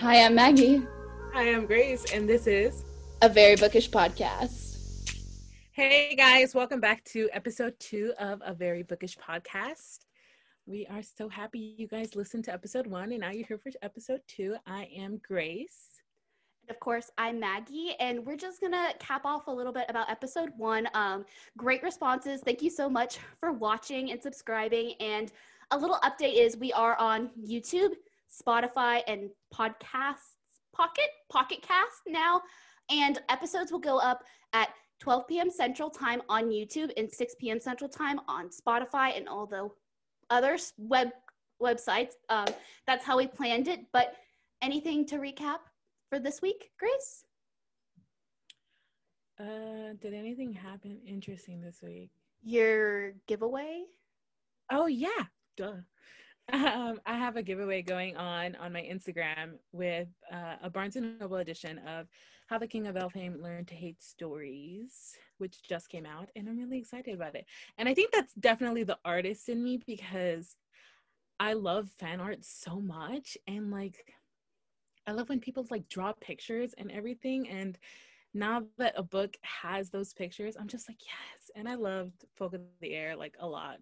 Hi, I'm Maggie. Hi, I'm Grace, and this is a very bookish podcast. Hey guys, welcome back to episode two of a very bookish podcast. We are so happy you guys listened to episode one, and now you're here for episode two. I am Grace. And of course, I'm Maggie, and we're just gonna cap off a little bit about episode one. Um, great responses. Thank you so much for watching and subscribing. And a little update is we are on YouTube, Spotify, and podcasts, Pocket, Pocket Cast now. And episodes will go up at 12 p.m. Central Time on YouTube and 6 p.m. Central Time on Spotify and all the other web websites. Um, that's how we planned it. But anything to recap for this week, Grace? Uh, did anything happen interesting this week? Your giveaway? Oh yeah, duh. Um, I have a giveaway going on on my Instagram with uh, a Barnes and Noble edition of How the King of Elfhame Learned to Hate Stories, which just came out, and I'm really excited about it. And I think that's definitely the artist in me because I love fan art so much, and like I love when people like draw pictures and everything. And now that a book has those pictures, I'm just like yes. And I loved Folk of the Air like a lot.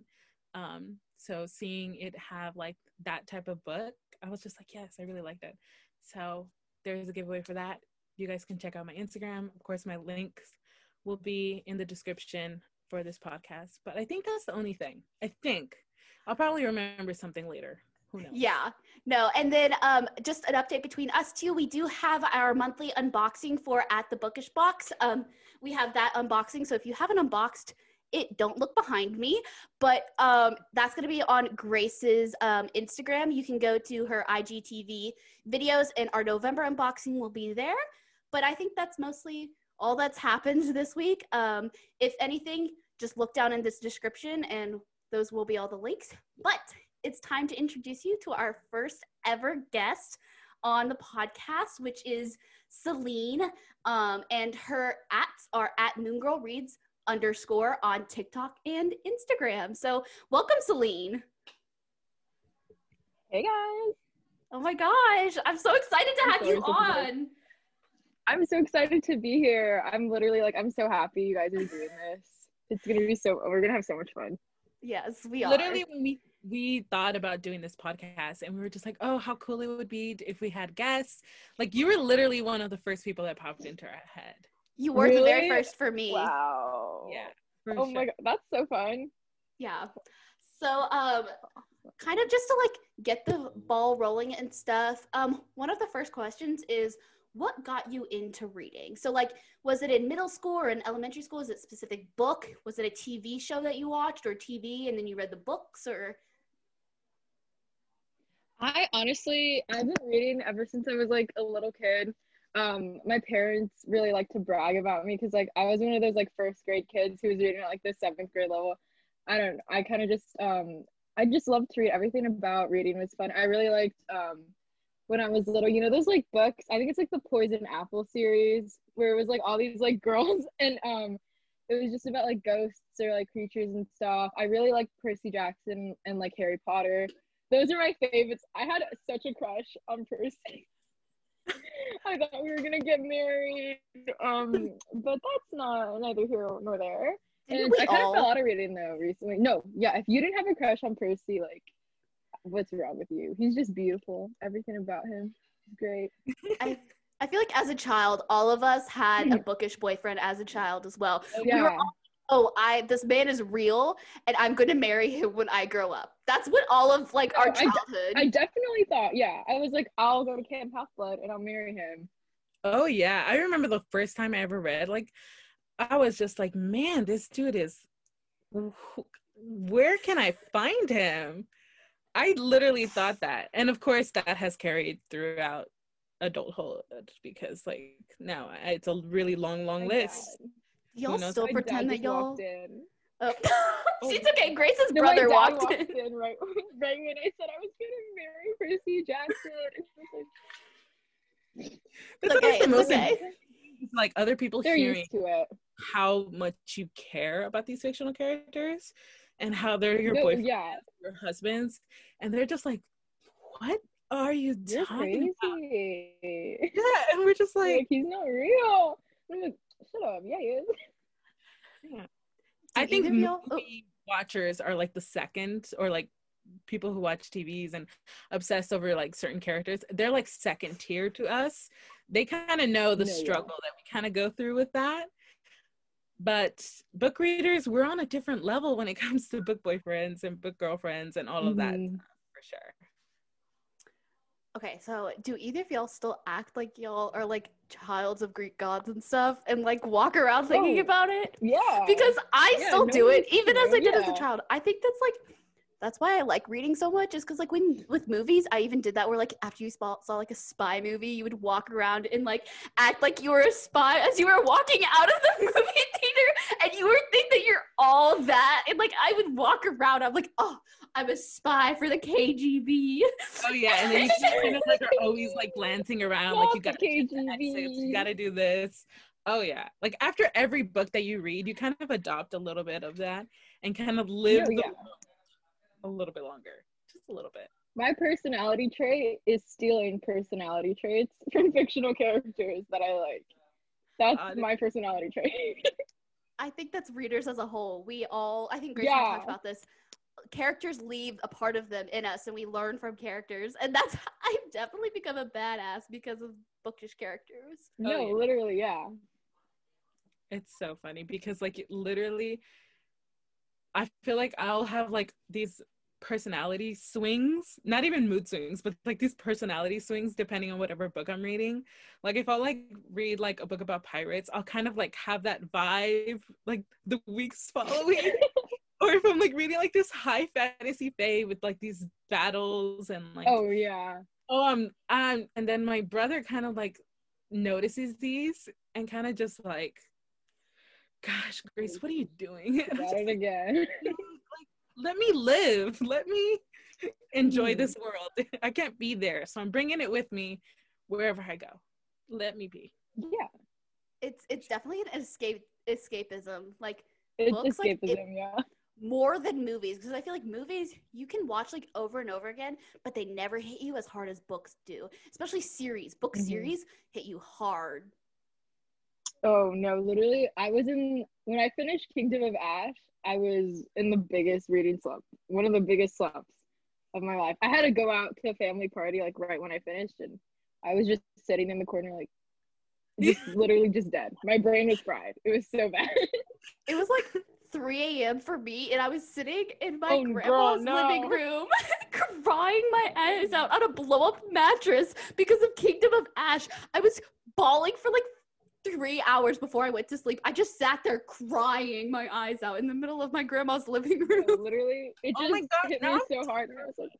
Um, so seeing it have like that type of book, I was just like, yes, I really liked it. So there's a giveaway for that. You guys can check out my Instagram. Of course, my links will be in the description for this podcast. But I think that's the only thing. I think I'll probably remember something later. Who knows? Yeah, no. And then um, just an update between us two. We do have our monthly unboxing for at the Bookish Box. Um, we have that unboxing. So if you haven't unboxed it don't look behind me. But um, that's going to be on grace's um, instagram. You can go to her igtv videos and our november unboxing will be there. But i think that's mostly all that's happened this week. Um, if anything just look down in this description and those will be all the links. But it's time to introduce you to our first ever guest on the podcast which is Selene um, and her ats are at moon girl reads underscore on TikTok and Instagram. So welcome, Selene. Hey guys. Oh my gosh. I'm so excited to have you on. I'm so excited to be here. I'm literally like, I'm so happy you guys are doing this. It's gonna be so we're gonna have so much fun. Yes, we are. Literally when we we thought about doing this podcast and we were just like, oh, how cool it would be if we had guests. Like you were literally one of the first people that popped into our head. You were really? the very first for me. Wow. Yeah. Oh sure. my god, that's so fun. Yeah. So um kind of just to like get the ball rolling and stuff. Um one of the first questions is what got you into reading? So like was it in middle school or in elementary school? Is it specific book? Was it a TV show that you watched or TV and then you read the books or I honestly I've been reading ever since I was like a little kid um my parents really like to brag about me because like i was one of those like first grade kids who was reading at like the seventh grade level. I don't i kind of just um i just love to read. Everything about reading was fun. I really liked um when i was little you know those like books i think it's like the poison apple series where it was like all these like girls and um it was just about like ghosts or like creatures and stuff. I really liked percy jackson and like harry potter. Those are my favorites. I had such a crush on percy I thought we were gonna get married. Um, but that's not neither here nor there. And I kind of fell out of reading though recently. No, yeah, if you didn't have a crush on Percy, like, what's wrong with you? He's just beautiful. Everything about him is great. I I feel like as a child, all of us had a bookish boyfriend as a child as well. Oh, yeah. We were all oh i this man is real and i'm going to marry him when i grow up. That's what all of like our oh, childhood I, definitely thought yeah. I was like i'll go to camp half blood and i'll marry him. Oh yeah. I remember the first time i ever read like i was just like man this dude is where can i find him? I literally thought that. And of course that has carried throughout adulthood because like now it's a really long long list y'all still pretend that y'all. Oh. She's okay. Oh. Grace's no, brother walked, walked, in. in right, right when I said I was gonna marry Percy Jackson. That's okay, the most okay. like other people They're hearing to it. how much you care about these fictional characters and how they're your no, boyfriend, yeah. your husbands, and they're just like, "What are you You're talking crazy. about? Yeah, and we're just like like, he's not real. I'm like, shut up. Yeah, he is. yeah. I think either of oh. movie watchers are like the second, or like people who watch TVs and obsess over like certain characters. They're like second tier to us. They kind of know the No, yeah. struggle that we kind of go through with that. But book readers, we're on a different level when it comes to book boyfriends and book girlfriends and all of that Mhm. for sure. Okay, so do either of y'all still act like y'all are like childs of Greek gods and stuff and like walk around thinking Oh, about it? Yeah. Because I Yeah, still no do it, even as I did as a child. I think that's like that's why I like reading so much, is because like when with movies, I even did that where like after you saw, saw like a spy movie, you would walk around and like act like you were a spy as you were walking out of the movie theater, and you would think that you're all that, and like I would walk around, I'm like, oh, I'm a spy for the KGB. Oh yeah, and then you kind of like are always like glancing around, like you got the to exits, you got to do this. Oh yeah, like after every book that you read, you kind of adopt a little bit of that and kind of live the yeah. world a little bit longer, just a little bit. My personality trait is stealing personality traits from fictional characters that I like. That's Got it. my personality trait. I think that's readers as a whole. We all, I think Grace and I talked about this. Characters leave a part of them in us, and we learn from characters. And that's I've definitely become a badass because of bookish characters. no, oh, yeah. literally, yeah. It's so funny because like it literally, I feel like I'll have like these personality swings, not even mood swings, but like these personality swings depending on whatever book I'm reading. Like if I'll like read like a book about pirates, I'll kind of like have that vibe like the weeks following. or if I'm like reading like this high fantasy fae with like these battles and like Oh yeah. oh um um and then my brother kind of like notices these and kind of just like gosh grace what are you doing And Got just it again. like, let me live let me enjoy Mhm. this world i can't be there so i'm bringing it with me wherever i go let me be yeah. It's it's definitely an escape escapism, like It's Books, like, escapism, it- yeah. more than movies. Because I feel like movies you can watch like over and over again, but they never hit you as hard as books do. Especially series. Book Mhm. series hit you hard. Oh no, literally I was in when I finished Kingdom of Ash, I was in the biggest reading slump. One of the biggest slumps of my life. I had to go out to a family party like right when I finished and I was just sitting in the corner like just literally just dead. My brain was fried. It was so bad. It was like 3 a.m. for me, and I was sitting in my Oh, girl, grandma's no. living room, crying my eyes out on a blow up mattress because of Kingdom of Ash. I was bawling for like three hours before I went to sleep. I just sat there crying my eyes out in the middle of my grandma's living room. literally it Oh just my God, hit now me so hard. I was like,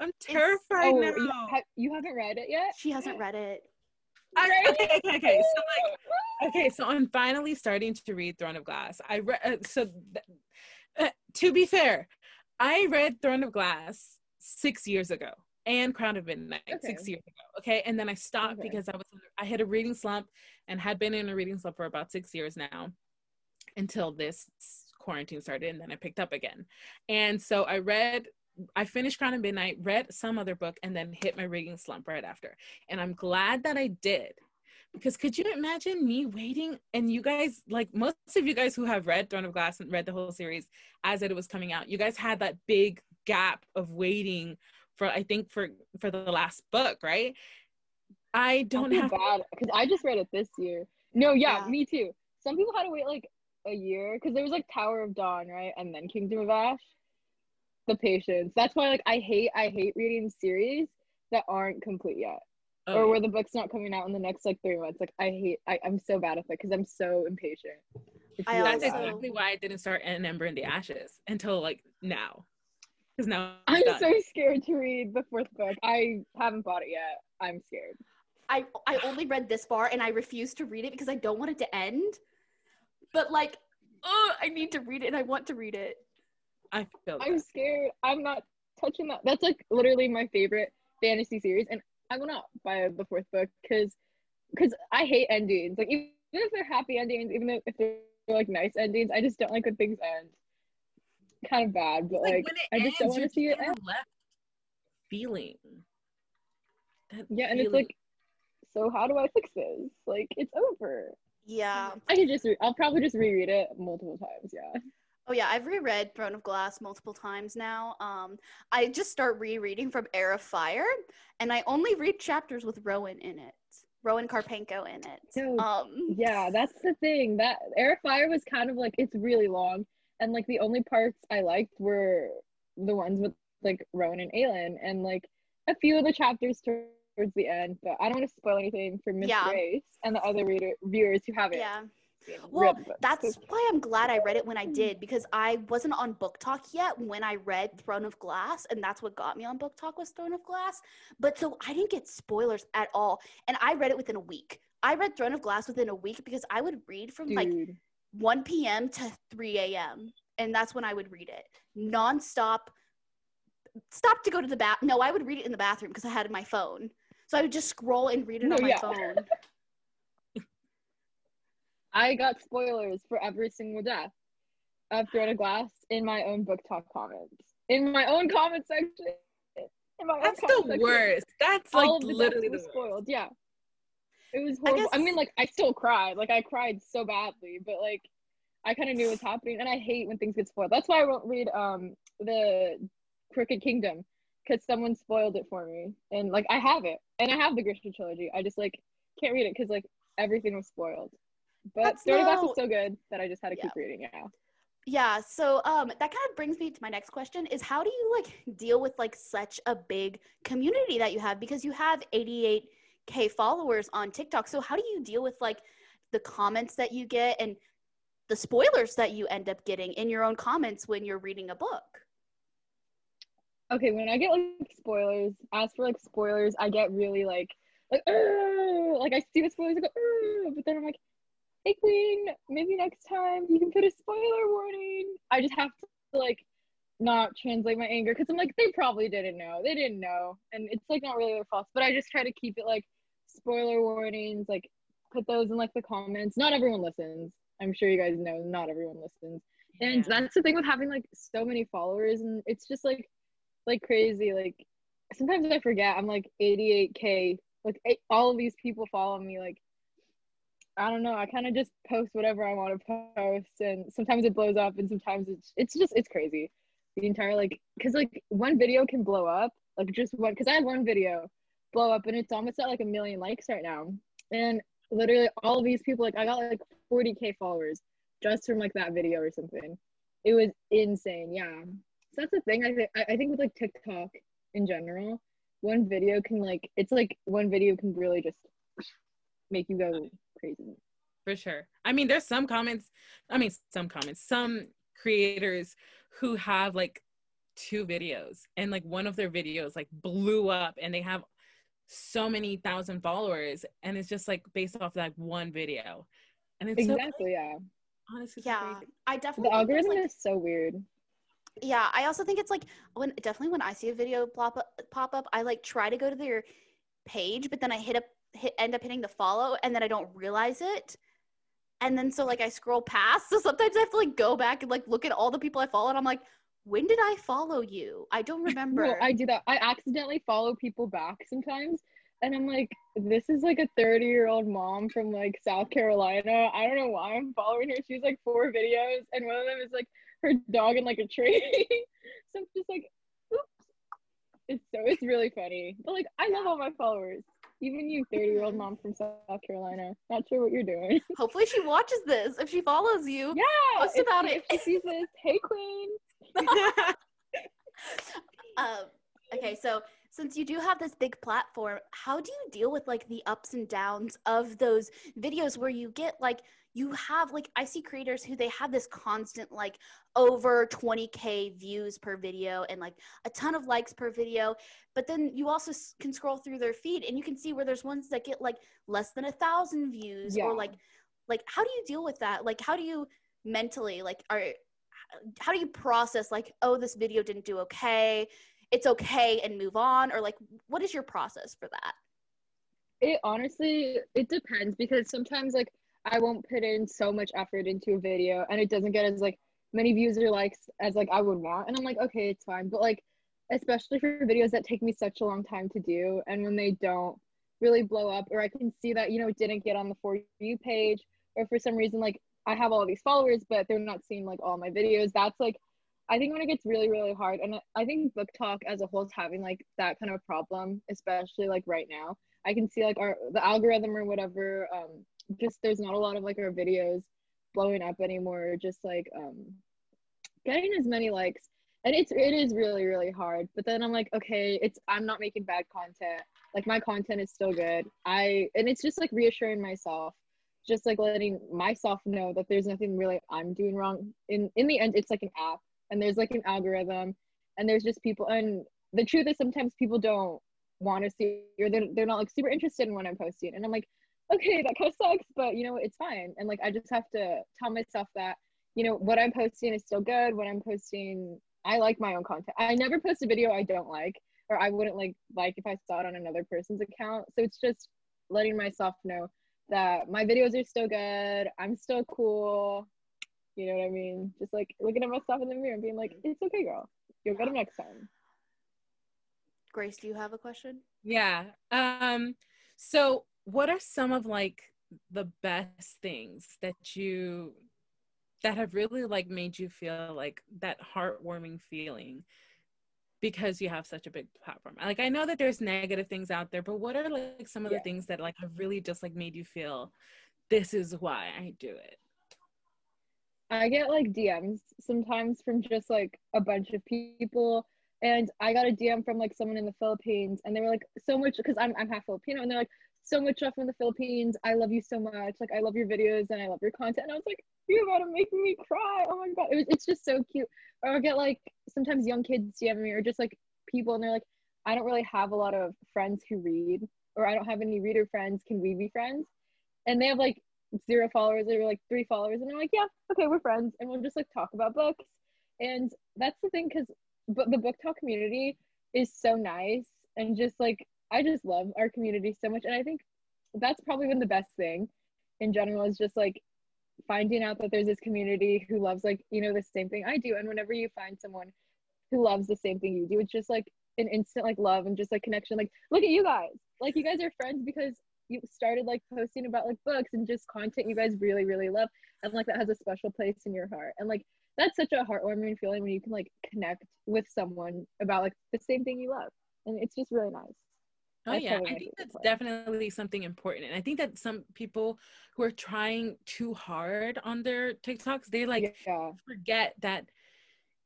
i'm terrified oh, now you, ha- you haven't read it yet? She hasn't read it. I, okay okay okay so like okay so i'm finally starting to read throne of glass i read uh, so th- uh, to be fair i read throne of glass six years ago and crown of midnight six years ago okay? And then i stopped Okay. because i was i had a reading slump and had been in a reading slump for about six years now until this quarantine started and then i picked up again. And so i read i finished crown of midnight read some other book and then hit my reading slump right after. And i'm glad that i did because could you imagine me waiting? And you guys like most of you guys who have read throne of glass and read the whole series as it was coming out you guys had that big gap of waiting for i think for for the last book right i don't I have bad because I just read it this year. No, yeah, Yeah. me too. Some people had to wait like a year because there was like Tower of Dawn, right, and then Kingdom of Ash. The patience. That's why, like, I hate I hate reading series that aren't complete yet, oh, or where the book's not coming out in the next like three months. Like, I hate. I, I'm so bad at that because I'm so impatient. I really that's bad. exactly why i didn't start an ember in the ashes until like now because now I'm done. so scared to read the fourth book. I haven't bought it yet. I'm scared. I I only read this far and I refuse to read it because I don't want it to end. But like, oh, I need to read it and I want to read it. i feel I'm that. scared. I'm not touching that. That's like literally my favorite fantasy series, and I will not buy the fourth book because because I hate endings. Like even if they're happy endings, even if if they're like nice endings, I just don't like when things end. Kind of bad, but like, when it I just don't want to see it kinda end. left feeling That Yeah, and it's like, so how do I fix this? Like, it's over. Yeah. I could just, re- I'll probably just reread it multiple times. Yeah. Oh yeah, I've reread Throne of Glass multiple times now. Um, I just start rereading from Heir of Fire, and I only read chapters with Rowan in it. Rowan Karpenko in it. So, Um, Yeah, that's the thing. That Heir of Fire was kind of like it's really long, and like the only parts I liked were the ones with like Rowan and Aelin, and like a few of the chapters towards the end. But I don't want to spoil anything for Miss Yeah. Grace and the other reader viewers who haven't. yeah. Well, that's why I'm glad I read it when I did because I wasn't on BookTok yet when I read Throne of Glass, and that's what got me on BookTok was Throne of Glass. But so I didn't get spoilers at all, and I read it within a week. I read Throne of Glass within a week because I would read from like Dude. 1 p.m. to 3 a.m. And that's when I would read it nonstop. Stop Stop to go to the bath. No, I would read it in the bathroom because I had my phone. So I would just scroll and read it No, on my yeah. phone. I got spoilers for every single death of Throne of Glass in my own BookTok comments. In my own comment section. In my own That's comment the section. worst. That's like all of the literally the were spoiled. Yeah. It was horrible. I, guess- mean, like, I still cried. Like, I cried so badly, but like, I kind of knew what's happening, and I hate when things get spoiled. That's why I won't read um the Crooked Kingdom because someone spoiled it for me, and like, I have it, and I have the Grisha trilogy. I just like can't read it because like everything was spoiled. But That's Throne of Glass no- was so good that I just had to Yeah. keep reading. It. Yeah. Yeah, so um that kind of brings me to my next question is how do you like deal with like such a big community that you have because you have 88k followers on TikTok. So how do you deal with like the comments that you get and the spoilers that you end up getting in your own comments when you're reading a book? okay when i get like spoilers as for like spoilers i get really like like like i see the spoilers go but then i'm like hey queen maybe next time you can put a spoiler warning i just have to like not translate my anger because i'm like they probably didn't know. They didn't know. And it's like not really their fault. But i just try to keep it like spoiler warnings like put those in like the comments. Not everyone listens. I'm sure you guys know not everyone listens. And that's the thing with having like so many followers and it's just like like crazy. Like sometimes i forget. I'm like 88k like eight, all of these people follow me like i don't know. I kind of just post whatever i want to post and sometimes it blows up and sometimes it's it's just it's crazy the entire like because like one video can blow up like just one because i had one video blow up and it's almost at like a million likes right now. And literally all of these people like i got like 40k followers just from like that video or something. It was insane yeah. So that's the thing i think i think with like tiktok in general one video can like it's like one video can really just make you go crazy. For sure. I mean, there's some comments, I mean, some comments, some creators who have like two videos and like one of their videos like blew up and they have so many thousand followers and it's just like based off that one video. And it's so, exactly yeah honestly Yeah, crazy. I definitely the algorithm like, is so weird Yeah, I also think it's like when definitely when I see a video pop up, pop up, I like try to go to their page, but then I hit up hit end up hitting the follow, and then I don't realize it, and then so like I scroll past. So sometimes I have to like go back and like look at all the people I follow, and I'm like, when did I follow you? I don't remember. No, I do that. I accidentally follow people back sometimes. And I'm like, this is like a 30 year old mom from like South Carolina. I don't know why I'm following her. She's like four videos, and one of them is like her dog in like a tree. so I'm just like, oops. It's so it's really funny. But like, I love all my followers. Even you, 30 year old mom from South Carolina. Not sure what you're doing. Hopefully she watches this. If she follows you, Yeah. Post if about it. If she sees this, hey queen. um, okay, so since you do have this big platform, how do you deal with like the ups and downs of those videos where you get like you have like I see creators who they have this constant like over 20k views per video and like a ton of likes per video, but then you also can scroll through their feed and you can see where there's ones that get like less than a thousand views Yeah. or like like how do you deal with that? Like how do you mentally like are how do you process like oh this video didn't do okay it's okay and move on or like what is your process for that It honestly it depends because sometimes like I won't put in so much effort into a video and it doesn't get as like many views or likes as like I would want. And I'm like okay it's fine. But like especially for videos that take me such a long time to do and when they don't really blow up or I can see that you know it didn't get on the for you page or for some reason like I have all these followers but they're not seeing like all my videos that's like I think when it gets really really hard and I think BookTok as a whole is having like that kind of problem especially like right now. I can see like our the algorithm or whatever um just there's not a lot of like our videos blowing up anymore just like um getting as many likes. And it's it is really really hard. But then i'm like okay it's i'm not making bad content. Like my content is still good. I and it's just like reassuring myself. Just like letting myself know that there's nothing really i'm doing wrong. In in the end it's like an app. And there's like an algorithm. And there's just people and the truth is sometimes people don't want to see or they're, they're not like super interested in what i'm posting. And i'm like okay that kind of sucks but you know it's fine and like i just have to tell myself that you know what i'm posting is still good what i'm posting I like my own content. I never post a video I don't like, or I wouldn't like like if I saw it on another person's account. So it's just letting myself know that my videos are still good. I'm still cool. You know what I mean? Just like looking at myself in the mirror and being like, it's okay, girl. You'll get them next time. Grace, do you have a question? Yeah. Um, so what are some of like the best things that you that have really like made you feel like that heartwarming feeling because you have such a big platform like i know that there's negative things out there but what are like some of yeah. the things that like have really just like made you feel this is why i do it i get like dms sometimes from just like a bunch of people and i got a dm from like someone in the philippines and they were like so much because I'm, I'm half filipino and they're like so much stuff from the philippines i love you so much like i love your videos and i love your content and i was like you're about to make me cry. Oh my god, it was, it's just so cute. Or I'll get like sometimes young kids DM me, or just like people, and they're like, I don't really have a lot of friends who read, or I don't have any reader friends. Can we be friends? And they have like zero followers, or like three followers, and I'm like, yeah, okay, we're friends, and we'll just like talk about books. And that's the thing, because but the BookTok community is so nice, and just like I just love our community so much, and I think that's probably been the best thing in general is just like finding out that there's this community who loves like you know the same thing i do and whenever you find someone who loves the same thing you do it's just like an instant like love and just like connection like look at you guys like you guys are friends because you started like posting about like books and just content you guys really really love and like that has a special place in your heart and like that's such a heartwarming feeling when you can like connect with someone about like the same thing you love and it's just really nice Oh yeah, I think that's definitely something important. And I think that some people who are trying too hard on their TikToks, they like yeah. forget that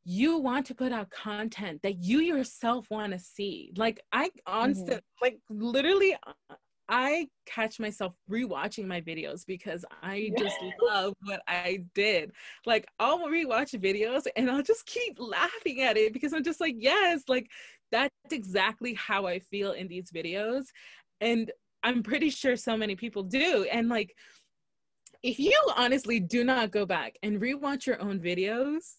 you want to put out content that you yourself want to see. Like I honestly mm-hmm. like literally uh, I catch myself rewatching my videos because I just love what I did. Like I'll rewatch videos and I'll just keep laughing at it because I'm just like, yes, like that's exactly how I feel in these videos. And I'm pretty sure so many people do. And like, if you honestly do not go back and rewatch your own videos,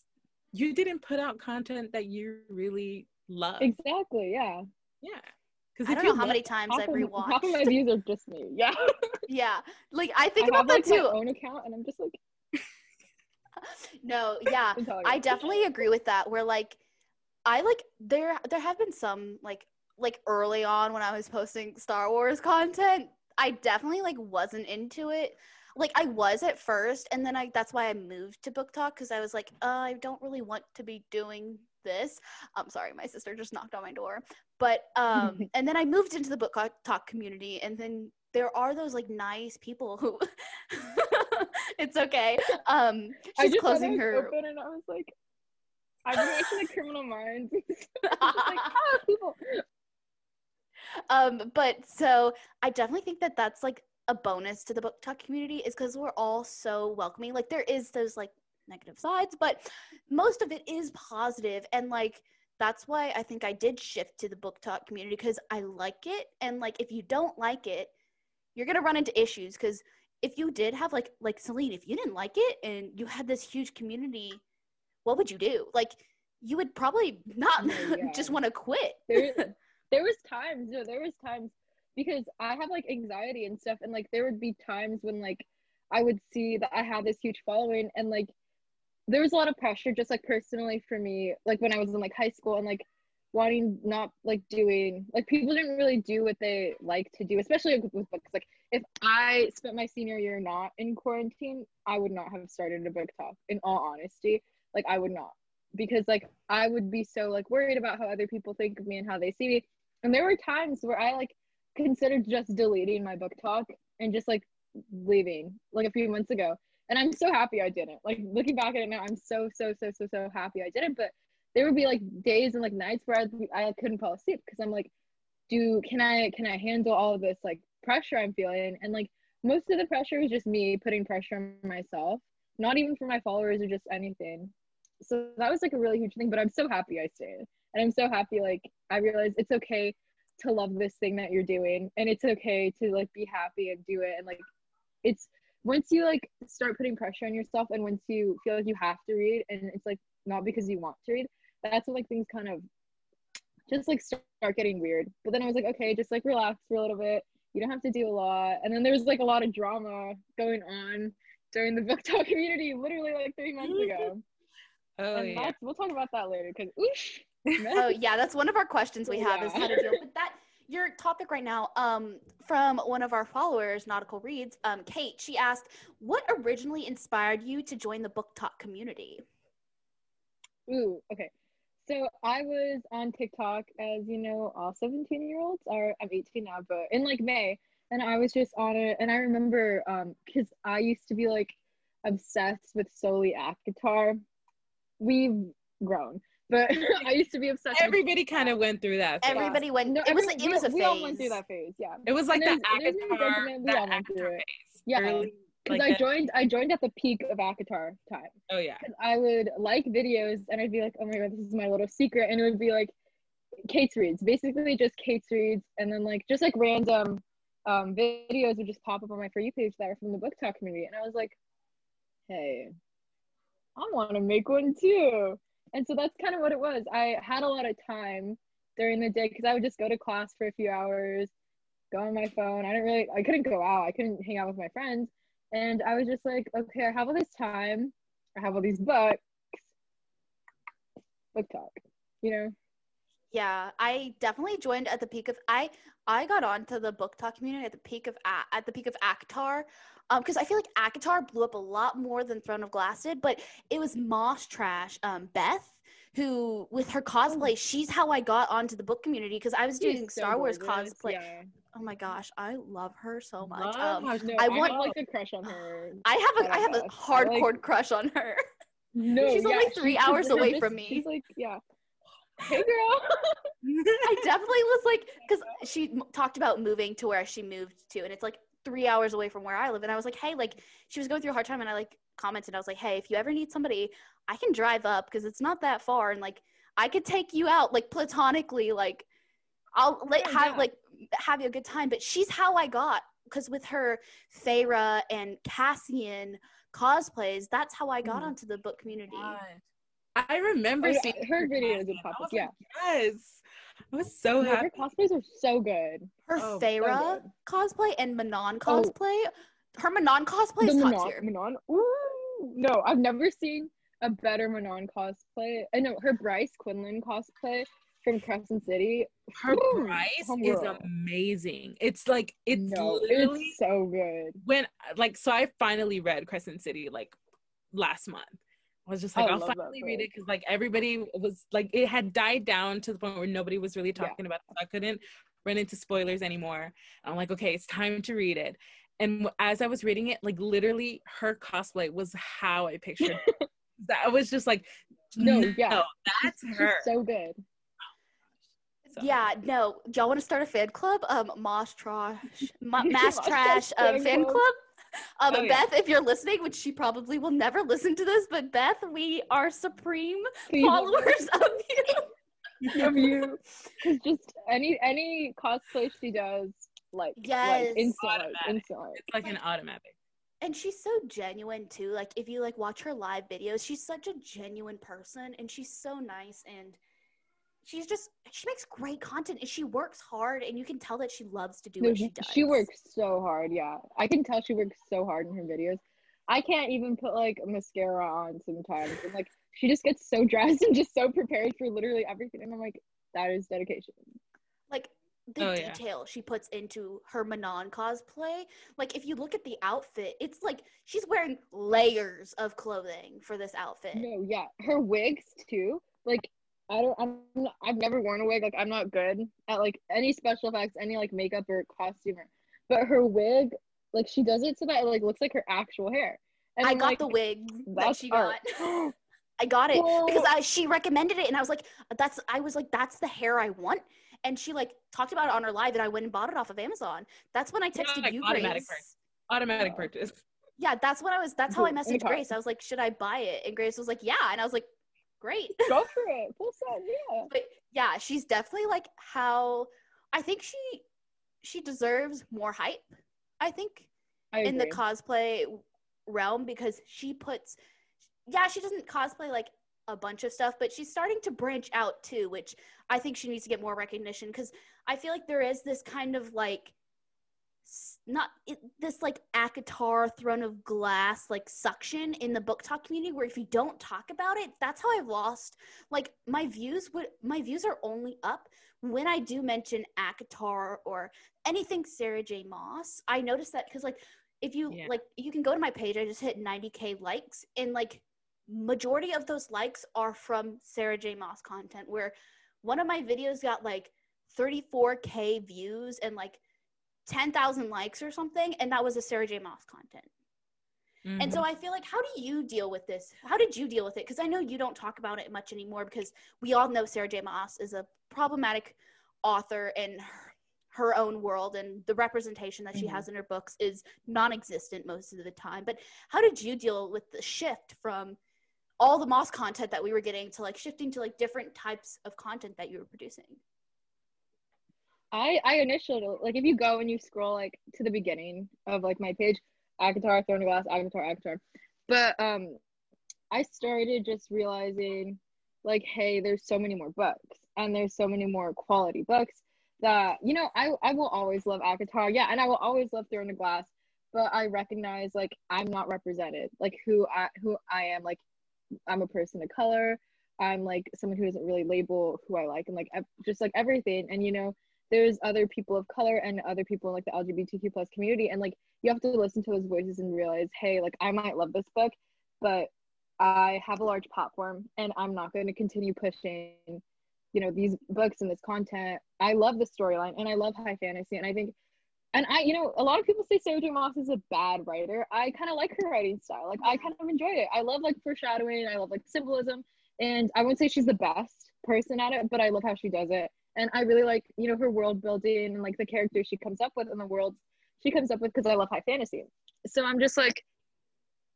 you didn't put out content that you really love. Exactly. Yeah. Yeah. Because I don't know how many times I've rewatched. Half of my views are just me. Yeah. yeah. Like I think I about have, that like, too. My own account, and I'm just like. no. Yeah. I definitely agree with that. Where like I like there there have been some like like early on when I was posting Star Wars content, I definitely like wasn't into it. Like I was at first and then I that's why I moved to BookTok cuz I was like, uh, I don't really want to be doing this. I'm sorry, my sister just knocked on my door. But um and then I moved into the book talk community and then there are those like nice people who it's okay. Um she's closing her open and I was like I've been watching like Criminal Minds. like, ah, people. Um, but so I definitely think that that's like a bonus to the BookTok community is because we're all so welcoming. Like there is those like negative sides, but most of it is positive and like that's why I think I did shift to the BookTok community because I like it and like if you don't like it, you're gonna run into issues because if you did have like like Selene, if you didn't like it and you had this huge community what would you do? Like you would probably not yeah. just want to quit. there, there was times, no, there was times because I have like anxiety and stuff, and like there would be times when like I would see that I had this huge following, and like there was a lot of pressure, just like personally for me, like when I was in like high school, and like wanting not like doing like people didn't really do what they like to do, especially with books. Like if I spent my senior year not in quarantine, I would not have started a book talk. In all honesty, like I would not because like I would be so like worried about how other people think of me and how they see me. And there were times where I like considered just deleting my BookTok and just like leaving like a few months ago. And I'm so happy I didn't. Like looking back at it now, I'm so so so so so happy I didn't. But there would be like days and like nights where I'd I couldn't fall asleep because I'm like, do can I can I handle all of this like pressure I'm feeling? And like most of the pressure was just me putting pressure on myself, not even for my followers or just anything. So that was like a really huge thing. But I'm so happy I stayed, and I'm so happy like I realized it's okay to love this thing that you're doing and it's okay to like be happy and do it and like it's once you like start putting pressure on yourself and once you feel like you have to read and it's like not because you want to read that's when like things kind of just like start getting weird but then i was like okay just like relax for a little bit you don't have to do a lot and then there was like a lot of drama going on during the BookTok community literally like three months ago Oh and yeah. that's we'll talk about that later because oosh Oh yeah, that's one of our questions we have is how to deal with that. Your topic right now, um, from one of our followers, Nautical Reads, um, Kate, she asked, "What originally inspired you to join the BookTok community?" Ooh, okay. So I was on TikTok, as you know, all 17 year olds are, I'm 18 now, but in like May, and I was just on it. And I remember, um, because I used to be like obsessed with solely ACOTAR. We've grown, but I used to be obsessed with Everybody kind of went through that. phase. Everybody went. No, it was. It was a phase. we all went through that phase, yeah. It was like And the there's- there's no we that all went through it. phase. Yeah, Early, Because like I joined, I joined at the peak of ACOTAR time. Oh yeah. because I would like videos and I'd be like, oh my god, this is my little secret, and it would be like Kate's reads, basically just Kate's reads, and then like just like random um, videos would just pop up on my for you page that were from the BookTok community, and I was like, hey, I want to make one too, and so that's kind of what it was. I had a lot of time during the day because I would just go to class for a few hours, go on my phone. I didn't really, I couldn't go out, I couldn't hang out with my friends, and I was just like, okay, I have all this time. I have all these books. BookTok, you know? Yeah, I definitely joined at the peak of I I got onto the BookTok community at the peak of at the peak of ACOTAR, um, because I feel like ACOTAR blew up a lot more than Throne of Glass did, but it was Moss Trash, um, Beth, who with her cosplay, she's how I got onto the book community because I was doing so Star Wars gorgeous, cosplay. Yeah. Oh my gosh, I love her so much. Um, No, I I, want- have like a crush on her. I have a Oh I have a I like- hardcore crush on her. No, she's only three she's- hours she's away just- from me. She's like, yeah. Hey, girl. I definitely was like, because she m- talked about moving to where she moved to, and it's like three hours away from where I live. And I was like, hey, like she was going through a hard time, and I like commented, I was like, hey, if you ever need somebody, I can drive up because it's not that far, and like I could take you out like platonically, like I'll like Yeah, have yeah. like have you a good time. But she's how I got because with her Feyre and Cassian cosplays, that's how I got Mhm. onto the book community. God. I remember Oh, yeah, seeing her videos would Cassian. pop I up, was like, yeah. Yes. I was so No, happy. her cosplays are so good. Her Oh, so Feyre good. cosplay and Manon Oh. cosplay. Her Manon cosplay the is top Manon, tier. Manon. Ooh, no, I've never seen a better Manon cosplay. I know her Bryce Quinlan cosplay from Crescent City. Her Ooh, Bryce is amazing. It's like it's no, literally it's so good. when like so I finally read Crescent City like last month. I was just like, I I'll finally read it because like everybody was like it had died down to the point where nobody was really Yeah. talking about it. So I couldn't run into spoilers anymore. And I'm like, okay, it's time to read it. And as I was reading it, like literally her cosplay was how I pictured. it. that was just like, No, no, yeah. that's She's her. so good. So- Yeah, no. Do y'all want to start a fan club? Um, Moss Trash, Ma- Mass Moss Trash, Trash um, fan fan club. club. Um, Oh, yeah. Beth, if you're listening, which she probably will never listen to this, but Beth, we are supreme Please followers of you. of you because just any any cosplay she does like Yes. like instant like, Automatic. instant like. It's like an automatic. And she's so genuine too. Like if you like watch her live videos, she's such a genuine person and she's so nice and she's just she makes great content and she works hard and you can tell that she loves to do No, what she, she does. she works so hard yeah i can tell she works so hard in her videos i can't even put like mascara on sometimes and like she just gets so dressed and just so prepared for literally everything and i'm like that is dedication. like the Oh, yeah. detail she puts into her Manon cosplay. Like if you look at the outfit, it's like she's wearing layers of clothing for this outfit. No, yeah, her wigs too. Like I don't, I'm, not, I've never worn a wig. Like I'm not good at like any special effects, any like makeup or costumer. But her wig, like she does it so that it like looks like her actual hair. And I I'm got like, the wig that she got. I got it because I she recommended it and I was like that's I was like that's the hair I want and she like talked about it on her live and I went and bought it off of Amazon. That's when I Yeah, texted like you automatic Grace. purchase. Automatic purchase. Yeah, that's what I was that's how I messaged Grace. I was like, "Should I buy it?" And Grace was like, "Yeah." And I was like, "Great." Go for it. Full set, yeah. but yeah, she's definitely like how I think she she deserves more hype. I think I in the cosplay realm because she puts yeah she doesn't cosplay like a bunch of stuff but she's starting to branch out too which i think she needs to get more recognition because i feel like there is this kind of like not it, this like ACOTAR throne of glass like suction in the BookTok community where if you don't talk about it that's how i've lost like my views would my views are only up when i do mention ACOTAR or anything Sarah J. Maas. I noticed that because like if you Yeah. like you can go to my page i just hit 90k likes and like majority of those likes are from Sarah J. Maas content where one of my videos got like 34k views and like 10,000 likes or something and that was a Sarah J Maas content and Mm-hmm. so I feel like, how do you deal with this? How did you deal with it? Because I know you don't talk about it much anymore because we all know Sarah J. Maas is a problematic author in her, her own world, and the representation that she Mhm. has in her books is non existent most of the time. But how did you deal with the shift from all the Maas content that we were getting to like shifting to like different types of content that you were producing? I I initially like if you go and you scroll like to the beginning of like my page, ACOTAR, Throne of Glass, ACOTAR, ACOTAR. But um I started just realizing like, hey, there's so many more books and there's so many more quality books that, you know, I I will always love ACOTAR, yeah, and I will always love Throne of Glass, but I recognize like I'm not represented, like who I who I am, like I'm a person of color. I'm like someone who doesn't really label who I like and like just like everything. And you know, there's other people of color and other people in like the LGBTQ plus community and like you have to listen to those voices and realize hey like I might love this book but I have a large platform and I'm not going to continue pushing you know these books and this content. I love the storyline and I love high fantasy and I think and I you know a lot of people say Sarah J. Maas is a bad writer. I kind of like her writing style. Like I kind of enjoy it. I love like foreshadowing. I love like symbolism and I wouldn't say she's the best person at it but I love how she does it and I really like you know her world building and like the characters she comes up with and the world she comes up with because I love high fantasy. So I'm just like,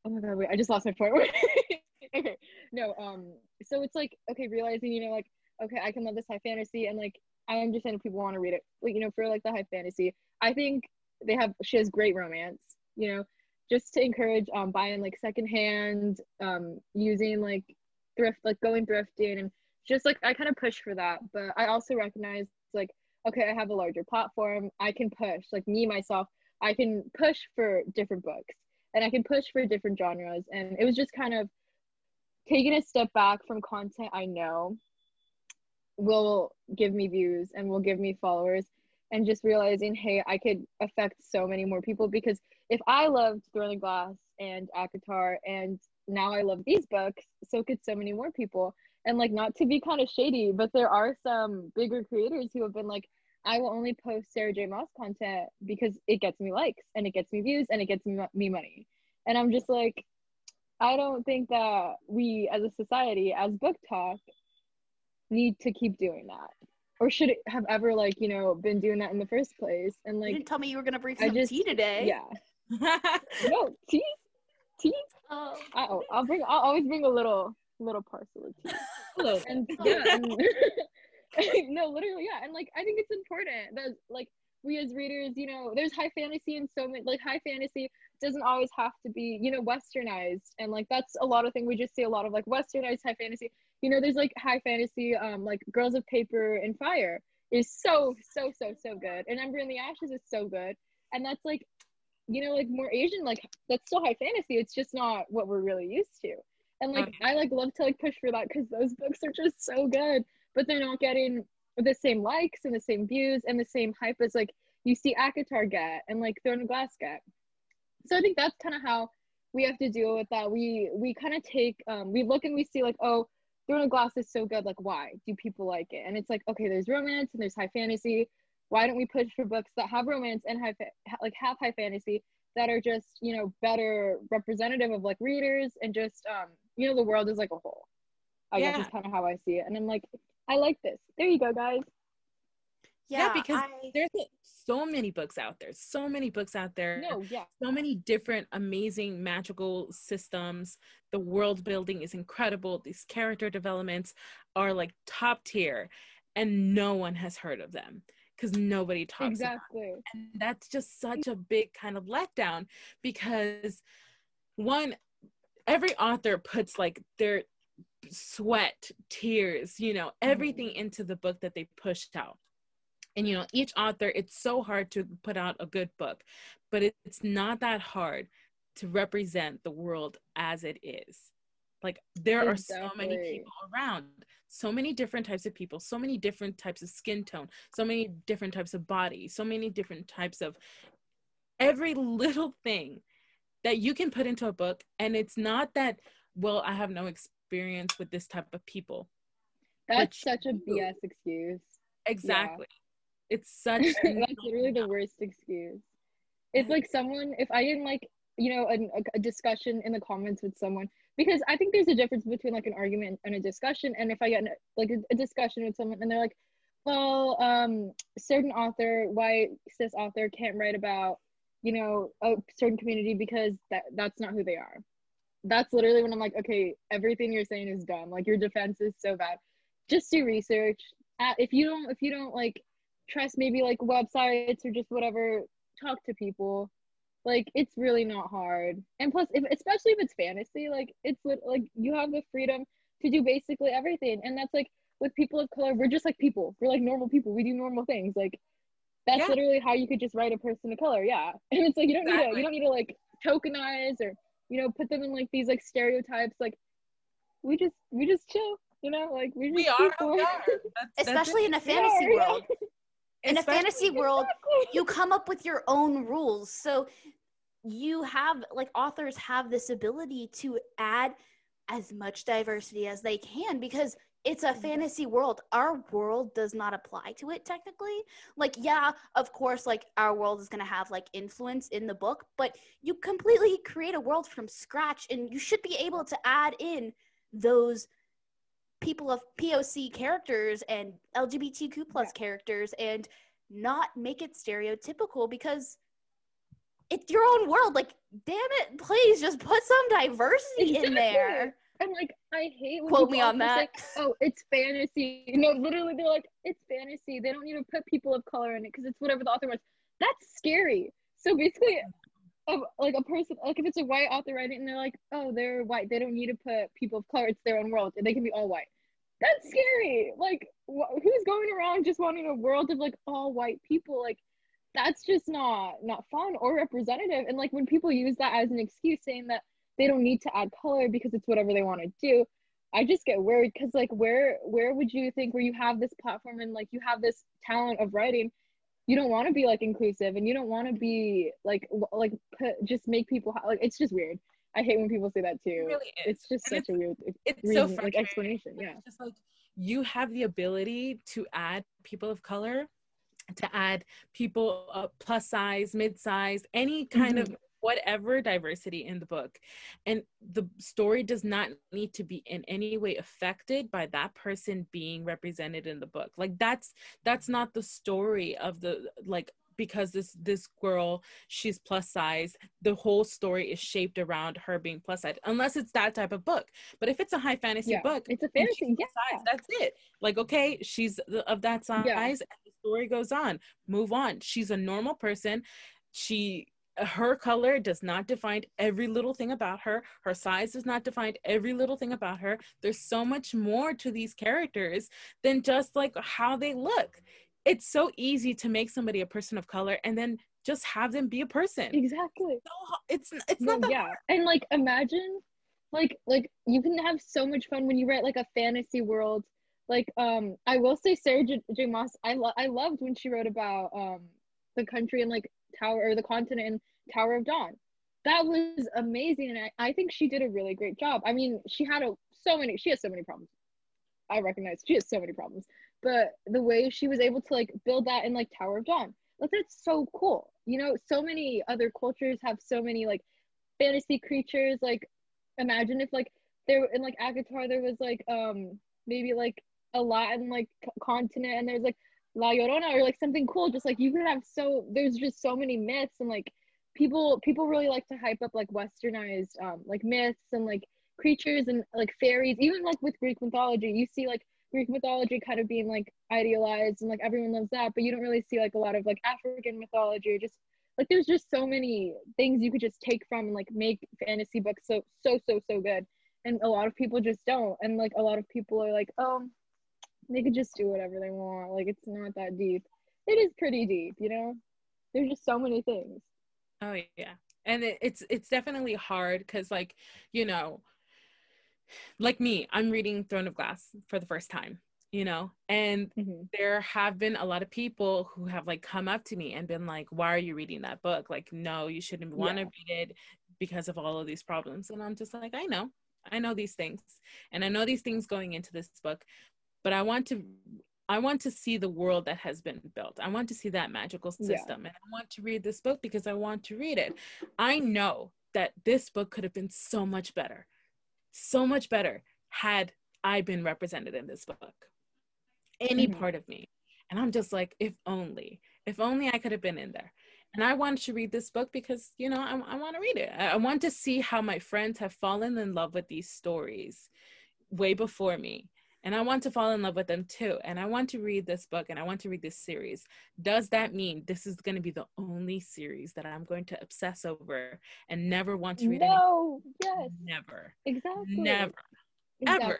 oh my god, wait, I just lost my point. okay, no, um, so it's like okay, realizing you know like okay, I can love this high fantasy and like I understand if people want to read it, like you know for like the high fantasy, I think they have she has great romance, you know, just to encourage um buying like secondhand, um using like thrift like going thrifting and just like I kind of push for that, but I also recognize like okay, I have a larger platform. I can push like me myself. I can push for different books and I can push for different genres. And it was just kind of taking a step back from content I know will give me views and will give me followers and just realizing, hey, I could affect so many more people because if I loved Throne of Glass and ACOTAR and now I love these books, so could so many more people and like not to be kind of shady, but there are some bigger creators who have been like, I will only post Sarah J. Maas content because it gets me likes and it gets me views and it gets me, money. And I'm just like, I don't think that we as a society, as book talk, need to keep doing that. Or should it have ever like, you know, been doing that in the first place? And like you didn't tell me you were gonna bring some just- tea today. yeah. No, tea? Tea? Oh. Oh, I'll bring I'll always bring a little little parcel of tea. Hello. and yeah and no literally yeah and like i think it's important that like we as readers you know there's high fantasy and so many like high fantasy doesn't always have to be you know westernized and like that's a lot of thing we just see a lot of like westernized high fantasy you know there's like high fantasy um like girls of paper and fire is so so so so good and ember in the ashes is so good and that's like you know like more asian like that's still high fantasy it's just not what we're really used to and like Okay. i like love to like push for that because those books are just so good but they're not getting the same likes and the same views and the same hype as like you see ACOTAR get and like Throne of Glass get. So I think that's kind of how we have to deal with that. We we kind of take um we look and we see like oh Throne of Glass is so good like why do people like it? And it's like okay there's romance and there's high fantasy. Why don't we push for books that have romance and high fa- like have high fantasy that are just you know better representative of like readers and just um you know the world is like a whole. I Yeah. guess is kind of how I see it, and I'm like I like this. There you go, guys. Yeah, because I- there's so many books out there. So many books out there. No, yeah. so many different amazing magical systems the world building is incredible these character developments are like top tier and no one has heard of them because nobody talks about Exactly. it. and that's just such mm. a big kind of letdown because one every author puts like their sweat tears you know everything mm-hmm. into the book that they pushed out. And you know each author it's so hard to put out a good book but it, it's not that hard to represent the world as it is. Like there are so many people around so many different types of people so many different types of skin tone so many different types of body so many different types of every little thing that you can put into a book and it's not that well i have no experience with this type of people That's such a BS excuse. exactly it's such That's literally the worst excuse. It's like someone, if I didn't like, you know, a, a discussion in the comments with someone, because I think there's a difference between like an argument and a discussion. And if I get in, like a, a discussion with someone and they're like, well, um, certain author, white cis author can't write about, you know, a certain community because that that's not who they are. That's literally when I'm like, okay, everything you're saying is dumb. Like your defense is so bad. Just do research. Uh, if you don't, if you don't like trust maybe like websites or just whatever talk to people like it's really not hard and plus if especially if it's fantasy like it's like you have the freedom to do basically everything and that's like with people of color we're just like people we're like normal people we do normal things like that's Yeah. literally how you could just write a person of color yeah and it's like you don't need to you don't need to like tokenize or you know put them in like these like stereotypes like we just we just chill you know like we just we are we are That's- that's especially it. in a fantasy are, yeah. world. In a Especially- fantasy world, Exactly. you come up with your own rules. So you have like authors have this ability to add as much diversity as they can because it's a mm-hmm. fantasy world. Our world does not apply to it technically. Like yeah, of course like our world is going to have like influence in the book, but you completely create a world from scratch and you should be able to add in those people of POC characters and LGBTQ plus characters and not make it stereotypical because it's your own world. Like, damn it, please just put some diversity in there. And like, I hate when Quote people me on that. oh, it's fantasy. No, literally, they're like, it's fantasy. They don't need to put people of color in it because it's whatever the author wants. That's scary. So basically, a, like a person, like if it's a white author writing, and they're like, oh, they're white. They don't need to put people of color. It's their own world. They can be all white. That's scary. Like, wh- who's going around just wanting a world of like all white people? Like, that's just not not fun or representative. And like when people use that as an excuse, saying that they don't need to add color because it's whatever they want to do. I just get worried because like where where would you think where you have this platform and like you have this talent of writing you don't want to be like inclusive and you don't want to be like like put, just make people like it's just weird. I hate when people say that It too really is. it's just And such a weird it's reason, so like explanation yeah. It's just like you have the ability to add people of color, to add people uh, plus size, mid size, any kind of whatever diversity in the book. And the story does not need to be in any way affected by that person being represented in the book. Like that's that's not the story of the like because this this girl she's plus size the whole story is shaped around her being plus size unless it's that type of book but if it's a high fantasy yeah book it's a fantasy yeah size, that's it. Like, okay, she's of that size, Yeah. and the story goes on. Move on. She's a normal person. She, her color does not define every little thing about her. Her size does not define every little thing about her. There's so much more to these characters than just like how they look. It's so easy to make somebody a person of color and then just have them be a person. exactly So, it's it's No, not that yeah and like imagine like like you can have so much fun when you write like a fantasy world like um I will say Sarah J, J. Maas I lo- I loved when she wrote about um the country and like Tower or the continent and Tower of Dawn. That was amazing and I, I think she did a really great job. I mean, she had a so many she has so many problems. I recognize she has so many problems. But the way she was able to like build that in like Tower of Dawn, like that's so cool. You know, so many other cultures have so many like fantasy creatures. Like imagine if like there in like ACOTAR there was like um maybe like a Latin like continent and there's like La Llorona or like something cool. Just like you could have so there's just so many myths and like people people really like to hype up like westernized um like myths and like creatures and like fairies. Even like with Greek mythology, you see like Greek mythology kind of being like idealized and like everyone loves that, but you don't really see like a lot of like African mythology or just like there's just so many things you could just take from and like make fantasy books so so so so good and a lot of people just don't and like a lot of people are like oh they could just do whatever they want like it's not that deep it is pretty deep you know there's just so many things Oh yeah. And it, it's it's definitely hard because like, you know, like me, I'm reading Throne of Glass for the first time, you know, and Mhm. there have been a lot of people who have like come up to me and been like, why are you reading that book? Like, no, you shouldn't want to Yeah. read it because of all of these problems. And I'm just like, I know, I know these things. And I know these things going into this book, but I want to I want to see the world that has been built. I want to see that magical Yeah. system. And I want to read this book because I want to read it. I know that this book could have been so much better, so much better had I been represented in this book. Any Mhm. part of me. And I'm just like, if only, if only I could have been in there. And I wanted to read this book because, you know, I, I want to read it. I, I want to see how my friends have fallen in love with these stories way before me. And I want to fall in love with them too. And I want to read this book and I want to read this series. Does that mean this is going to be the only series that I'm going to obsess over and never want to read no yes? Never. exactly Never. ever.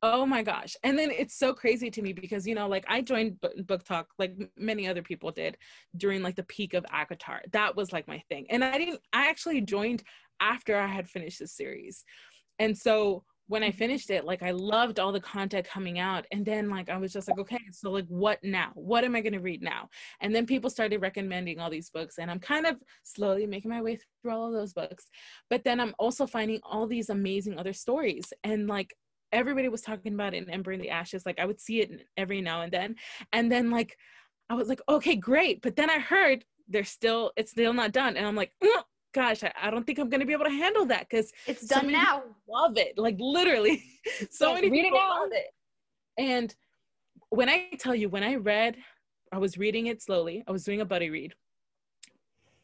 Oh my gosh. And then it's so crazy to me because, you know, like I joined B- BookTok like many other people did during like the peak of ACOTAR. That was like my thing. And I didn't, I actually joined after I had finished the series. And so when I finished it, like I loved all the content coming out. And then like I was just like, okay, so like what now? What am I going to read now? And then people started recommending all these books. And I'm kind of slowly making my way through all of those books. But then I'm also finding all these amazing other stories. And like everybody was talking about it in Ember in the Ashes. Like I would see it every now and then. And then like I was like, okay, great. But then I heard they're still, it's still not done. And I'm like, "Mm, gosh, I, I don't think I'm gonna be able to handle that because It's done many now. love it. Like literally, so Yes, many it people now. love it. And when I tell you, when I read, I was reading it slowly. I was doing a buddy read.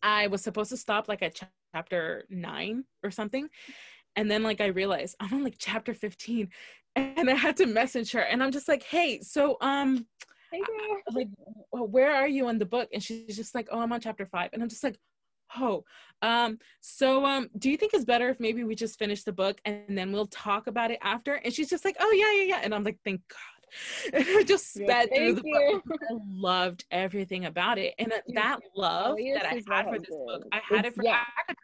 I was supposed to stop like at chapter nine or something. And then like I realized I'm on like chapter 15 and I had to message her and I'm just like, hey, so um hey like "Well, where are you in the book? And she's just like, oh, I'm on chapter five. And I'm just like, oh, um, so um, do you think it's better if maybe we just finish the book and then we'll talk about it after? And she's just like, oh yeah, yeah, yeah. And I'm like, thank God. And I just Yeah, sped through the you. book. I loved everything about it. And Dude, that love Elias that I had for this book. I had It's- it for yeah. Agatha.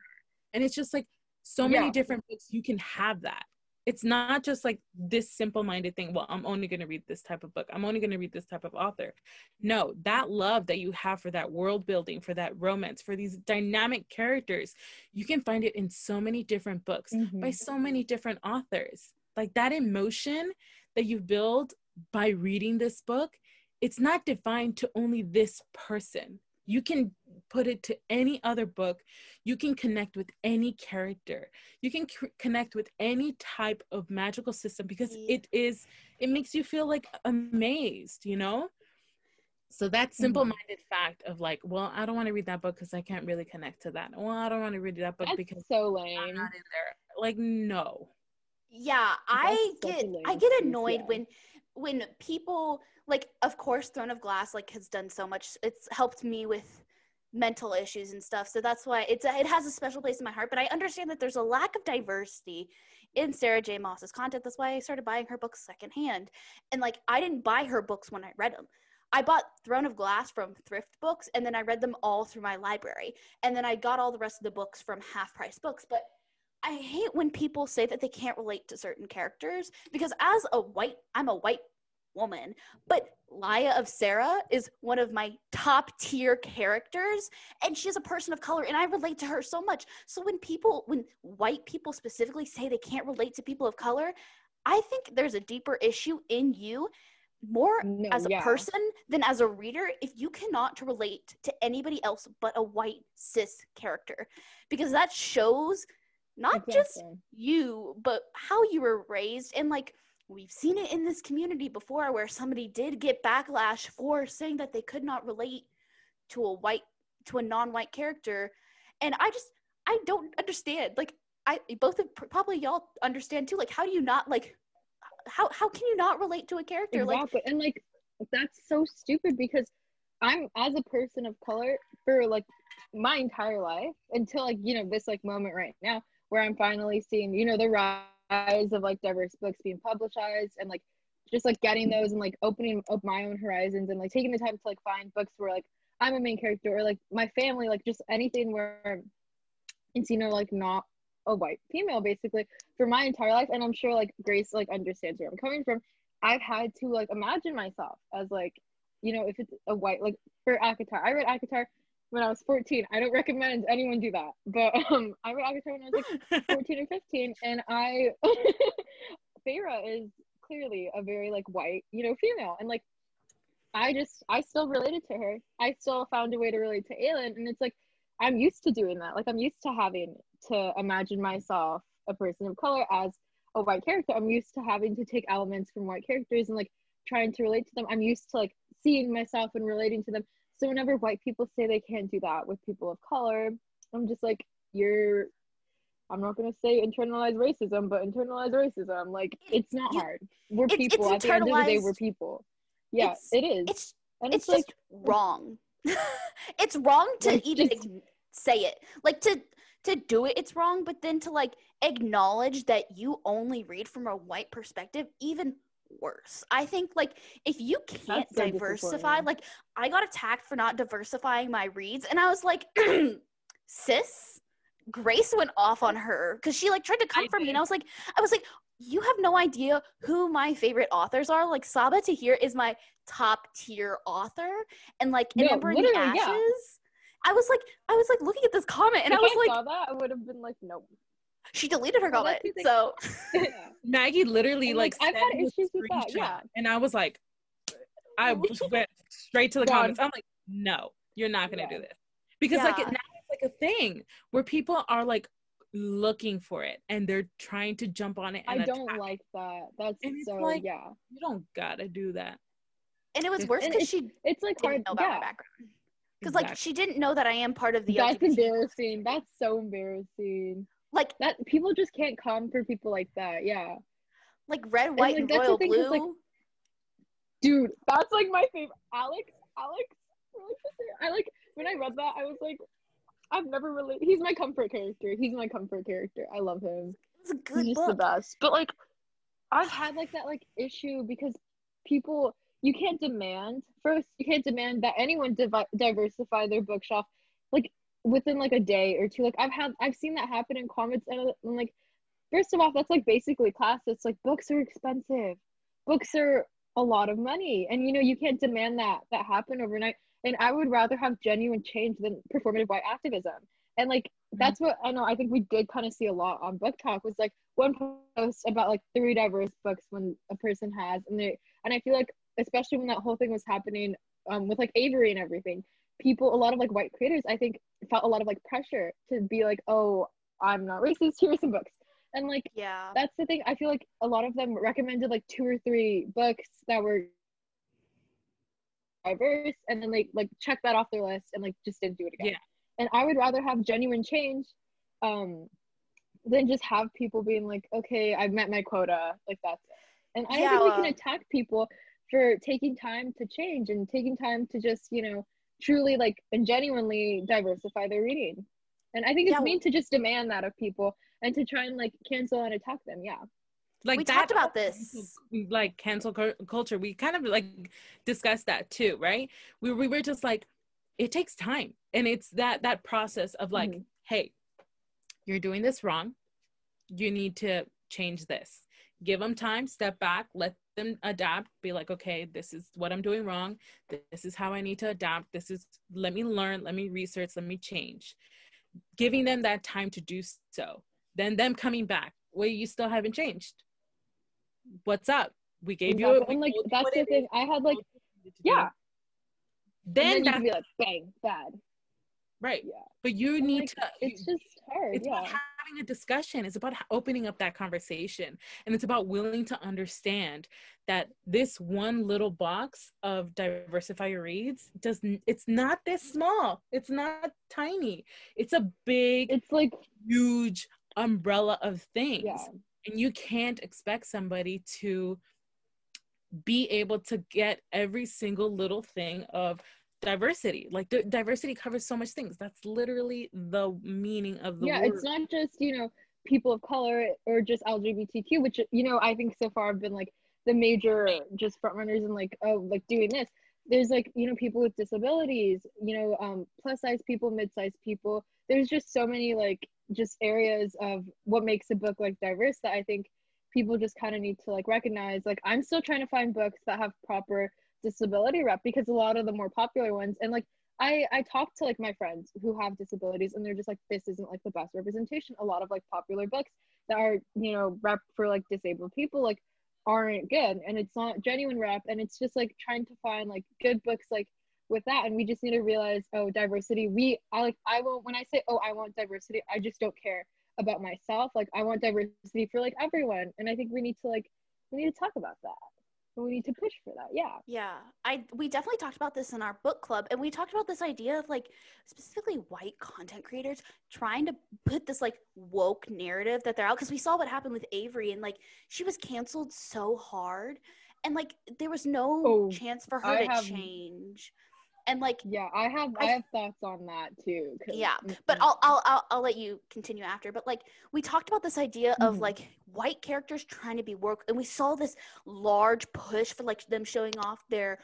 And it's just like so many Yeah. different books you can have that. It's not just like this simple minded thing. Well, I'm only going to read this type of book. I'm only going to read this type of author. No, that love that you have for that world building, for that romance, for these dynamic characters, you can find it in so many different books by Mhm. so many different authors. Like that emotion that you build by reading this book, it's not defined to only this person. You can put it to any other book. You can connect with any character. You can c- connect with any type of magical system because it is, it makes you feel like amazed, you know? So that mm-hmm. simple minded fact of like, well, I don't want to read that book because I can't really connect to that. Well, I don't want to read that book That's because so I'm lame. not in there. Like, no. Yeah, I a get I get annoyed yeah. when when people like of course Throne of Glass like has done so much. It's helped me with mental issues and stuff. So that's why it's a, it has a special place in my heart, but I understand that there's a lack of diversity in Sarah J Maas's content. That's why I started buying her books secondhand. And like I didn't buy her books when I read them. I bought Throne of Glass from thrift books and then I read them all through my library. And then I got all the rest of the books from half price books, but I hate when people say that they can't relate to certain characters because as a white, I'm a white woman. But Laia of Serra is one of my top tier characters, and she's a person of color, and I relate to her so much. So when people, when white people specifically say they can't relate to people of color, I think there's a deeper issue in you more No, as a yeah. person than as a reader if you cannot relate to anybody else but a white cis character because that shows not just you but how you were raised and like we've seen it in this community before where somebody did get backlash for saying that they could not relate to a white to a non-white character. And i just i don't understand. Like i both of probably y'all understand too like how do you not like how how can you not relate to a character? Like Exactly. and like that's so stupid because I'm as a person of color for like my entire life until like, you know, this like moment right now where I'm finally seeing, you know, the rise of like diverse books being publicized and like just like getting those and like opening up my own horizons and like taking the time to like find books where like I'm a main character or like my family, like just anything where it's, you know, like not a white female basically for my entire life. And I'm sure like Grace like understands where I'm coming from. I've had to like imagine myself as like, you know, if it's a white like for ACOTAR. I read ACOTAR when I was 14. I don't recommend anyone do that. But um I read ACOTAR when I was like 14 or 15 and I Feyre is clearly a very like white, you know, female. And like I just I still related to her. I still found a way to relate to Aelin and it's like I'm used to doing that. Like I'm used to having to imagine myself a person of color as a white character. I'm used to having to take elements from white characters and like trying to relate to them. I'm used to like seeing myself and relating to them. So whenever white people say they can't do that with people of color, I'm just like, you're I'm not gonna say internalized racism, but internalized racism. Like it's not You- hard. We're it's- it's people. At the end of the day, we're people. Yeah, It's- it is. it's and it's, it's, like just wrong it's wrong to Like, even just- say it like to to do it it's wrong but then to like acknowledge that you only read from a white perspective even worse i think like if you can't so diversify like i got attacked for not diversifying my reads and i was like sis grace went off on her because she like tried to come for me and i was like i was like you have no idea who my favorite authors are like Sabaa Tahir is my top tier author and like No, Ember in the Ashes. yeah. I was like, I was like looking at this comment and I was I like, I would have been like, nope. She deleted her comment. that's. So Yeah. Maggie literally And, like, like, I've had issues with that, yeah. and I was like, I just went straight to the Gone. comments. I'm like, no, you're not gonna Yeah. do this because like it, now it's like a thing where people are like looking for it and they're trying to jump on it. I don't attack. like that. That's And so like- yeah. You don't gotta do that. and it was worse because she It's like hard. didn't know about my Yeah, background. Because like she didn't know that I am part of the that's LGBT. embarrassing. That's so embarrassing. Like That people just can't come for people like that. Yeah, like red, white, like, and royal thing, blue. like, dude, that's like my favorite. Alex, Alex, I like when I read that. I was like, I've never really. He's my comfort character. He's my comfort character. I love him. it's a He's good just the best. But like, I've had like that like issue because people you can't demand first you can't demand that anyone divi- diversify their bookshelf like within like a day or two. Like I've had I've seen that happen in comments and, and like first of all that's like basically class. It's like books are expensive. Books are a lot of money and you know you can't demand that that happen overnight and i would rather have genuine change than performative white activism and like that's what i know i think we did kind of see a lot on BookTok was like one post about like three diverse books when a person has and they and i feel like especially when that whole thing was happening um with like avery and everything people a lot of like white creators i think felt a lot of like pressure to be like oh i'm not racist here are some books and like Yeah. that's the thing. I feel like a lot of them recommended like two or three books that were diverse, and then they like check that off their list and like just didn't do it again. Yeah. And I would rather have genuine change, um, than just have people being like, okay, I've met my quota, like that's it. And I don't think we can attack people for taking time to change and taking time to just you know truly like and genuinely diversify their reading. And I think it's Yeah. mean to just demand that of people and to try and like cancel and attack them. Yeah. like We that talked about this. like cancel culture we kind of like discussed that too right we, we were just like it takes time and it's that that process of like Mhm. hey you're doing this wrong you need to change this give them time, step back, let them adapt, be like, okay, this is what I'm doing wrong. This is how I need to adapt. This is, let me learn, let me research, let me change. Giving them that time to do so. Then them coming back, well, you still haven't changed. What's up? We gave Exactly. you, and like that's the thing. I had like told you what you needed to do. yeah. Then, then you be like bang bad. right. Yeah. But you And, need like, to, It's you- just hard. it's yeah. Having a discussion it's about opening up that conversation and it's about willing to understand that this one little box of diversify your reads does n- it's not this small it's not tiny it's a big It's like huge umbrella of things yeah. and you can't expect somebody to be able to get every single little thing of diversity like di- diversity covers so much things. That's literally the meaning of the word. yeah word. it's not just you know people of color or just lgbtq which you know i think so far have been like the major just front runners and like oh like doing this. There's like you know people with disabilities you know um plus size people mid-sized people. There's just so many like just areas of what makes a book like diverse that i think people just kind of need to like recognize. Like i'm still trying to find books that have proper disability rep because a lot of the more popular ones and like I I talk to like my friends who have disabilities and they're just like this isn't like the best representation. A lot of like popular books that are you know rep for like disabled people like aren't good and it's not genuine rep and it's just like trying to find like good books like with that and we just need to realize oh diversity we I like I won't when I say oh I want diversity I just don't care about myself like I want diversity for like everyone and I think we need to like we need to talk about that we need to push for that yeah. Yeah, I we definitely talked about this in our book club, and we talked about this idea of like specifically white content creators trying to put this like woke narrative that they're out because we saw what happened with Avery, and like she was canceled so hard, and like there was no Oh, chance for her I to have- change, and like Yeah, I have I, I- have thoughts on that too Yeah, but. I'll, I'll I'll I'll let you continue after. But like we talked about this idea of Mhm. like white characters trying to be woke, and we saw this large push for like them showing off their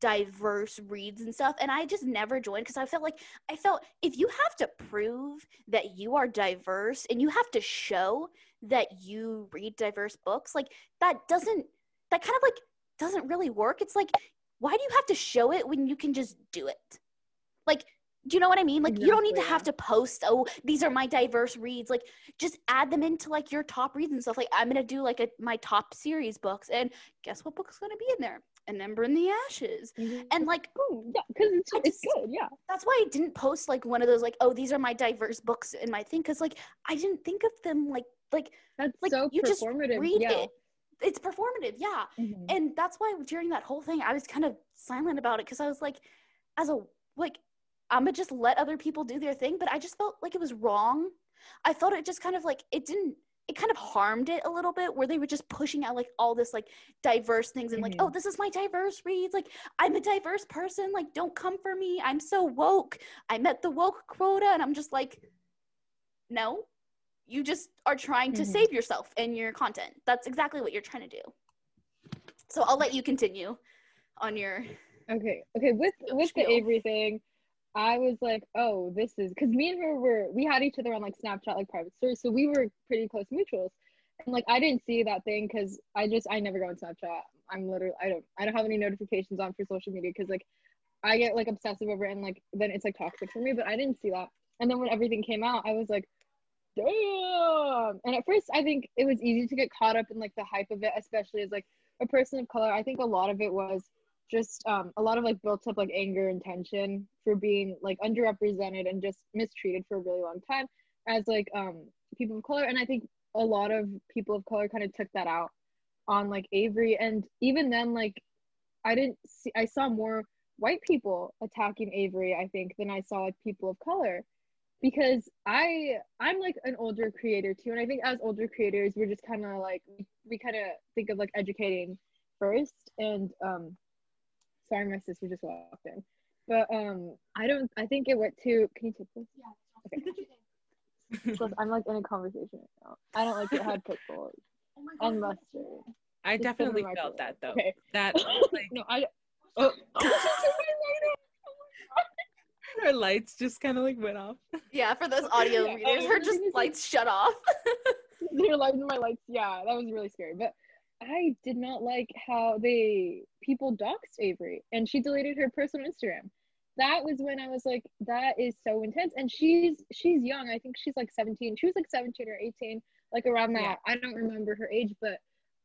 diverse reads and stuff. And I just never joined because I felt like I felt if you have to prove that you are diverse and you have to show that you read diverse books, like that doesn't that kind of like doesn't really work. It's like why do you have to show it when you can just do it? Like do you know what I mean? Like you don't need to have to post, oh, these are my diverse reads. Like just add them into like your top reads and stuff. Like I'm gonna do like a my top series books, and guess what book's gonna be in there? An Ember in the Ashes. Mhm. And like Oh, yeah, because it's it's good. Yeah. that's why I didn't post like one of those like, oh, these are my diverse books in my thing, because like I didn't think of them like like That's like so you just performative. read yeah. it. It's performative, yeah. Mhm. And that's why during that whole thing, I was kind of silent about it because I was like, as a like, I'm gonna just let other people do their thing. But I just felt like it was wrong. I felt it just kind of like it didn't. It kind of harmed it a little bit where they were just pushing out like all this like diverse things and like, Mhm. oh, this is my diverse reads. Like, I'm a diverse person. Like, don't come for me. I'm so woke. I met the woke quota, and I'm just like, no, you just are trying to Mhm. save yourself and your content. That's exactly what you're trying to do. So I'll let you continue on your. Okay. Okay. With with the Avery thing, I was like, oh, this is because me and her were we had each other on like Snapchat like private stories, so we were pretty close mutuals. And like I didn't see that thing because I just I never go on Snapchat. I'm literally I don't I don't have any notifications on for social media because like I get like obsessive over it and like then it's like toxic for me. But I didn't see that. And then when everything came out, I was like, damn. And at first, I think it was easy to get caught up in like the hype of it, especially as like a person of color. I think a lot of it was just um, a lot of like built up like anger and tension for being like underrepresented and just mistreated for a really long time as like um, people of color. And I think a lot of people of color kind of took that out on like Avery. And even then, like I didn't see, I saw more white people attacking Avery, I think, than I saw like people of color because I I'm like an older creator too, and I think as older creators, we're just kind of like we, we kind of think of like educating first. And um, sorry, my sister just walked in, but um, I don't. I think it went to. Can you take this? Yeah. Okay. So I'm like in a conversation right now. I don't like it had pitbull and mustard. I Just definitely put it in my felt that though. Okay. That like no, I. oh, Oh, her lights just kind of like went off. Yeah, for those audio readers, her just thing is, like- lights shut off. their lights and my lights. Yeah, that was really scary. But I did not like how they people doxed Avery and she deleted her personal Instagram. That was when I was like, that is so intense. And she's she's young. I think she's like 17. She was like 17 or 18, like around that. Yeah. I don't remember her age, but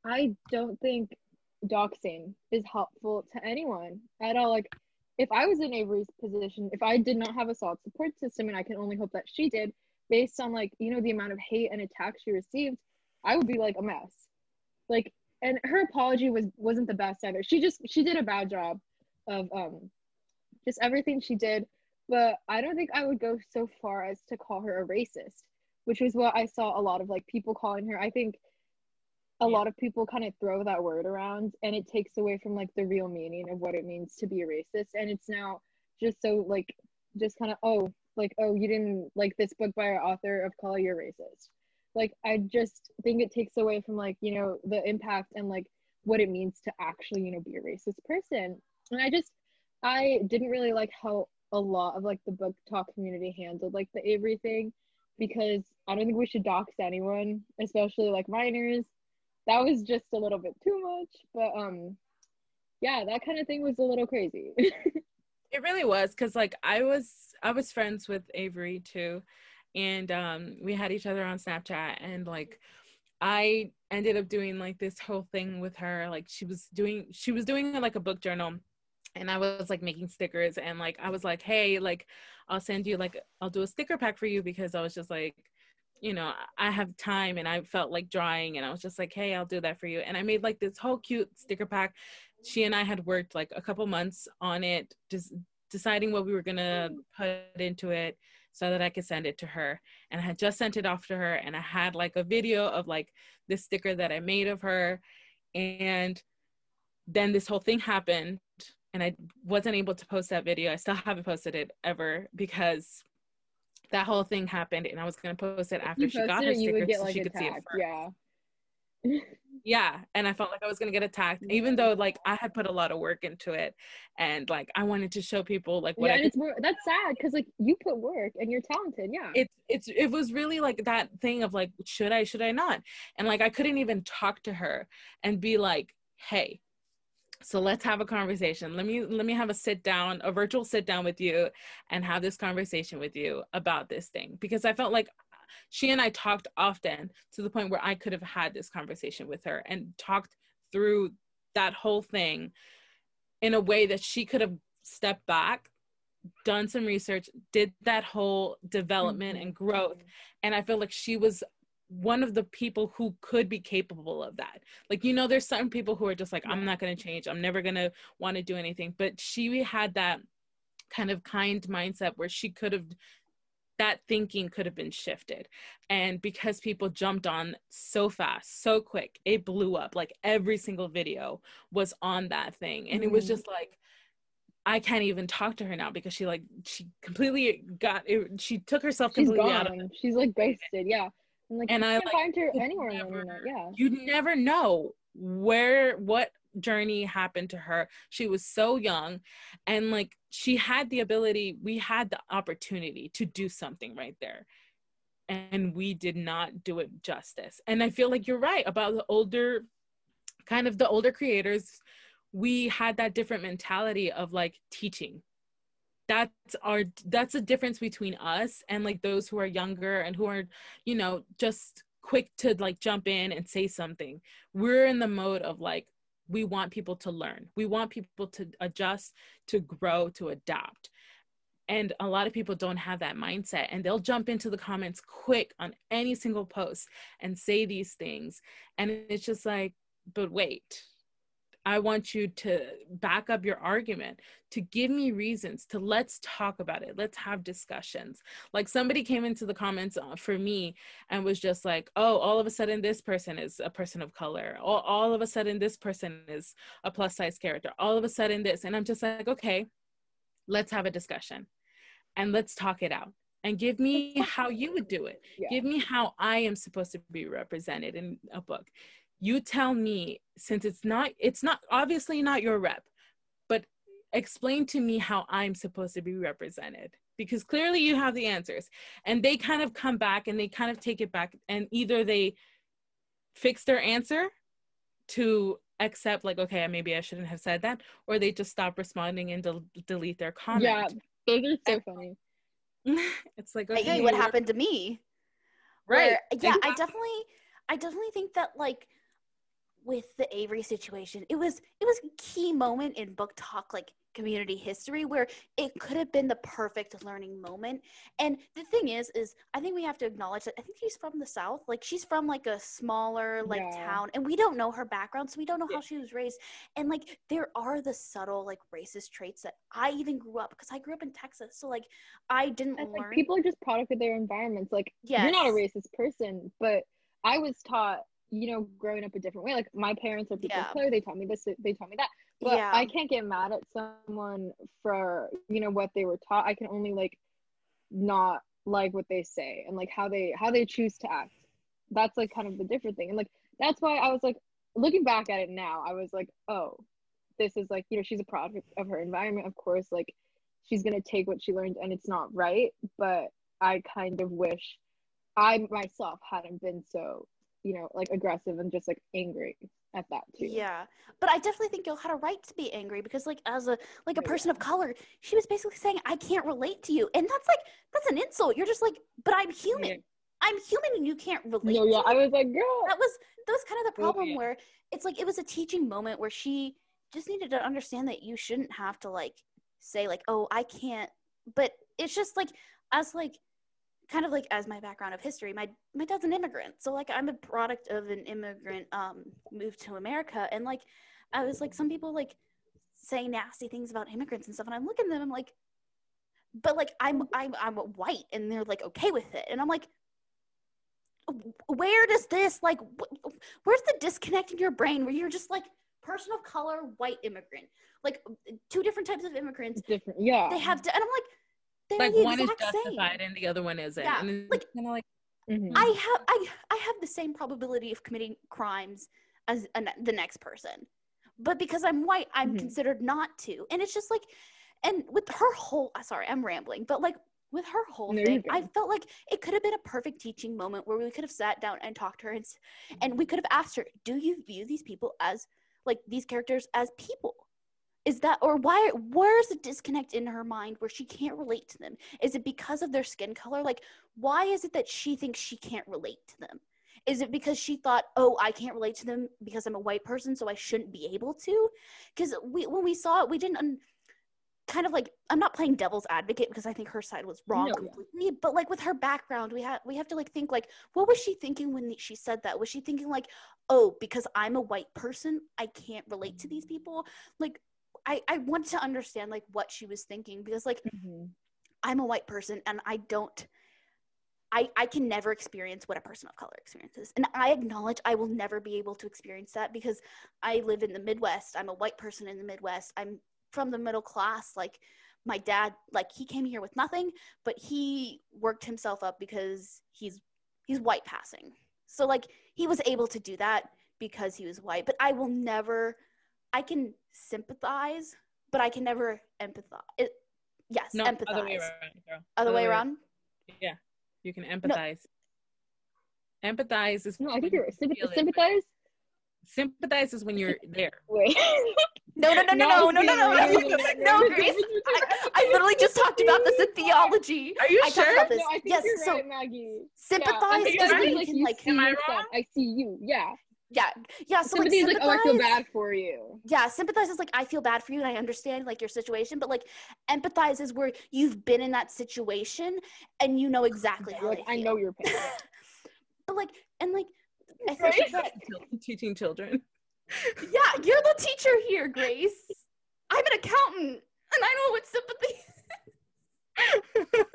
I don't think doxing is helpful to anyone at all. Like if I was in Avery's position, if I did not have a solid support system, and I can only hope that she did, based on like, you know, the amount of hate and attacks she received, I would be like a mess. Like and her apology was wasn't the best either. She just she did a bad job of um just everything she did, but I don't think I would go so far as to call her a racist, which was what I saw a lot of like people calling her. I think a Yeah. lot of people kind of throw that word around and it takes away from like the real meaning of what it means to be a racist and it's now just so like just kind of oh like oh you didn't like this book by our author of color you're racist. Like i just think it takes away from like you know the impact and like what it means to actually you know be a racist person. And i just i didn't really like how a lot of like the book talk community handled like the avery thing because i don't think we should dox anyone especially like minors that was just a little bit too much but um yeah that kind of thing was a little crazy It really was because like I was I was friends with Avery too, and um, we had each other on Snapchat and like I ended up doing like this whole thing with her. Like she was doing she was doing like a book journal, and I was like making stickers and like I was like, hey, like I'll send you like I'll do a sticker pack for you because I was just like you know i have time and i felt like drawing and i was just like hey i'll do that for you. And i made like this whole cute sticker pack. She and i had worked like a couple months on it just deciding what we were gonna put into it so that i could send it to her. And i had just sent it off to her and i had like a video of like this sticker that i made of her. And then this whole thing happened and i wasn't able to post that video. I still haven't posted it ever because that whole thing happened and i was going to post it after she got her sticker get so like she could see it first. yeah. Yeah and i felt like i was going to get attacked even though like i had put a lot of work into it and like i wanted to show people like what yeah i and it's more that's sad because like you put work and you're talented yeah. It's it's it was really like that thing of like should i should i not? And like i couldn't even talk to her and be like hey so let's have a conversation. Let me let me have a sit down a virtual sit down with you and have this conversation with you about this thing. Because i felt like she and i talked often to the point where i could have had this conversation with her and talked through that whole thing in a way that she could have stepped back done some research did that whole development mm-hmm. and growth. And i feel like she was one of the people who could be capable of that. Like you know there's some people who are just like i'm not going to change. I'm never going to want to do anything. But she had that kind of kind mindset where she could have that thinking could have been shifted. And because people jumped on so fast so quick it blew up. Like every single video was on that thing. And it was Mhm. just like I can't even talk to her now because she like she completely got it, she took herself completely out of gone. she's like ghosted yeah and like And you I, can't like, find her anywhere on the internet yeah. You'd never know where what journey happened to her. She was so young and like she had the ability we had the opportunity to do something right there. And we did not do it justice. And i feel like you're right about the older kind of the older creators. We had that different mentality of like teaching that's our that's the difference between us and like those who are younger and who are you know just quick to like jump in and say something. We're in the mode of like we want people to learn. We want people to adjust to grow to adapt. And a lot of people don't have that mindset and they'll jump into the comments quick on any single post and say these things. And it's just like but wait I want you to back up your argument, to give me reasons, to let's talk about it. Let's have discussions. Like somebody came into the comments uh, for me and was just like, oh, all of a sudden this person is a person of color. All, all of a sudden this person is a plus size character. All of a sudden this. And I'm just like, okay, let's have a discussion and let's talk it out. And give me how you would do it. Yeah. Give me how I am supposed to be represented in a book you tell me since it's not it's not obviously not your rep but explain to me how i'm supposed to be represented. Because clearly you have the answers. And they kind of come back and they kind of take it back and either they fix their answer to accept like okay maybe i shouldn't have said that or they just stop responding and del- delete their comment. Yeah, those are so funny. it's like Like, okay. what happened to me? right. Where- yeah i definitely i definitely think that like with the avery situation it was it was a key moment in BookTok like community history where it could have been the perfect learning moment. And the thing is is i think we have to acknowledge that i think she's from the south. Like she's from like a smaller like Yeah. town and we don't know her background so we don't know how she was raised. And like there are the subtle like racist traits that i even grew up because i grew up in texas so like i didn't It's learn like people are just product of their environments. Like you're not a racist person, but I was taught, you know, growing up a different way. Like my parents are people Yeah. of color. They taught me this. They taught me that. But Yeah. I can't get mad at someone for you know what they were taught. I can only like not like what they say and like how they how they choose to act. That's like kind of the different thing. And like that's why I was like looking back at it now, I was like, oh, this is like, you know, she's a product of her environment. Of course, like she's gonna take what she learned and it's not right. But I kind of wish I myself hadn't been so, you know, like aggressive and just like angry at that too. Yeah, but I definitely think you had a right to be angry because, like, as a like a person of color, she was basically saying, "I can't relate to you," and that's like that's an insult. You're just like, "But I'm human. Yeah. I'm human, and you can't relate." No, yeah, I was like, girl. that was that was kind of the problem yeah. where it's like it was a teaching moment where she just needed to understand that you shouldn't have to like say like, "Oh, I can't," but it's just like as like kind of like as my background of history my my dad's an immigrant. So like i'm a product of an immigrant um move to america. And like i was like some people like say nasty things about immigrants and stuff. And i'm looking at them i'm like but like i'm i'm i'm white and they're like okay with it. And i'm like where does this like wh- where's the disconnect in your brain where you're just like person of color white immigrant? Like two different types of immigrants. Different. Yeah. they have to, and i'm like they're like the one is exact same. justified and the other one isn't Yeah, and it's like- kind of like Mhm. I have I I have the same probability of committing crimes as an, the next person, but because I'm white, I'm Mhm. considered not to, and it's just like, and with her whole uh, sorry, I'm rambling, but like with her whole No, you're thing, I felt like it could have been a perfect teaching moment where we could have sat down and talked to her, and and we could have asked her, "Do you view these people as like these characters as people?" Is that or why where's the disconnect in her mind where she can't relate to them? Is it because of their skin color? Like why is it that she thinks she can't relate to them? Is it because she thought, oh, I can't relate to them because I'm a white person, so I shouldn't be able to? Because we, when we saw it, we didn't un- kind of like. I'm not playing devil's advocate because I think her side was wrong No, completely. But like with her background, we have we have to like think like, what was she thinking when she said that? Was she thinking like, oh, because I'm a white person, I can't relate to these people? Like, I I want to understand like what she was thinking because like Mhm. I'm a white person and I don't I I can never experience what a person of color experiences. And I acknowledge I will never be able to experience that because I live in the Midwest. I'm a white person in the Midwest. I'm from the middle class like my dad like he came here with nothing, but he worked himself up because he's he's white passing. So like he was able to do that because he was white, but I will never I can sympathize, but I can never empathize. It, yes, no empathize. other way around girl. Other way around? yeah you can empathize empathize is No, I when think you you're sympath- feel it. sympathize. sympathize is when you're there Wait. No, no, no, no, no, no, no, no, no, no, no, Grace. I, I literally just talked about this in theology. are you I talked sure about this. No, I think yes, you're so right, Maggie. sympathize yeah, I is think you're when right. you like can you like, see Am I yourself. wrong? I see you. Yeah. Yeah, yeah. So like Sympathy is like, oh, I feel bad for you. Yeah, sympathize is like I feel bad for you and I understand like your situation, but like empathize is where you've been in that situation and you know exactly how like, I know your pain. But like, and like, I think Right? that teaching children yeah, you're the teacher here, Grace. I'm an accountant and I know what sympathy.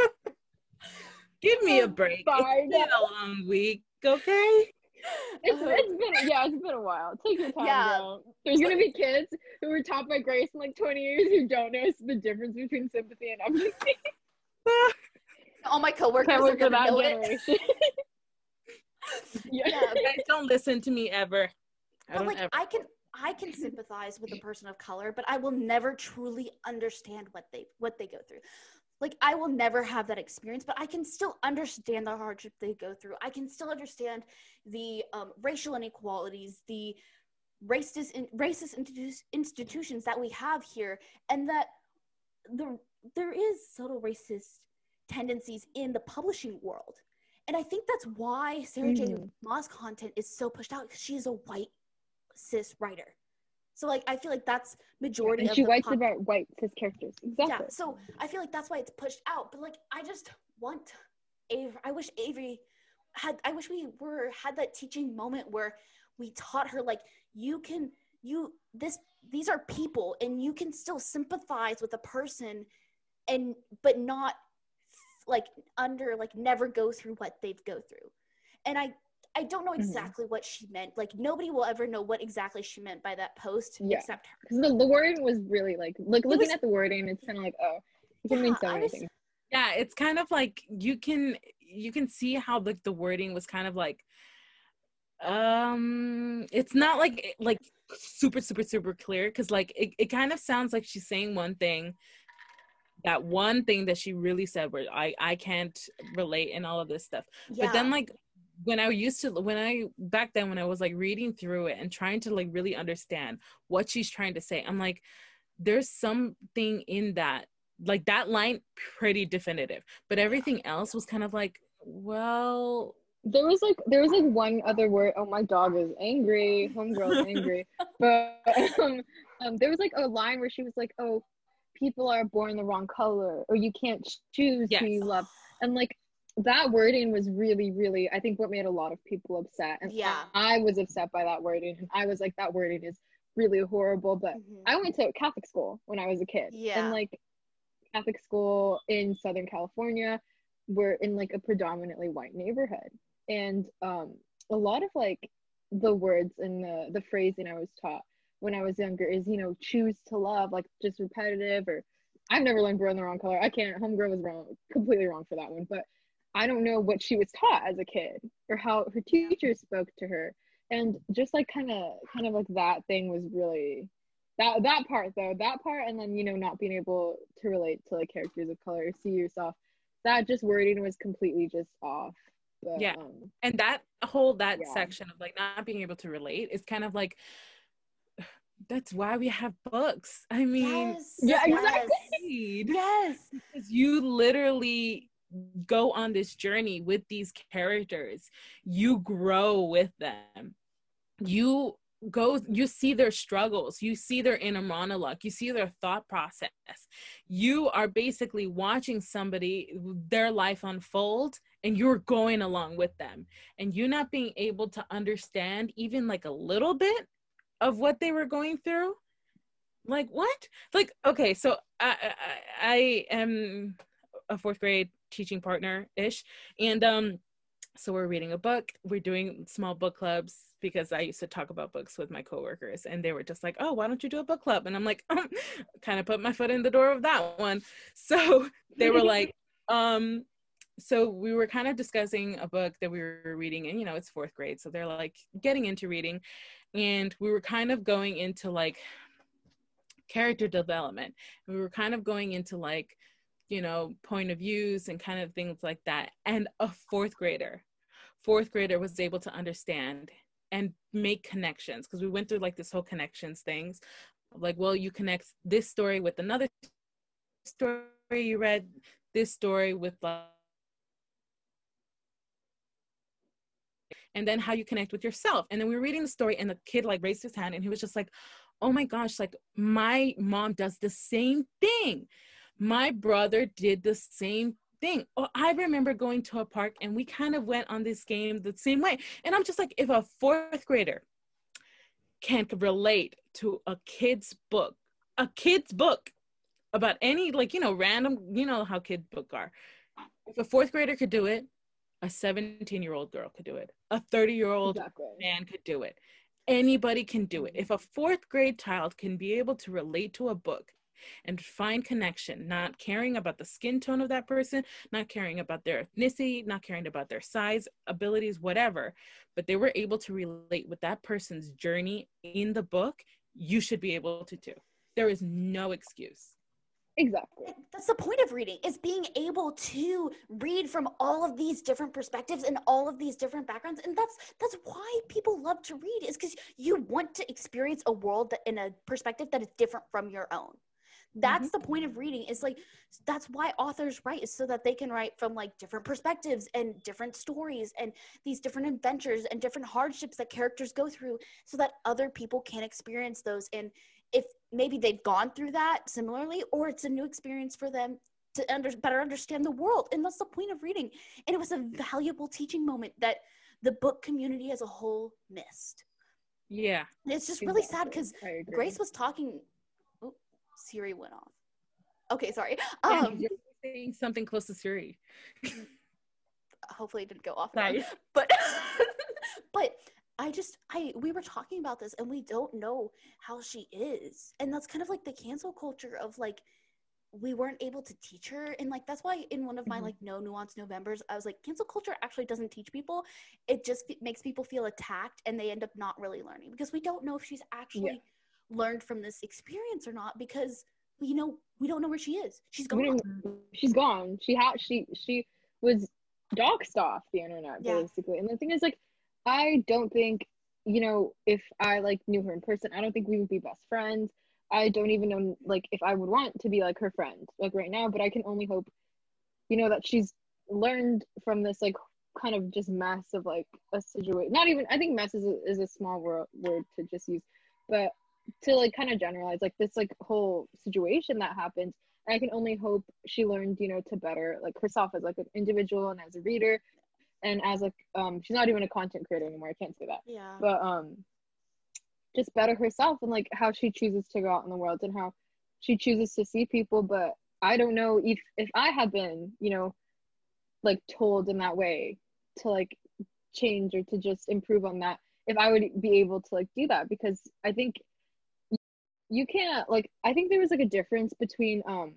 give me a Um, break it's been a long week okay It's, Uh, it's been yeah, it's been a while. Take your time, Yeah. girl. There's gonna be kids who were taught by Grace in like 20 years who don't know the difference between sympathy and empathy. All my coworkers Can't are wait gonna that know it. yeah. Yeah, guys don't listen to me ever I but like ever I can I can sympathize with a person of color, but I will never truly understand what they what they go through. Like I will never have that experience, but I can still understand the hardship they go through. I can still understand the um, racial inequalities, the racist in, racist institu- institutions that we have here, and that the there is subtle racist tendencies in the publishing world. And I think that's why Sarah J. Mhm. Maas content is so pushed out because she is a white cis writer. So like I feel like that's majority and of she the writes pop- about white cis characters. Exactly. yeah, so I feel like that's why it's pushed out. But like, I just want Avery. I wish Avery had. I wish we were had that teaching moment where we taught her like you can you this these are people and you can still sympathize with a person and but not like under like never go through what they've go through and i i don't know Mhm. exactly what she meant like nobody will ever know what exactly she meant by that post Yeah. except her Because the, the wording was really like, like looking was- at the wording, it's kind of like, oh, it can mean Yeah, so many was- things. yeah it's kind of like you can you can see how like the wording was kind of like um it's not like like super super super clear because like it, it kind of sounds like she's saying one thing that one thing that she really said where i i can't relate and all of this stuff but then like when i used to when i back then when i was like reading through it and trying to like really understand what she's trying to say i'm like there's something in that like that line pretty definitive but everything else was kind of like well There was like there was like one other word. Oh, my dog is angry. Homegirl's angry. But um, um, there was like a line where she was like, "Oh, people are born the wrong color, or you can't choose Yes. who you love." And like that wording was really, really, I think what made a lot of people upset. And Yeah. I was upset by that wording, and I was like, that wording is really horrible. But Mhm. I went to Catholic school when I was a kid. Yeah. And like Catholic school in Southern California, we're in like a predominantly white neighborhood. And um a lot of like the words and the the phrasing I was taught when I was younger is, you know, choose to love, like just repetitive or I've never learned born the wrong color. I can't homegirl was wrong, completely wrong for that one. But I don't know what she was taught as a kid or how her teachers spoke to her. And just like kind of kind of like that thing was really that that part though that part and then you know not being able to relate to like characters of color see yourself that just wording was completely just off but, Yeah. um, and that whole that Yeah. section of like not being able to relate is kind of like that's why we have books i mean yes, Yeah, exactly. yes. because you literally go on this journey with these characters you grow with them. You go you see their struggles you see their inner monologue you see their thought process. You are basically watching somebody their life unfold and you're going along with them. And you not being able to understand even like a little bit of what they were going through? Like what? Like okay so i i, I am a fourth grade teaching partner ish and um so we're reading a book. We're doing small book clubs because i used to talk about books with my coworkers and they were just like oh why don't you do a book club? And i'm like kind of put my foot in the door of that one. So they were like um so we were kind of discussing a book that we were reading and you know it's fourth grade so they're like getting into reading. And we were kind of going into like character development. We were kind of going into like you know point of views and kind of things like that. And a fourth grader fourth grader was able to understand and make connections because we went through like this whole connections things. Like well you connect this story with another story you read this story with like and then how you connect with yourself. And then we were reading the story and the kid like raised his hand and he was just like oh my gosh like my mom does the same thing my brother did the same thing. Oh, i remember going to a park and we kind of went on this game the same way. And i'm just like if a fourth grader can relate to a kid's book a kid's book about any like you know random you know how kid book are. If a fourth grader could do it a 17 year old girl could do it. A 30 year old exactly. man could do it. Anybody can do it. Mm-hmm. If a fourth grade child can be able to relate to a book and find connection, not caring about the skin tone of that person, not caring about their ethnicity, not caring about their size, abilities, whatever, but they were able to relate with that person's journey in the book, you should be able to too. There is no excuse. exactly. That's the point of reading is being able to read from all of these different perspectives and all of these different backgrounds. And that's that's why people love to read is because you want to experience a world that in a perspective that is different from your own. That's mm-hmm. the point of reading. Is like that's why authors write is so that they can write from like different perspectives and different stories and these different adventures and different hardships that characters go through so that other people can experience those. And if maybe they've gone through that similarly or it's a new experience for them to under, better understand the world. And that's the point of reading. And it was a valuable teaching moment that the book community as a whole missed. Yeah. and it's just really sad because grace was talking siri went off. Okay sorry. Um you're saying something close to Siri. hopefully it didn't go off again. but but i just i we were talking about this and we don't know how she is. And that's kind of like the cancel culture of like we weren't able to teach her. And like that's why in one of my Mhm. like no nuance novembers i was like cancel culture actually doesn't teach people. It just f- makes people feel attacked and they end up not really learning because we don't know if she's actually learned from this experience or not because you know we don't know where she is she's gone she's gone. She had she she was doxed off the internet Yeah. basically. And the thing is like I don't think you know if I like knew her in person, I don't think we would be best friends. I don't even know like if I would want to be like her friend like right now, but I can only hope you know that she's learned from this like kind of just mess of like a situation. Not even I think mess is a, is a small word word to just use, but to like kind of generalize like this like whole situation that happened and I can only hope she learned, you know, to better like herself as like an individual and as a reader and as like um she's not even a content creator anymore. I can't say that. yeah But um just better herself and like how she chooses to go out in the world and how she chooses to see people, but I don't know if if I had been, you know, like told in that way to like change or to just improve on that, if I would be able to like do that because I think you can't like I think there was like a difference between um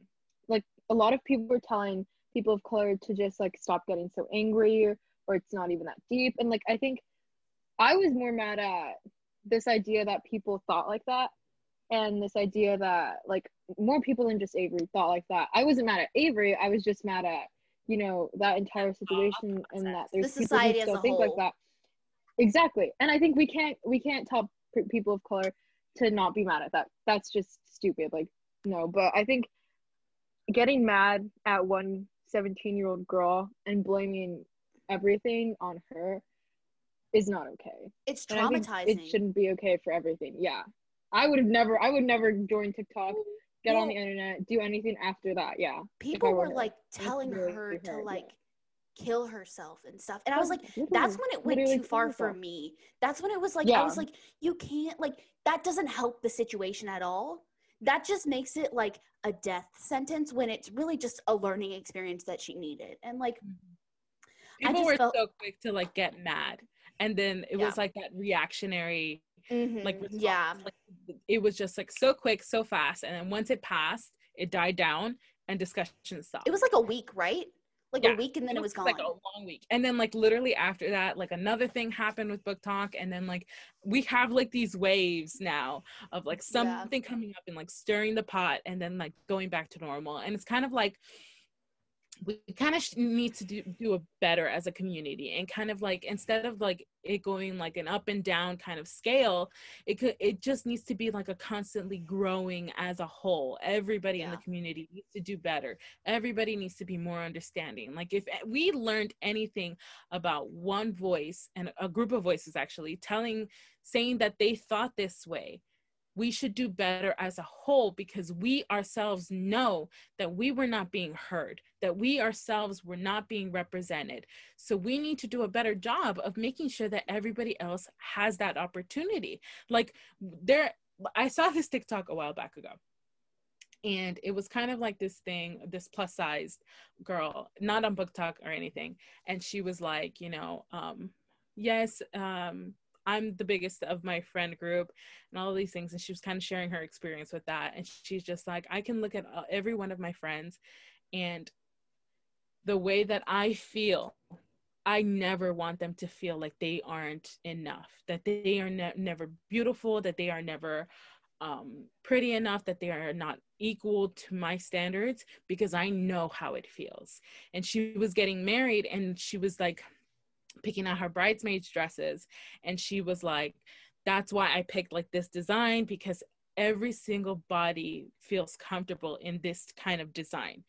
like a lot of people were telling people of color to just like stop getting so angry or, or it's not even that deep and like I think I was more mad at this idea that people thought like that and this idea that like more people than just Avery thought like that. I wasn't mad at Avery, I was just mad at you know that entire situation and that there's The people who still think whole. like that. Exactly. And I think we can't we can't tell people of color to not be mad at that. That's just stupid. Like no, but I think getting mad at one 17 year old girl and blaming everything on her is not okay. it's traumatizing It shouldn't be okay for everything. Yeah. I would have never I would never join TikTok, get on the internet, do anything after that. Yeah. people were her. like telling really her to yeah. like kill herself and stuff and i was like that's when it went too far for me that's when it was like i was like you can't like that doesn't help the situation at all that just makes it like a death sentence when it's really just a learning experience that she needed and like I People were felt- so quick to like get mad. And then it Yeah. was like that reactionary like mhm, response. yeah Like, it was just like so quick, so fast. And then once it passed, it died down and discussion stopped. it was like a week right like Yeah, a week and then it was gone like a long week. And then like literally after that like another thing happened with BookTok and then like we have like these waves now of like Yeah. something coming up and like stirring the pot and then like going back to normal. And it's kind of like we kind of need to do, do a better as a community and kind of like instead of like it going like an up and down kind of scale it could it just needs to be like a constantly growing as a whole. Everybody in the community needs to do better. Everybody needs to be more understanding. Like if we learned anything about one voice and a group of voices actually telling saying that they thought this way we should do better as a whole because we ourselves know that we were not being heard that we ourselves were not being represented. So we need to do a better job of making sure that everybody else has that opportunity. Like there i saw this tiktok a while back ago and it was kind of like this thing this plus sized girl not on BookTok or anything and she was like you know um yes um i'm the biggest of my friend group and all these things and she was kind of sharing her experience with that and she's just like i can look at uh, every one of my friends and the way that i feel i never want them to feel like they aren't enough that they are ne- never beautiful that they are never um, pretty enough that they are not equal to my standards because I know how it feels. And she was getting married and she was like picking out her bridesmaids dresses and she was like that's why I picked like this design because every single body feels comfortable in this kind of design.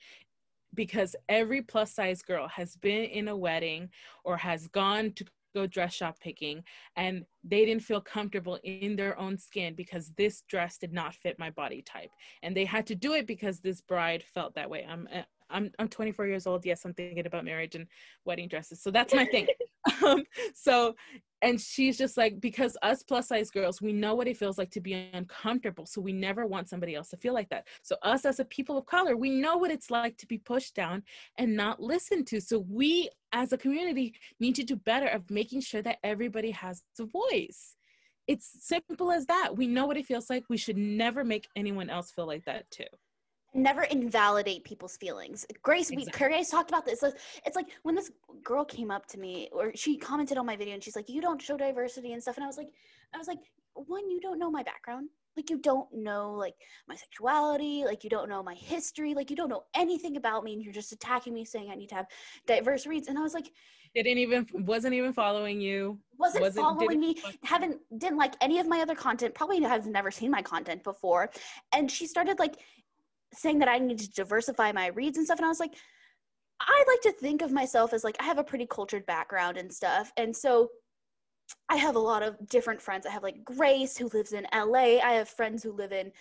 Because every plus size girl has been in a wedding or has gone to go dress shop picking and they didn't feel comfortable in their own skin because this dress did not fit my body type. And they had to do it because this bride felt that way. I'm uh, i'm i'm 24 years old. Yes i'm thinking about marriage and wedding dresses. So that's my thing. Um, so and she's just like because us plus size girls we know what it feels like to be uncomfortable. So we never want somebody else to feel like that. So us as a people of color we know what it's like to be pushed down and not listened to. So we as a community need to do better of making sure that everybody has a voice. It's simple as that. We know what it feels like. We should never make anyone else feel like that too never invalidate people's feelings. Grace, we Exactly. Grace talked about this. It's like when this girl came up to me, or she commented on my video, and she's like, "You don't show diversity and stuff," and I was like, "I was like, one, you don't know my background." Like you don't know like my sexuality, like you don't know my history, like you don't know anything about me, and you're just attacking me saying I need to have diverse reads. And I was like, didn't even wasn't even following you wasn't, Wasn't- following me, haven't didn't like any of my other content, probably has never seen my content before. And she started like saying that I need to diversify my reads and stuff. And I was like, I like to think of myself as like I have a pretty cultured background and stuff. And so I have a lot of different friends. I have like Grace who lives in LA. I have friends who live in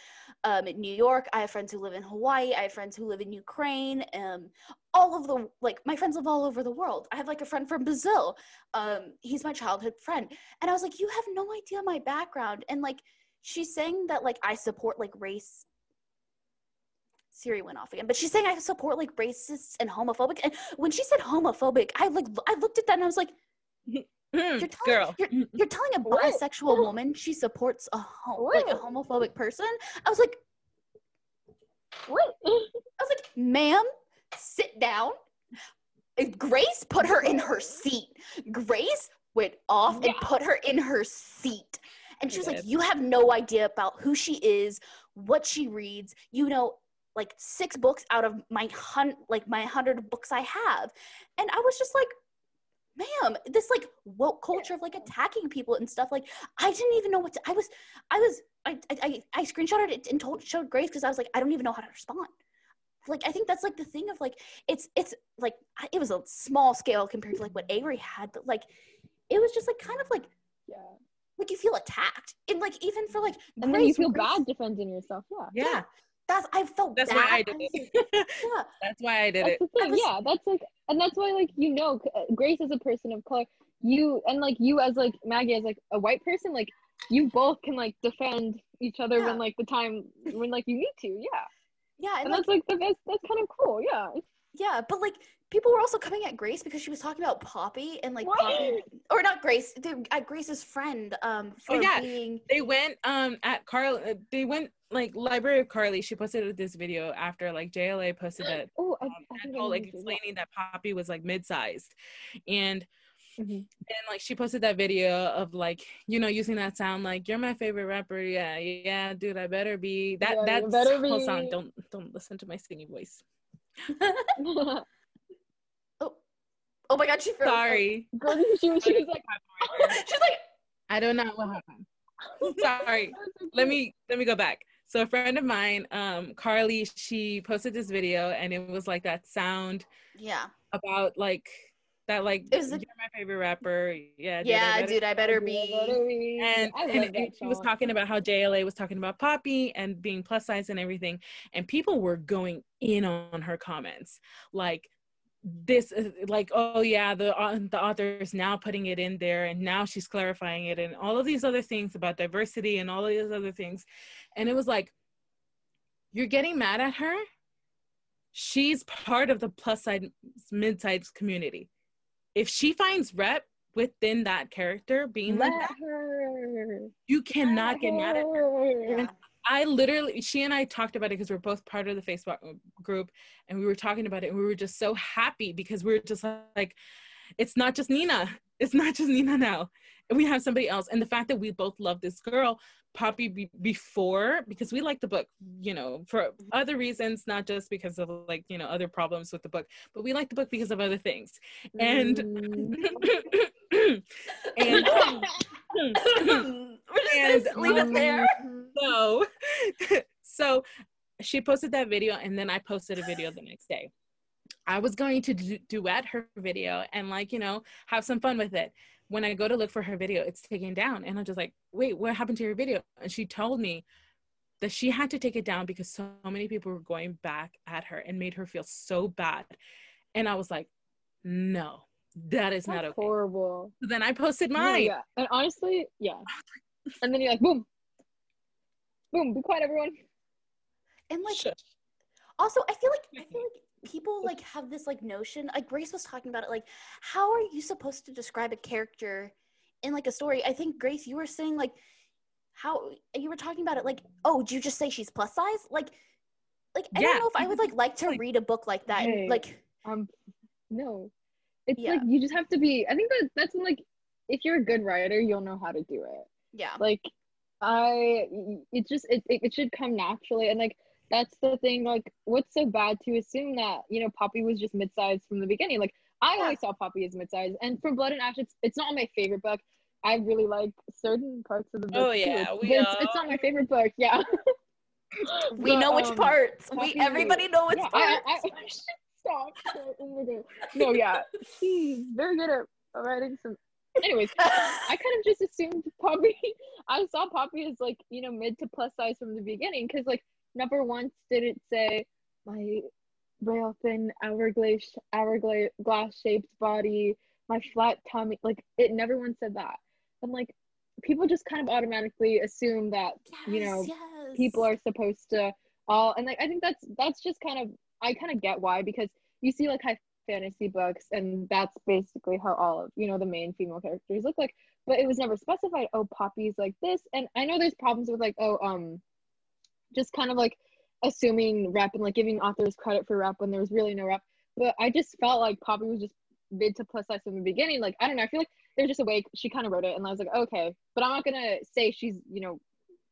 um, New York. I have friends who live in Hawaii. I have friends who live in Ukraine. Um, all of the like my friends live all over the world. I have like a friend from Brazil. Um, he's my childhood friend, and I was like, you have no idea my background. And like she's saying that like I support like race. Siri went off again, but she's saying I support like racists and homophobic. And when she said homophobic, I like I looked at that and I was like, Mm, you're telling, girl You're, you're telling a What? bisexual woman she supports a hom- like a homophobic person. I was like, What? I was like, ma'am, sit down. Grace put her in her seat. Grace went off and put her in her seat. And she was like, You have no idea about who she is, what she reads. You know, like six books out of my hun like my hundred books I have. And I was just like, ma'am, this like woke culture of like attacking people and stuff. Like I didn't even know what to I was I was I I, I, I screenshotted it and told showed Grace because I was like, I don't even know how to respond like i think that's like the thing of like it's it's like it was a small scale compared to like what avery had but like it was just like kind of like Yeah. like you feel attacked and like even for like And then you feel Grace- bad defending yourself. Yeah. yeah that's i felt that's bad. why i did it yeah that's why i did That's it the was- yeah. That's like, and that's why like you know, uh, Grace is a person of color. You and like you as like Maggie as like a white person, like you both can like defend each other Yeah. when like the time when like you need to. Yeah. yeah and And like, that's like the best. That's kind of cool. Yeah. Yeah but like people were also coming at grace because she was talking about poppy and like What? poppy or not grace at grace's friend um for Oh, yeah. being they went um at carl uh, they went like library of carly she posted this video after like jla posted that Oh, um, I I like what you mean. explaining that poppy was like mid-sized and Mhm. then like she posted that video of like you know using that sound like you're my favorite rapper yeah yeah dude i better be that Yeah, better whole song don't don't listen to my singing voice oh. Oh my god she froze. Sorry. Girl, she was, she was like, she's like i don't know what happened. Sorry. Let me let me go back. So a friend of mine um carly she posted this video and it was like that sound yeah. about like that like It was the- you're my favorite rapper yeah dude, I yeah better- dude i better "Yeah, be better be." and, and, that she was talking about how JLA was talking about Poppy and being plus size and everything, and people were going in on her comments, like this, is- like oh yeah, the au- the author is now putting it in there, and now she's clarifying it, and all of these other things about diversity and all of these other things, and it was like, you're getting mad at her. She's part of the plus size mid size community. If she finds rep within that character being like Let that, her. you cannot get mad at her. yeah. I literally, she and I talked about it because we're both part of the Facebook group and we were talking about it and we were just so happy because we were just like, it's not just Nina. It's not just Nina now. we have somebody else and the fact that we both love this girl poppy be- before because we like the book you know for other reasons not just because of like you know other problems with the book but we like the book because of other things and Mm. and And, leave it there. so so she posted that video and then i posted a video the next day i was going to du- duet her video and like you know have some fun with it when i go to look for her video it's taken down and i'm just like wait what happened to your video and she told me that she had to take it down because so many people were going back at her and made her feel so bad and i was like no that is not That's okay horrible. so then i posted No, mine yeah. And honestly, yeah. And then you're like, boom. Boom, be quiet, everyone. And like Shush. also i feel like i feel like people like have this like notion like grace was talking about it like how are you supposed to describe a character in like a story i think grace you were saying like how you were talking about it like oh did you just say she's plus size like like i Yeah. don't know if i would like like to Like- read a book like that and, like Um no. It's Yeah. like you just have to be I think that that's when, like if you're a good writer, you'll know how to do it. yeah like i it just it, it, it should come naturally and like that's the thing like what's so bad to assume that you know poppy was just mid-sized from the beginning. Like i Yeah. always saw poppy as mid-sized and from blood and ash it's, it's not my favorite book. I really like certain parts of the book Oh, yeah, It's- we it's, it's not my favorite book yeah. We But, know which um, parts. We everybody know which yeah, parts. I, I, I, stop oh no yeah she's very good at writing some anyways I kind of just assumed Poppy. I saw Poppy as like you know mid to plus size from the beginning because like never once did it say my rail thin hourglass hourglass glass shaped body, my flat tummy. Like it never once said that. And like people just kind of automatically assume that you know yes. people are supposed to all and like I think that's that's just kind of I kind of get why because you see like high fantasy books and that's basically how all of you know the main female characters look like but it was never specified oh poppy's like this and i know there's problems with like oh um just kind of like assuming rep and like giving authors credit for rep when there was really no rep but i just felt like poppy was just mid to plus size from the beginning like i don't know i feel like there's just a way she kind of wrote it and i was like okay but i'm not gonna say she's you know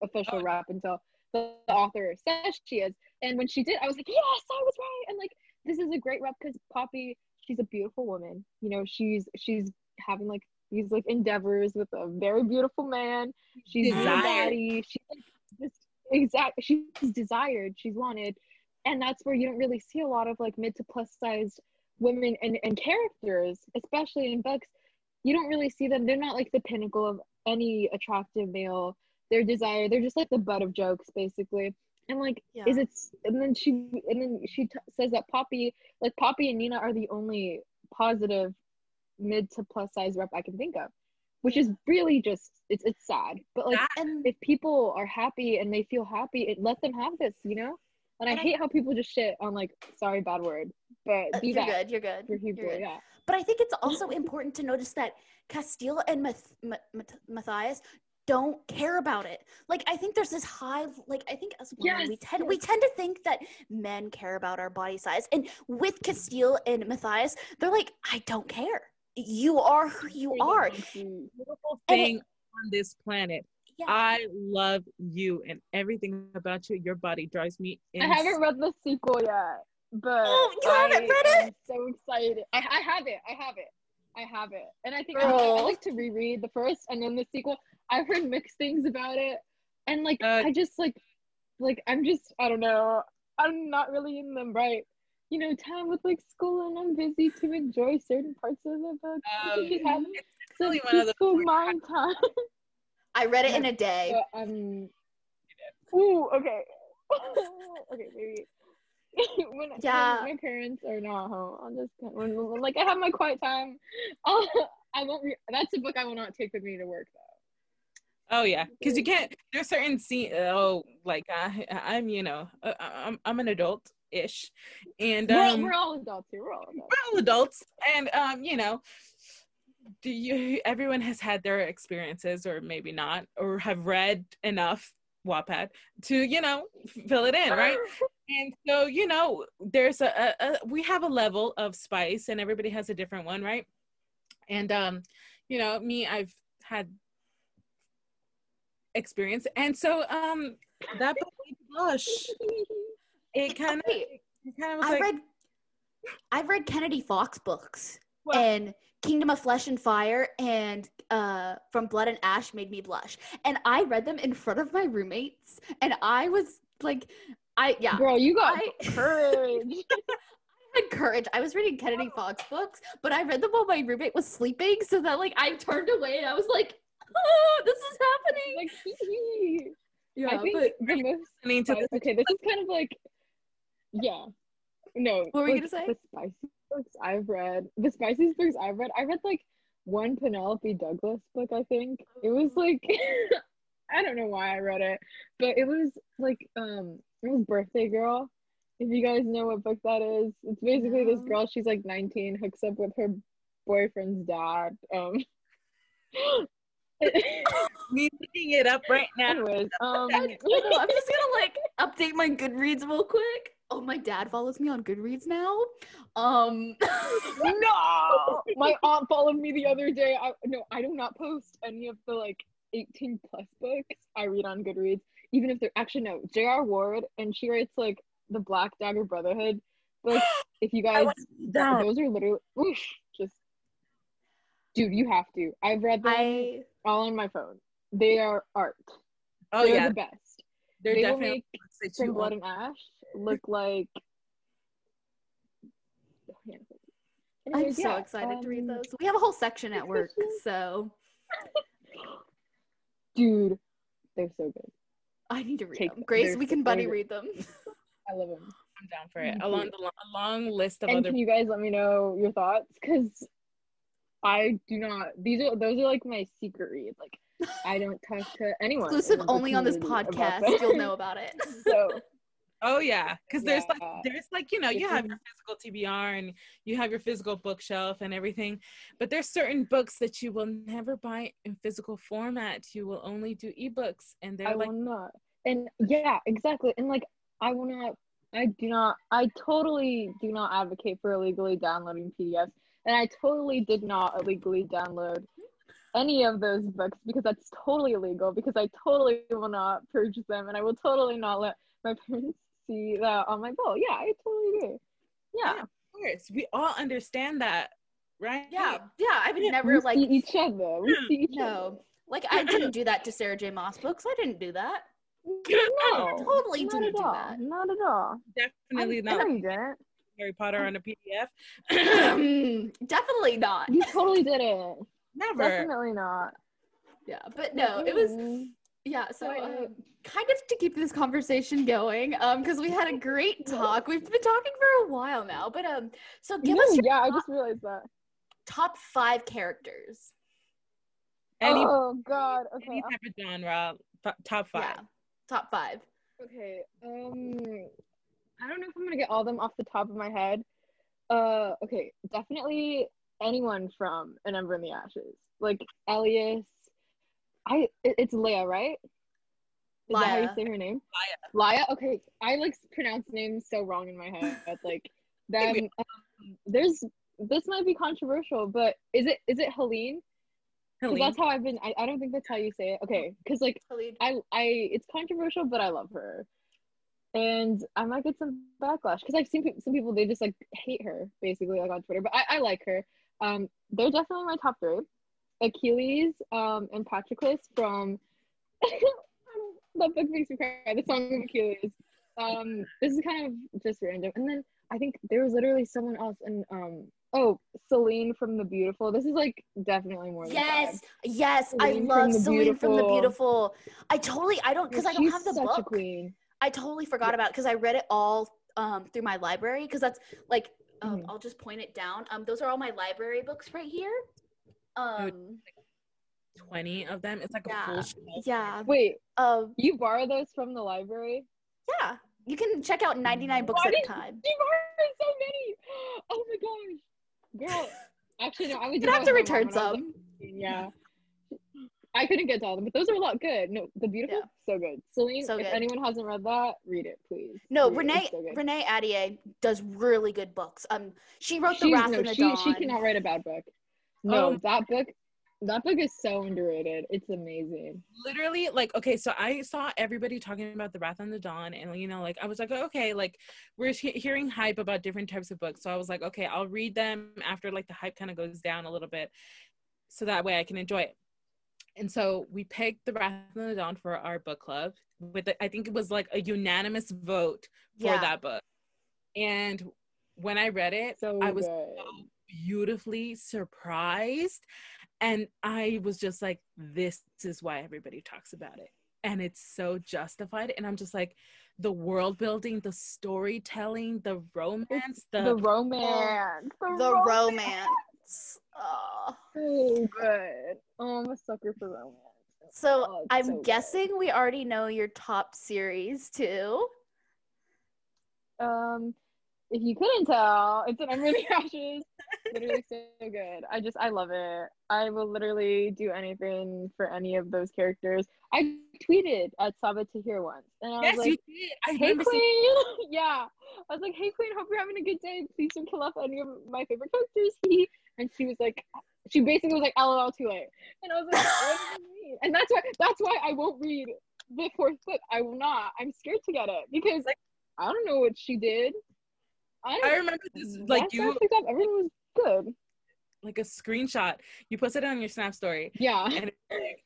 official Oh. rep until the, author says she is and when she did i was like yes i was right and like this is a great rep because Poppy, she's a beautiful woman. You know, she's she's having like these like endeavors with a very beautiful man. She's Desired. daddy. She's like just exact. She's desired. She's wanted, and that's where you don't really see a lot of like mid to plus sized women and and characters, especially in books. You don't really see them. They're not like the pinnacle of any attractive male. They're desired. They're just like the butt of jokes, basically. And like Yeah. is it and then she and then she t- says that poppy like poppy and nina are the only positive mid to plus size rep i can think of which is really just it's it's sad but like That- if people are happy and they feel happy it let them have this you know and i And I- hate how people just shit on like sorry bad word but uh, do you're that good you're good for you're good. yeah But I think it's also important to notice that Casteel and Math- Math- Matthias don't care about it. Like I think there's this high, like I think as women Yes, we tend yes. we tend to think that men care about our body size, and with Casteel and Matthias, they're like, I don't care. You are who you are. beautiful And it- thing on this planet. Yeah. I love you and everything about you. Your body drives me i haven't read the sequel yet but Oh, you haven't I read am it? so excited I, I have it i have it i have it and i think I, I like to reread the first and then the sequel i've heard mixed things about it and like Uh, i just like like i'm just i don't know i'm not really in the right you know time with like school and i'm busy to enjoy certain parts of the book I Um, just have some really one of the peaceful weird- mind time I read it in a day. but, um ooh okay okay maybe when, Yeah. when my parents are not home i'll just when, when like i have my quiet time I'll, i won't re- that's a book i will not take with me to work though Oh yeah, because you can't. There's certain scene. Oh, like I, I'm, you know, uh, I'm, I'm an adult ish, and we're, all, um, we're all adults here we're all adults we're all adults, and um, you know, do you? Everyone has had their experiences, or maybe not, or have read enough Wattpad to, you know, fill it in, right? and so you know there's a, a, a we have a level of spice and everybody has a different one right and um you know me i've had experience. And so um that book made me blush. It kind of it kind of I like read I've read Kennedy Fox books Well- and Kingdom of Flesh and Fire and uh From Blood and Ash made me blush. And I read them in front of my roommates and I was like I yeah. Girl, you got I- courage. I had courage. I was reading Kennedy Fox books, but I read them while my roommate was sleeping, so that like I turned away and I was like, "Oh, this is happening." like, hee hee. Yeah, I think but the most listening to this. okay, this is kind of like, yeah, no. What were you gonna say? The spicy books I've read, the spiciest books I've read. I read like one Penelope Douglas book. I think it was like, I don't know why I read it, but it was like, um, it was Birthday Girl. If you guys know what book that is, it's basically this girl. She's like 19, hooks up with her boyfriend's dad. Um. me looking it up right now. Anyways, um, you know, i'm just gonna like update my Goodreads real quick. Oh, my dad follows me on Goodreads now. Um, no! My aunt followed me the other day. I, no i do not post any of the like 18 plus books i read on goodreads even if they're actually no jr ward and she writes like the black dagger brotherhood books. If you guys those are literally oof, just dude you have to. I've read them I all on my phone. They are art. Oh they're yeah, the best. They're they will make books that from blood and ash look like I'm Anyways, so yeah, excited to read um, those. We have a whole section at work, so dude they're so good I need to read Take them. them. Grace, They're we can so buddy good. read them. i love them I'm down for it. Thank Along the lo- a long list of and other can you guys let me know your thoughts because i do not these are those are like my secret read like i don't talk to anyone Exclusive only on this podcast. You'll know about it. so Oh yeah, because there's like there's like you know you have mm-hmm. your physical TBR and you have your physical bookshelf and everything, but there's certain books that you will never buy in physical format. You will only do ebooks, and they're i like will not. And yeah exactly. And like i will not i do not i totally do not advocate for illegally downloading pdfs and i totally did not illegally download any of those books because that's totally illegal because i totally will not purchase them and i will totally not let my parents see that on my bill yeah i totally do yeah Yeah. of course we all understand that, right? Yeah, yeah. I've Yeah, never we like see each other we see each no, like I didn't do that to Sarah J. Maas books. I didn't do that. other no Totally not didn't at do all that. not at all Definitely I, not no, you didn't Harry Potter on a PDF. Um, definitely not. you totally didn't Never. definitely not Yeah, but no, it was. Yeah. So Right. um, kind of to keep this conversation going, um, because we had a great talk. We've been talking for a while now, but um, so give No, us your yeah, I top, just realized that. top five characters. Any, oh God. Okay. any type of genre, top five. Yeah, top five. Okay. Um, I don't know if I'm gonna get all of them off the top of my head. Uh, okay, definitely anyone from An Ember in the Ashes, like Elias. I it- it's Laia, right? Is that how you say her name? Laia. Laia. Okay, I like pronounce names so wrong in my head. But like then um, there's this might be controversial, but is it is it Helene? Helene. that's how I've been. I, I don't think that's how you say it. Okay, because like Khalid. I I it's controversial, but I love her, and I might get some backlash because I've seen pe- some people they just like hate her basically like on Twitter, but I, I like her. Um, they're definitely my top three. Achilles, um, and Patroclus from that book makes me cry. The song of Achilles. Um, this is kind of just random, and then I think there was literally someone else, and um, oh, Celine from The Beautiful. This is like definitely more. Yes, yes, I Celine from love The Celine from the Beautiful. Beautiful. I totally, I don't, because I don't have the book. queen. I totally forgot about because I read it all um, through my library because that's like um, Mhm. I'll just point it down. Um, those are all my library books right here. Um, Twenty of them. It's like a Yeah. full shelf. yeah, Wait, um, you borrow those from the library? yeah. You can check out 99 books Why at a time. You borrowed so many. Oh my gosh, girl. Actually, no. I would. You'd have to return some. some. Yeah. I couldn't get to all of them, but those are a lot good. No, the beautiful, Yeah. so good. Celine, So if anyone hasn't read that, read it, please. No, Read. Renee so. Renee Ahdieh does really good books. Um, she wrote The She's- Wrath no, and the she, Dawn. she cannot write a bad book. No, Oh. that book. That book is so underrated. It's amazing. literally like okay so i saw everybody talking about the wrath and the dawn and you know like i was like okay like we're he- hearing hype about different types of books so i was like okay i'll read them after like the hype kind of goes down a little bit so that way i can enjoy it and so we picked the wrath and the dawn for our book club with the, i think it was like a unanimous vote for Yeah. that book and when i read it So i was good. so beautifully surprised and i was just like this is why everybody talks about it and it's so justified and i'm just like the world building the storytelling the romance the, the romance. The romance. Oh. So good. Oh, I'm a sucker for romance. So Oh, I'm so good. guessing we already know your top series too. Um, if you couldn't tell, it's an the Ashes. literally so good. I just I love it. I will literally do anything for any of those characters. I tweeted at Sabaa Tahir once, and I was like, you did i "Hey Queen, yeah." I was like, "Hey Queen, hope you're having a good day. Please don't kill off any of my favorite characters." He and she was like, she basically was like, "LOL, too late," and I was like, "What do you mean?" And that's why that's why I won't read the fourth book. I will not. I'm scared to get it because like I don't know what she did. I, i remember this mm, like you up, everything was good. like a screenshot you posted it on your snap story Yeah. and like,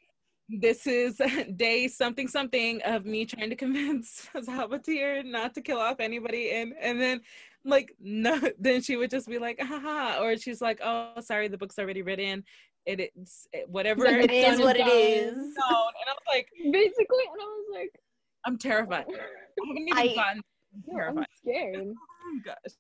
this is day something something of me trying to convince Sabaa Tahir not to kill off anybody and and then like no then she would just be like haha or she's like oh sorry the book's already written it is it, whatever Like, It it's what it is. and I was like Basically, and I was like, I'm terrified I haven't even I- gotten I'm terrified scared. Oh gosh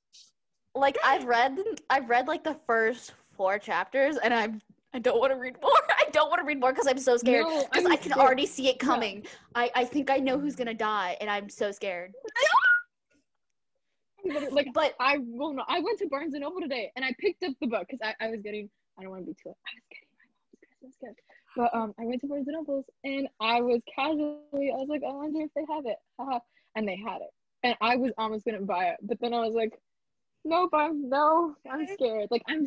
Like I've read I've read like the first four chapters and I'm I don't want to read more. I don't want to read more because I'm so scared. Because I'm I can scared. already see it coming. I, I think I know who's gonna die and I'm so scared. Like, But I will not. I went to Barnes and Noble today, and I picked up the book because I, I was getting. I don't want to be too. I was getting my mom's Christmas gift, but um, I went to Barnes and Nobles, and I was casually. I was like, I wonder if they have it, haha, and they had it, and I was almost gonna buy it, but then I was like, Nope, I'm no, I'm scared. Like I'm,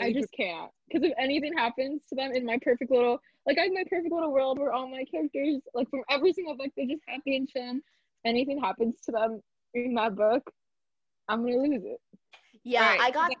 I just can't. Because if anything happens to them in my perfect little, like I have my perfect little world where all my characters, like from every single book, they're just happy and chin. Anything happens to them in that book, I'm gonna lose it. yeah, Alright, I got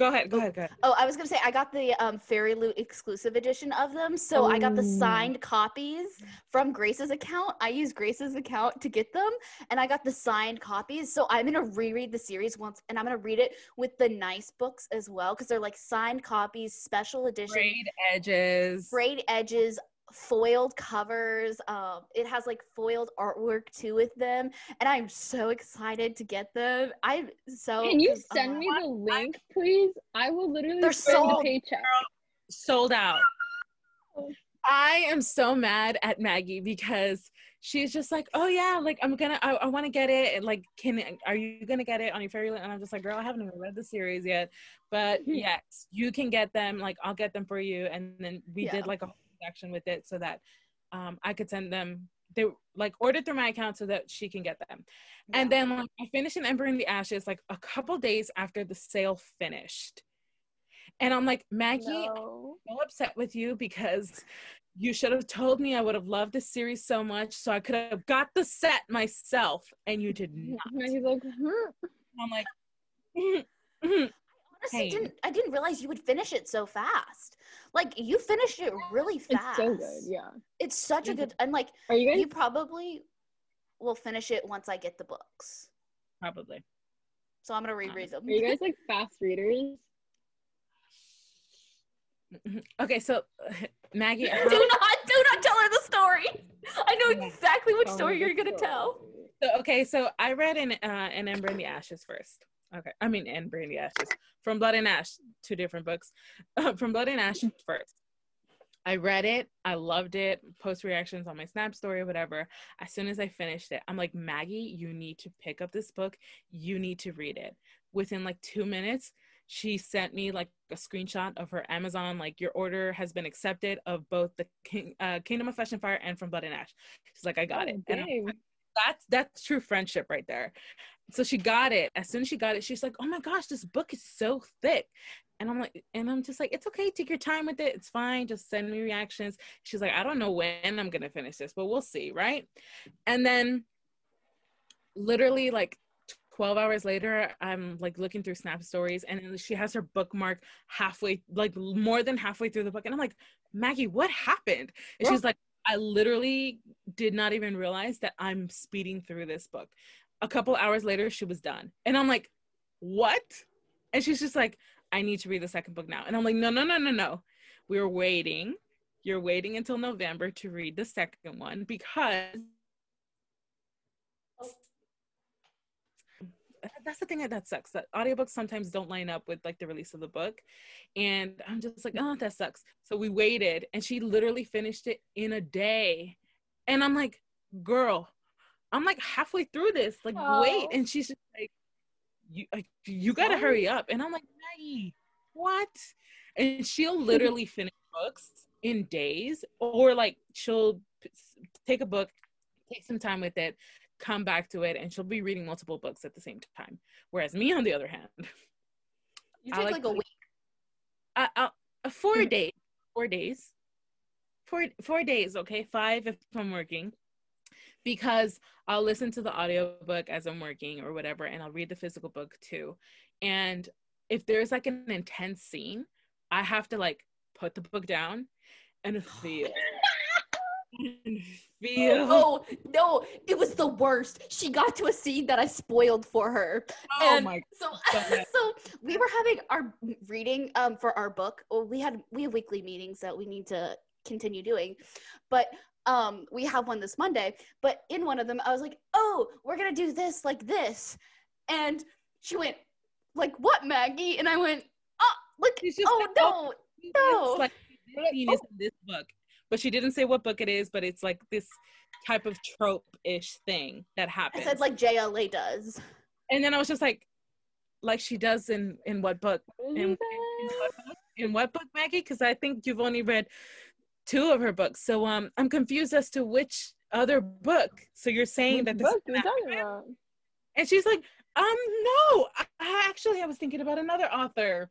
Go ahead, go ahead, go ahead. Oh, I was gonna say I got the um, FairyLoot exclusive edition of them. So I got the Oh. signed copies from Grace's account. I used Grace's account to get them, and I got the signed copies. So I'm gonna reread the series once, and I'm gonna read it with the nice books as well because they're like signed copies, special edition, Frayed edges. frayed edges, foiled covers. Um, it has like foiled artwork too with them, and I'm so excited to get them. I'm so. Can you send uh, me the link, please? I will literally They're send the sold. paycheck. sold out. I am so mad at Maggie because she's just like, oh yeah, like I'm gonna, I, I want to get it. And like, can are you gonna get it on your fairy? And I'm just like, girl, I haven't even read the series yet, but yes, you can get them. Like, I'll get them for you. And then we Yeah. did like a whole action with it so that um I could send them. They like ordered through my account so that she can get them. And then like I finished an Ember in the Ashes like a couple days after the sale finished. And I'm like, Maggie, No. I'm so upset with you because you should have told me I would have loved this series so much so I could have got the set myself and you did not. And he's like, hmm. I'm like honestly pain. didn't I didn't realize you would finish it so fast. Like you finished it really fast. it's so good. Yeah. It's such a good and like Are you guys? you probably will finish it once I get the books. probably. So I'm gonna reread them. Are you guys like fast readers? Okay, so Maggie, do not do not tell her the story. I know exactly which story you're gonna tell. so, okay, so I read an uh, an Ember in the Ashes first. Okay, I mean and the Ashes from Blood and Ash, two different books. from Blood and Ash first. I read it. I loved it. Post reactions on my Snap story, whatever. As soon as I finished it, I'm like, Maggie, you need to pick up this book. You need to read it. Within like two minutes, she sent me like a screenshot of her Amazon, like your order has been accepted of both the King, uh, Kingdom of Flesh and Fire and from Blood and Ash. She's like, I got Oh, it. And that's that's true friendship right there. So she got it. As soon as she got it, she's like, "Oh my gosh, this book is so thick." And I'm like, and I'm just like, it's okay, take your time with it. It's fine. Just send me reactions. She's like, I don't know when I'm gonna finish this, but we'll see, right? And then literally like 12 hours later, I'm like looking through Snap stories and she has her bookmark halfway, like more than halfway through the book. And I'm like, Maggie, what happened? And she's like, I literally did not even realize that I'm speeding through this book. A couple hours later, she was done. And I'm like, what? And she's just like, I need to read the second book now. And I'm like, no, no, no, no, no. We're waiting. You're waiting until November to read the second one because that's the thing that, that sucks that audiobooks sometimes don't line up with like the release of the book and i'm just like oh that sucks so we waited and she literally finished it in a day and i'm like girl i'm like halfway through this like Oh. wait and she's just like you like, you gotta hurry up. And i'm like maggie what? And she'll literally finish books in days or like she'll p- take a book take some time with it come back to it and she'll be reading multiple books at the same time. Whereas me on the other hand You take like like, a week. I, I'll, uh, four Hmm. days four days four four days okay? Five if i'm working because i'll listen to the audiobook as i'm working or whatever and i'll read the physical book too and if there's like an intense scene i have to like put the book down and feel and feel Oh no, it was the worst. She got to a scene that I spoiled for her. oh and my so so we were having our reading um for our book. Well, we had we have weekly meetings that we need to continue doing. But um we have one this Monday, but in one of them I was like, "Oh, we're going to do this like this." And she went, "Like what, Maggie?" And I went, "Oh, like She's oh like, no, no." It's like in this book, but she didn't say what book it is. But it's like this type of trope-ish thing that happens. I said like JLA does. and then I was just like, like she does in in what book? What In, in, what book? in what book, Maggie? Because I think you've only read two of her books, so um, I'm confused as to which other book. So you're saying Which that this, book are talking about? and she's like, um, no, I, I actually I was thinking about another author.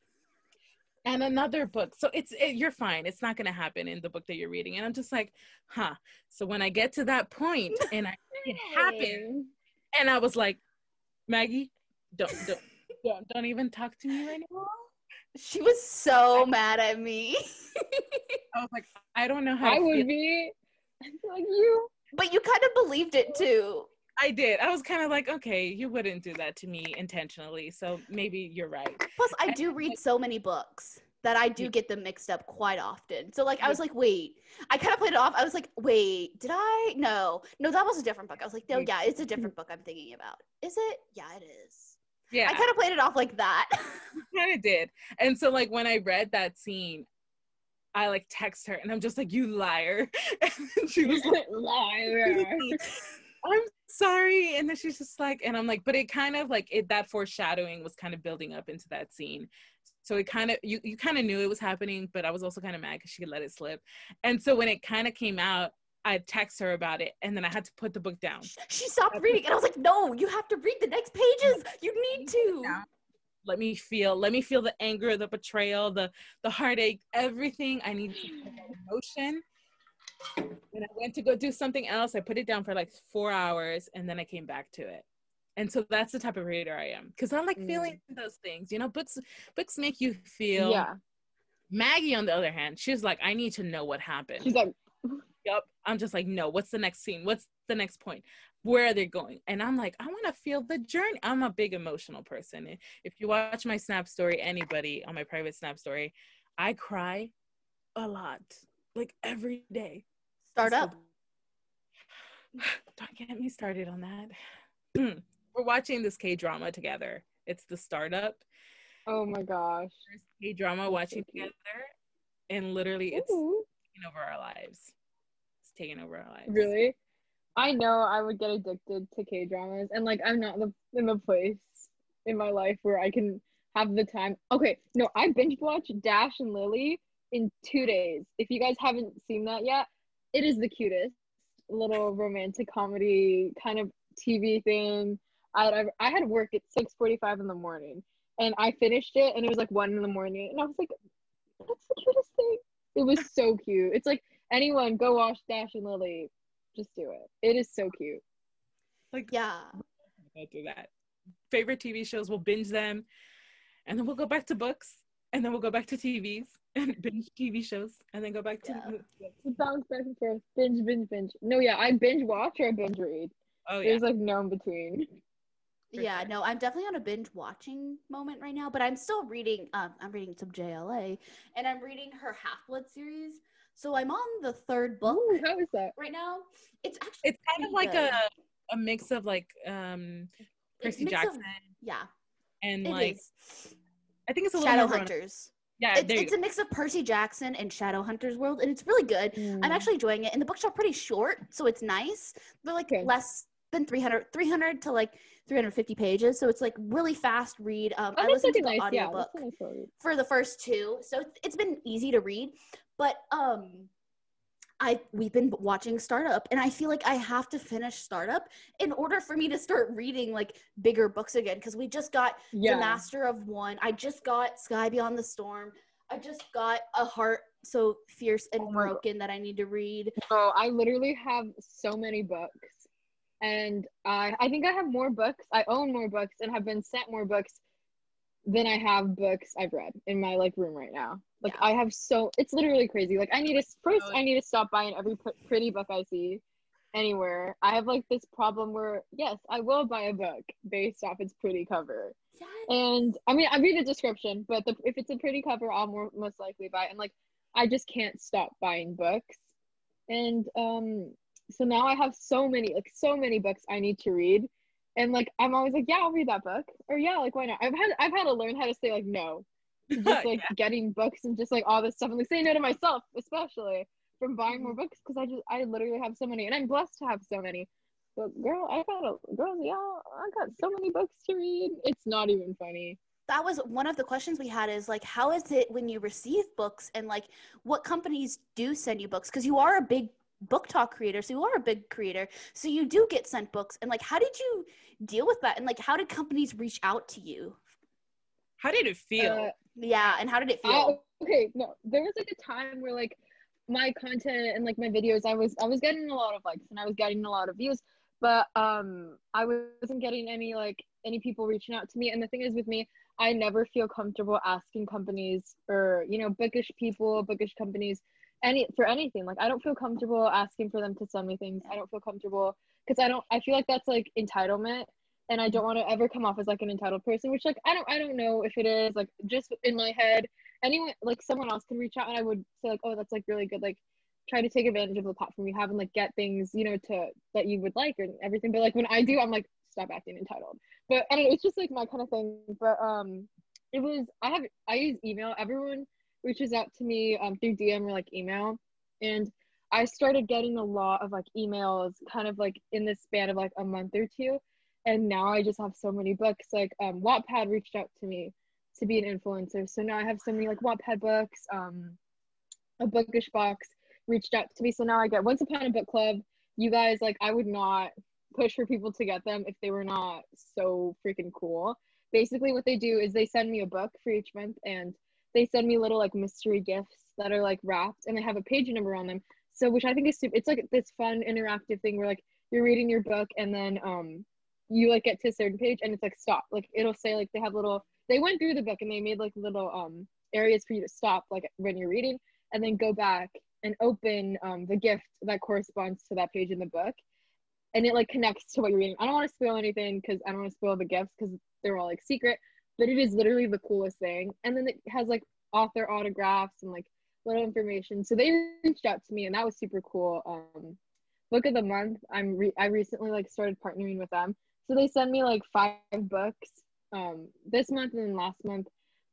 And another book. So it's it, you're fine. It's not going to happen in the book that you're reading. And I'm just like, huh. So when I get to that point and I it happened, and I was like, Maggie, don't don't don't, don't even talk to me right now. She was so mad at me. I was like, I don't know how. I would feel. be like you. but you kind of believed it too. I did. I was kind of like, okay, you wouldn't do that to me intentionally, so maybe you're right. Plus, I I- do read so many books that I do get them mixed up quite often. So, like, I was like, wait. I kind of played it off. I was like, wait, did I? No, no, that was a different book. I was like, no, Yeah. yeah, it's a different mm-hmm. book I'm thinking about. Is it? Yeah, it is. Yeah, I kind of played it off like that. kind of did. And so like when I read that scene, I like text her and I'm just like, you liar. And she was like, Liar. I'm sorry. And then she's just like, and I'm like, but it kind of like it that foreshadowing was kind of building up into that scene. So it kind of you you kind of knew it was happening, but I was also kind of mad because she could let it slip. And so when it kind of came out, I text her about it, and then I had to put the book down. she stopped reading, and I was like, no, you have to read the next pages. You need to. Let me feel. Let me feel the anger, the betrayal, the the heartache, everything. I need emotion. And I went to go do something else. I put it down for like four hours, and then I came back to it. And so that's the type of reader I am, because I like Mm. feeling those things. You know, books books make you feel. Yeah. Maggie, on the other hand, she's like, I need to know what happened. She's like, Yup. I'm just like, no, what's the next scene? What's the next point? Where are they going? And I'm like, I want to feel the journey. I'm a big emotional person. And If you watch my Snap story, anybody on my private Snap story, I cry a lot, like every day. Start up. Don't get me started on that. Mm. We're watching this K drama together. It's the startup. oh my gosh. K drama watching together. And literally, it's over our lives. Taking over our lives. really? I know I would get addicted to K dramas, and like I'm not in the, in the place in my life where I can have the time. Okay, no, I binge watched Dash and Lily in two days. If you guys haven't seen that yet, it is the cutest little romantic comedy kind of TV thing. I I had work at six forty five in the morning, and I finished it, and it was like one in the morning, and I was like, "That's the cutest thing." It was so cute. It's like anyone go watch Dash and Lily, just do it. It is so cute. Like Yeah. I'll do that. Favorite TV shows, we'll binge them, and then we'll go back to books, and then we'll go back to TVs and binge TV shows, and then go back to. Yeah. It bounce back and forth, binge, binge, binge. No, yeah, I binge watch or I binge read. Oh yeah. There's like no in between. For yeah, sure. no, I'm definitely on a binge watching moment right now, but I'm still reading. Um, I'm reading some JLA, and I'm reading her Half Blood series. So I'm on the third book Ooh, how is that? right now. It's actually It's kind of like good. a a mix of like um Percy mix of- Jackson yeah, and it like is. I think it's a little Shadow Hunters. Yeah, It's, there it's a mix of Percy Jackson and Shadowhunters world, and it's really good. Mm. I'm actually enjoying it. And the books are pretty short, so it's nice. They're like Okay. less than 300, 300 to like 350 pages. So it's like really fast read. Um, Oh, I listened to the nice. Audiobook a nice for the first two. So it's, it's been easy to read. But um, I we've been watching Startup, and I feel like I have to finish Startup in order for me to start reading like bigger books again. Because we just got Yeah. the Master of One. I just got Sky Beyond the Storm. I just got A Heart So Fierce and Oh my God. Broken that I need to read. Oh, I literally have so many books. And I I think I have more books. I own more books and have been sent more books than I have books I've read in my like room right now. Like Yeah. I have so it's literally crazy. Like I need to first I need to stop buying every pr- pretty book I see anywhere. I have like this problem where yes, I will buy a book based off its pretty cover. Yes. And I mean, I read the description, but the, if it's a pretty cover, I'll more, most likely buy it. And like, I just can't stop buying books. And um, so now I have so many, like, so many books I need to read. And like, I'm always like, yeah, I'll read that book, or yeah, like, why not? I've had, I've had to learn how to say like no, just like getting books and just like all this stuff, and like say no to myself, especially from buying more books because I just, I literally have so many, and I'm blessed to have so many. But girl, I got a girl, y'all, I got so many books to read. It's not even funny. that was one of the questions we had is like how is it when you receive books and like what companies do send you books because you are a big BookTok creator so you are a big creator so you do get sent books and like how did you deal with that and like how did companies reach out to you How did it feel? Uh, yeah and how did it feel okay, no, there was like a time where like my content and like my videos, I was I was getting a lot of likes and I was getting a lot of views, but um I wasn't getting any like any people reaching out to me. And the thing is with me, I never feel comfortable asking companies or you know bookish people, bookish companies any for anything. Like I don't feel comfortable asking for them to send me things. I don't feel comfortable because I don't. I feel like that's like entitlement and I don't want to ever come off as like an entitled person, which like I don't I don't know if it is like just in my head. Anyone like someone else can reach out and I would say like, oh, that's like really good. Like try to take advantage of the platform you have and like get things you know to that you would like and everything. But like when I do, I'm like stop acting entitled. But I don't know, it's just like my kind of thing. But um, it was I have I use email. Everyone reaches out to me um through DM or like email, and I started getting a lot of like emails kind of like in the span of like a month or two and now I just have so many books. Like um, Wattpad reached out to me to be an influencer, so now I have so many like Wattpad books. Um, a bookish box reached out to me, so now I get Once Upon a Book Club. You guys like I would not push for people to get them if they were not so freaking cool. Basically, what they do is they send me a book for each month, and they send me little like mystery gifts that are like wrapped, and they have a page number on them. So, which I think is super, it's like this fun interactive thing where like you're reading your book and then um you like get to a certain page and it's like stop. Like it'll say like they have little they went through the book and they made like little um areas for you to stop like when you're reading and then go back and open um the gift that corresponds to that page in the book and it like connects to what you're reading. I don't want to spoil anything because i don't want to spoil the gifts because they're all like secret but it is literally the coolest thing and then it has like author autographs and like little information. So they reached out to me and that was super cool um book of the month. I'm re- i recently like started partnering with them so they send me like five books um this month and then last month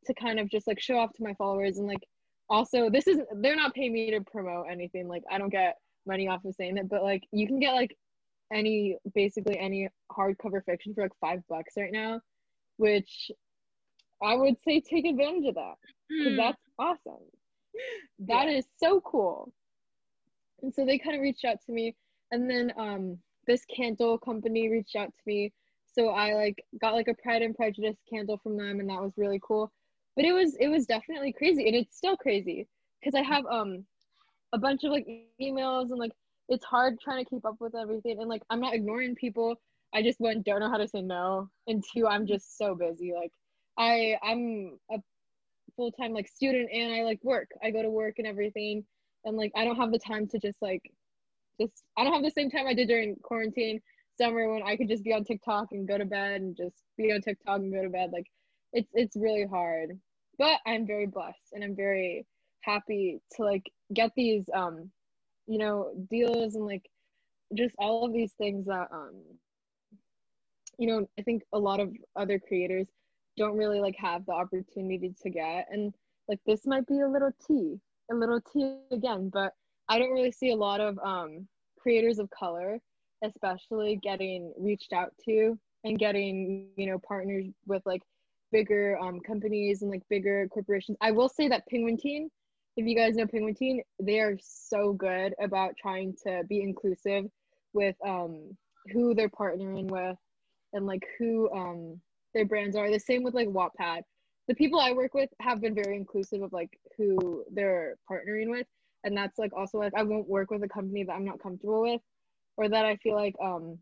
to kind of just like show off to my followers and like also this is they're not paying me to promote anything like i don't get money off of saying it but like you can get like any basically any hardcover fiction for like five bucks right now which i would say take advantage of that because Hmm. that's awesome. That is so cool. And so they kind of reached out to me and then um this candle company reached out to me So I like got like a Pride and Prejudice candle from them, and that was really cool. But it was it was definitely crazy, and it's still crazy because I have um a bunch of like emails and like it's hard trying to keep up with everything, and like I'm not ignoring people. I just one don't know how to say no, and two I'm just so busy. Like I I'm a full time like student and I like work. I go to work and everything, and like I don't have the time to just like just I don't have the same time I did during quarantine summer when I could just be on TikTok and go to bed and just be on TikTok and go to bed. Like it's it's really hard. But I'm very blessed and I'm very happy to like get these um you know deals and like just all of these things that um you know I think a lot of other creators don't really like have the opportunity to get and like this might be a little tea a little tea again but I don't really see a lot of um creators of color especially getting reached out to and getting you know partners with like bigger um, companies and like bigger corporations. I will say that penguin teen if you guys know penguin teen they are so good about trying to be inclusive with um, who they're partnering with and like who um, their brands are. The same with like wattpad. The people i work with have been very inclusive of like who they're partnering with and that's like also like i won't work with a company that i'm not comfortable with or that I feel like um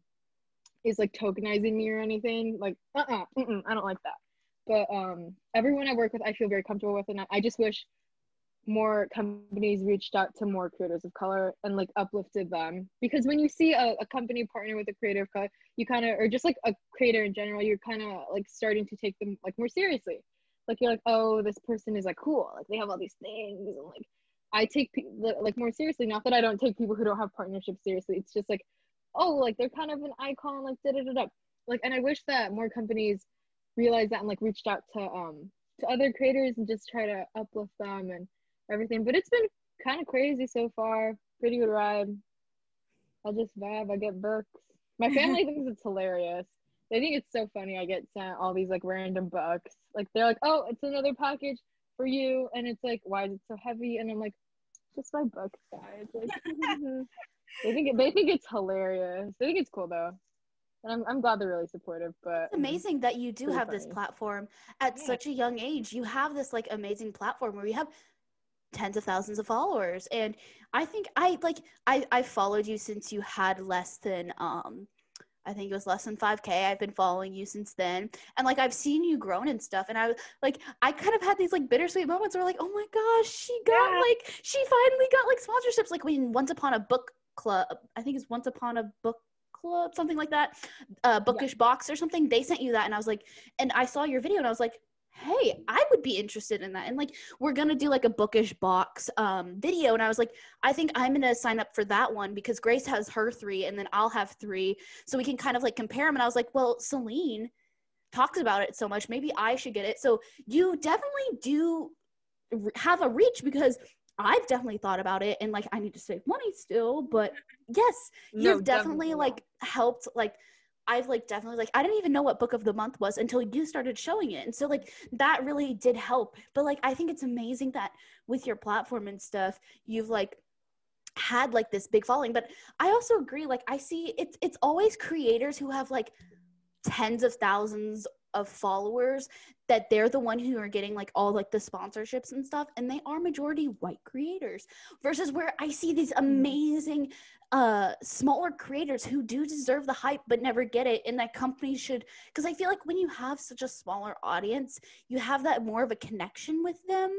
is like tokenizing me or anything. Like, uh-uh, I don't like that. But um, everyone I work with, I feel very comfortable with, and I, I just wish more companies reached out to more creators of color and like uplifted them. Because when you see a, a company partner with a creator of color, you kind of, or just like a creator in general, you're kind of like starting to take them like more seriously. Like you're like, oh, this person is like cool. Like they have all these things, and like I take pe- like more seriously. Not that I don't take people who don't have partnerships seriously. It's just like, oh, like they're kind of an icon, like da da da da. Like, and I wish that more companies realized that and like reached out to um to other creators and just try to uplift them and everything. But it's been kind of crazy so far. Pretty good ride. I just vibe. I get books. My family thinks it's hilarious. They think it's so funny. I get sent all these like random books. Like they're like, oh, it's another package for you, and it's like, why is it so heavy? And I'm like, just my book guys. Like, they think it, they think it's hilarious. They think it's cool though. And I'm, I'm glad they're really supportive. But it's amazing that you do have funny. this platform at Yeah. such a young age. You have this like amazing platform where you have tens of thousands of followers. And I think I like I I followed you since you had less than um I think it was less than 5k. I've been following you since then. And like I've seen you grown and stuff and I was like I kind of had these like bittersweet moments where like, "Oh my gosh, she got Yeah. like she finally got like sponsorships like when Once Upon a Book Club, I think it's Once Upon a Book Club, something like that. Uh Bookish Box or something. They sent you that and I was like and I saw your video and I was like, "Hey, I would be interested in that." And like we're going to do like a Bookish Box um video and I was like, "I think I'm going to sign up for that one because Grace has her 3 and then I'll have 3 so we can kind of like compare them." And I was like, "Well, Selene talks about it so much. Maybe I should get it." So you definitely do have a reach because I've definitely thought about it and like I need to save money still, but yes, No, you've definitely, definitely. like helped like I've like definitely like I didn't even know what book of the month was until you started showing it. And so like that really did help. But like I think it's amazing that with your platform and stuff, you've like had like this big following. But I also agree, like I see it's it's always creators who have like tens of thousands of followers that they're the one who are getting like all like the sponsorships and stuff and they are majority white creators versus where i see these mm-hmm. amazing uh smaller creators who do deserve the hype but never get it and that companies should because i feel like when you have such a smaller audience you have that more of a connection with them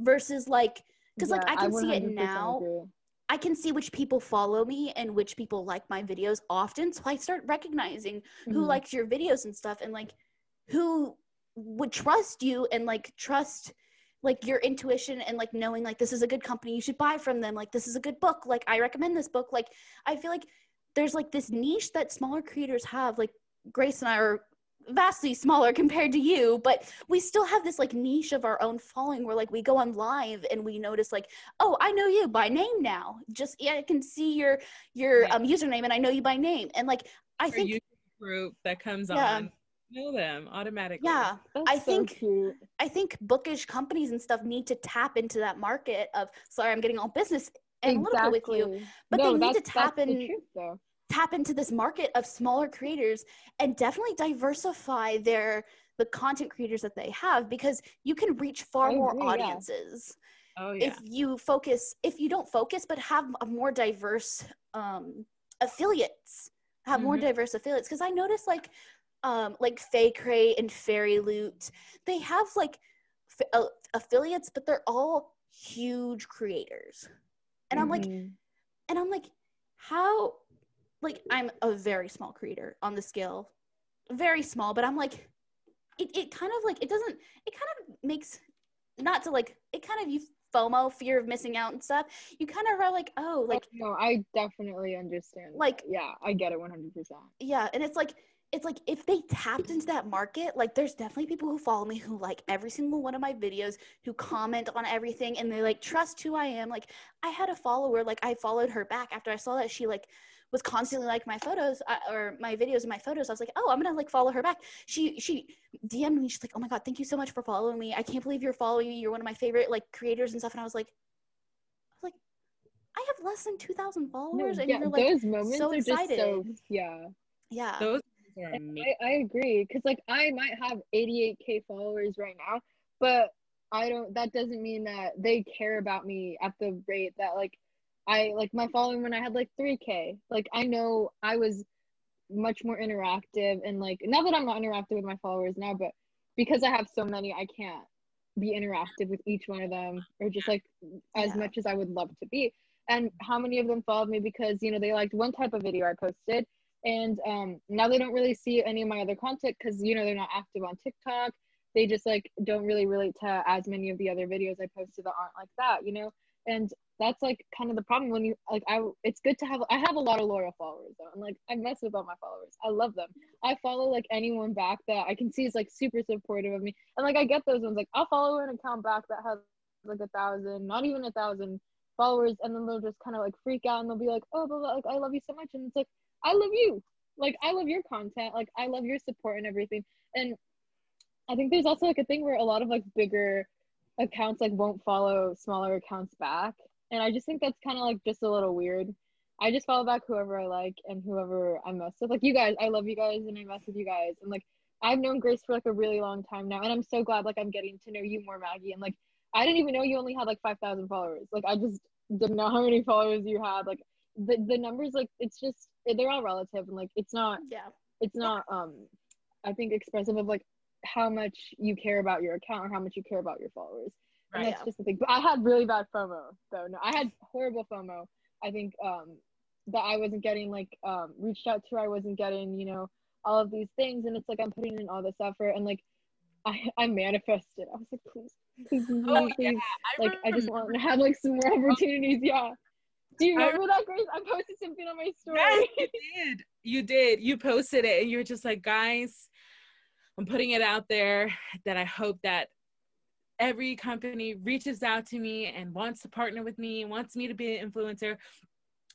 versus like because like i can see it now agree. I can see which people follow me and which people like my videos often. So I start recognizing who Mhm. likes your videos and stuff and like who would trust you and like trust like your intuition and like knowing like this is a good company you should buy from them like this is a good book like i recommend this book like i feel like there's like this niche that smaller creators have like grace and i are vastly smaller compared to you but we still have this like niche of our own following where like we go on live and we notice like oh i know you by name now just yeah i can see your your Right. um username and i know you by name and like i think group that comes Yeah. on, know them automatically. yeah That's I so think- cute. I think bookish companies and stuff need to tap into that market of sorry, I'm getting all business analytical with you. But no, they need to tap that's the in- truth, tap into this market of smaller creators and definitely diversify their the content creators that they have because you can reach far I more agree, yeah. audiences Oh yeah. if you focus if you don't focus but have a more diverse um affiliates have more Mhm. diverse affiliates because i notice like um like Fae Crate and FairyLoot they have like f- uh, affiliates but they're all huge creators and i'm like Mhm. and i'm like how like i'm a very small creator on the scale very small but i'm like it, it kind of like it doesn't it kind of makes not to like it kind of you fomo fear of missing out and stuff you kind of are like oh like Oh, no, I definitely understand. Like- that. yeah, I get it 100. percent yeah and it's like it's like if they tapped into that market like there's definitely people who follow me who like every single one of my videos who comment on everything and they like trust who i am. Like i had a follower like i followed her back after i saw that she like was constantly like my photos uh, or my videos and my photos. I was like oh i'm gonna like follow her back. She she dm'd me. She's like oh my god thank you so much for following me. I can't believe you're following me. You're one of my favorite like creators and stuff. And i was like i was like i have less than 2000 No, followers and yeah, you're like those moments so are just so excited. yeah. yeah. Those are amazing. I, I agree because like I might have 88k followers right now, but I don't. That doesn't mean that they care about me at the rate that like I like my following when I had like 3k. Like I know I was much more interactive and like not that I'm not interactive with my followers now, but because I have so many, I can't be interactive with each one of them or just like as Yeah. much as I would love to be. And how many of them followed me because you know they liked one type of video I posted and um, now they don't really see any of my other content because you know they're not active on tiktok. They just like don't really relate to as many of the other videos i posted that aren't like that you know? And that's like kind of the problem when you like i it's good to have i have a lot of loyal followers though and like i mess with all my followers. I love them. I follow like anyone back that i can see is like super supportive of me. And like i get those ones like i'll follow an account back that has like a thousand not even a thousand followers and then they'll just kind of like freak out and they'll be like oh blah, like i love you so much. And it's like I love you. Like I love your content. Like I love your support and everything. And I think there's also like a thing where a lot of like bigger accounts like won't follow smaller accounts back. And I just think that's kind of like just a little weird. I just follow back whoever I like and whoever I mess with. Like you guys, I love you guys and I mess with you guys. And like I've known Grace for like a really long time now. And I'm so glad like I'm getting to know you more, Maggie. And like I didn't even know you only had like 5,000 followers. Like I just didn't know how many followers you had. Like the, the numbers, like it's just, they're all relative. And like it's not, yeah. it's not um i think expressive of like how much you care about your account or how much you care about your followers. And Right. that's just the thing. But i had really bad fomo though. No i had horrible fomo. I think um that i wasn't getting like um reached out to i wasn't getting you know all of these things. And it's like i'm putting in all this effort and like i i manifested. I was like please please please, Oh, please, yeah. I like i just want to have like some more opportunities. Yeah do you I- remember that grace i posted something on my story Yes, you did. You did. You posted it, and you were just like, guys, I'm putting it out there that I hope that every company reaches out to me and wants to partner with me, wants me to be an influencer,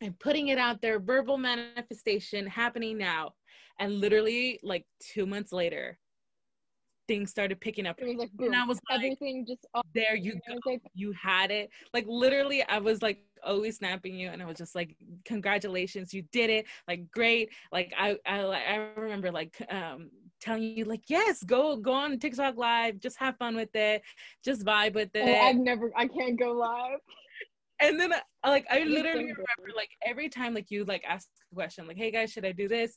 and putting it out there, verbal manifestation happening now. And literally, like two months later, things started picking up. it was like boom And I was like, everything just there you go. like, you had it. Like literally i was like always snapping you and i was just like congratulations you did it. Like great. Like i i, I remember like um telling you like yes go go on tiktok live just have fun with it just vibe with it. Oh, I've never, I can't go live. and then like i literally remember like every time like you like ask a question like hey guys should i do this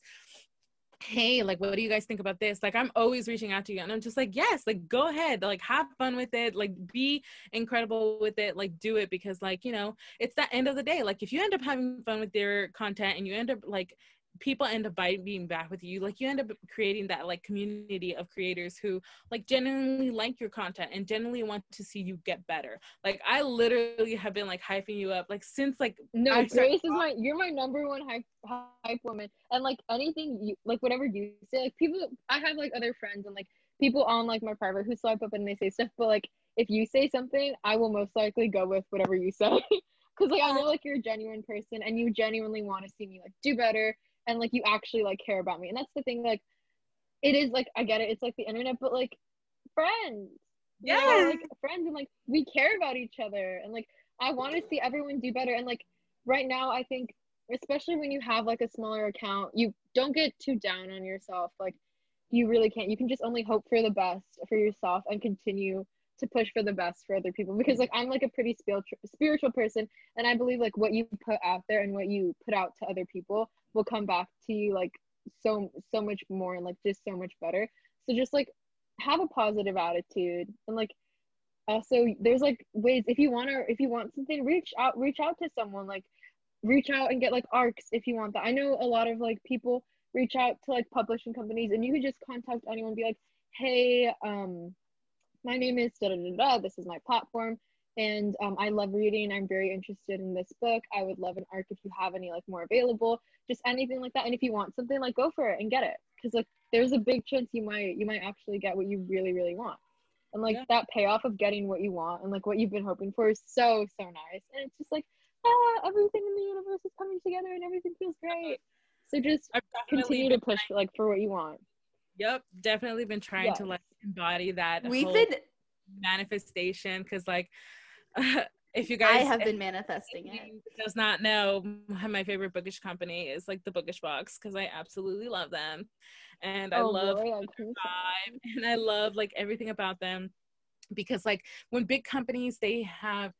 hey like what do you guys think about this? Like i'm always reaching out to you and i'm just like yes like go ahead like have fun with it like be incredible with it like do it because like you know it's the end of the day like if you end up having fun with your content and you end up like people end up being back with you like you end up creating that like community of creators who like genuinely like your content and genuinely want to see you get better like i literally have been like hyping you up like since like No, I Grace is my, you're my number one hype, hype woman. And like anything you, like whatever you say, like people, I have like other friends and like people on like my private who swipe up and they say stuff, but like if you say something, I will most likely go with whatever you say. Cause like I know like you're a genuine person and you genuinely want to see me like do better and like you actually like care about me. And that's the thing, like it is like I get it, it's like the internet, but like friends. you know, like friends and like we care about each other and like I want to see everyone do better and like right now I think especially when you have like a smaller account, you don't get too down on yourself. Like you really can't. You can just only hope for the best for yourself and continue to push for the best for other people because like I'm like a pretty spiritual spiritual person and I believe like what you put out there and what you put out to other people will come back to you like so so much more and like just so much better. So just like have a positive attitude and like also there's like ways if you want to if you want something reach out reach out to someone like reach out and get like arcs if you want that. I know a lot of like people reach out to like publishing companies and you could just contact anyone be like, hey, um, my name is da da da da, this is my platform. And um, I love reading. I'm very interested in this book. I would love an arc if you have any like more available, just anything like that. And if you want something, like go for it and get it, because like there's a big chance you might you might actually get what you really really want. And like yeah. that payoff of getting what you want and like what you've been hoping for is so so nice. And it's just like ah, everything in the universe is coming together and everything feels great. So just continue to push like for what you want. Yep, definitely been trying yes. to like embody that. We've been manifestation because like if you guys I have been manifesting it. Does not know my favorite bookish company is like the Bookish Box because I absolutely love them, and I oh, love vibe and I love like everything about them. Because like when big companies they have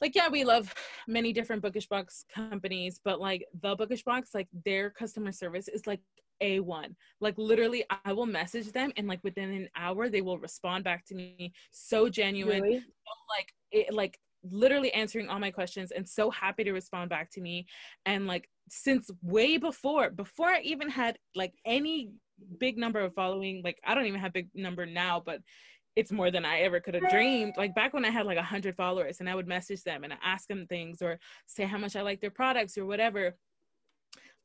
like yeah we love many different bookish box companies but like the bookish box like their customer service is like a1 like literally i will message them and like within an hour they will respond back to me so genuine really? so, like it like literally answering all my questions and so happy to respond back to me and like since way before before i even had like any big number of following like i don't even have big number now but it's more than I ever could have dreamed. Like back when I had like a hundred followers and I would message them and ask them things or say how much I like their products or whatever.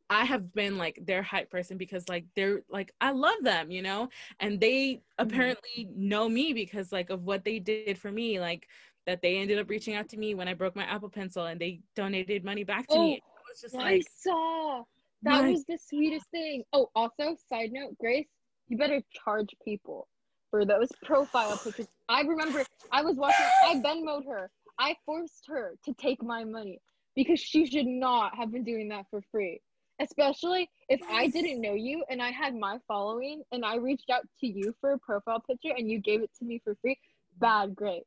I have been like their hype person because like they're like I love them, you know, and they mm-hmm. apparently know me because like of what they did for me, like that they ended up reaching out to me when I broke my Apple Pencil and they donated money back to oh, me. It was just I like saw that was the sweetest thing. Oh, also side note, Grace, you better charge people for those profile pictures. I remember I was watching, I Venmoed her. I forced her to take my money because she should not have been doing that for free. Especially if I didn't know you and I had my following and I reached out to you for a profile picture and you gave it to me for free. Bad Grace.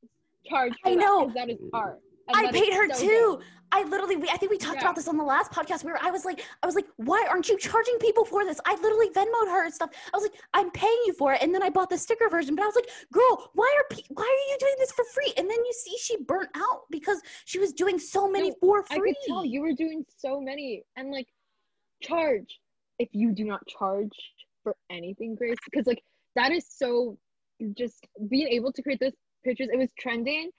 Charge. I know. That is art. I paid her so too. Good. I literally, we, I think we talked yeah. about this on the last podcast where I was like, I was like, why aren't you charging people for this? I literally Venmoed her and stuff. I was like, I'm paying you for it, and then I bought the sticker version. But I was like, girl, why are pe- why are you doing this for free? And then you see she burnt out because she was doing so many no, for free. I could tell you were doing so many, and like, charge if you do not charge for anything, Grace, because like that is so just being able to create those pictures. It was trending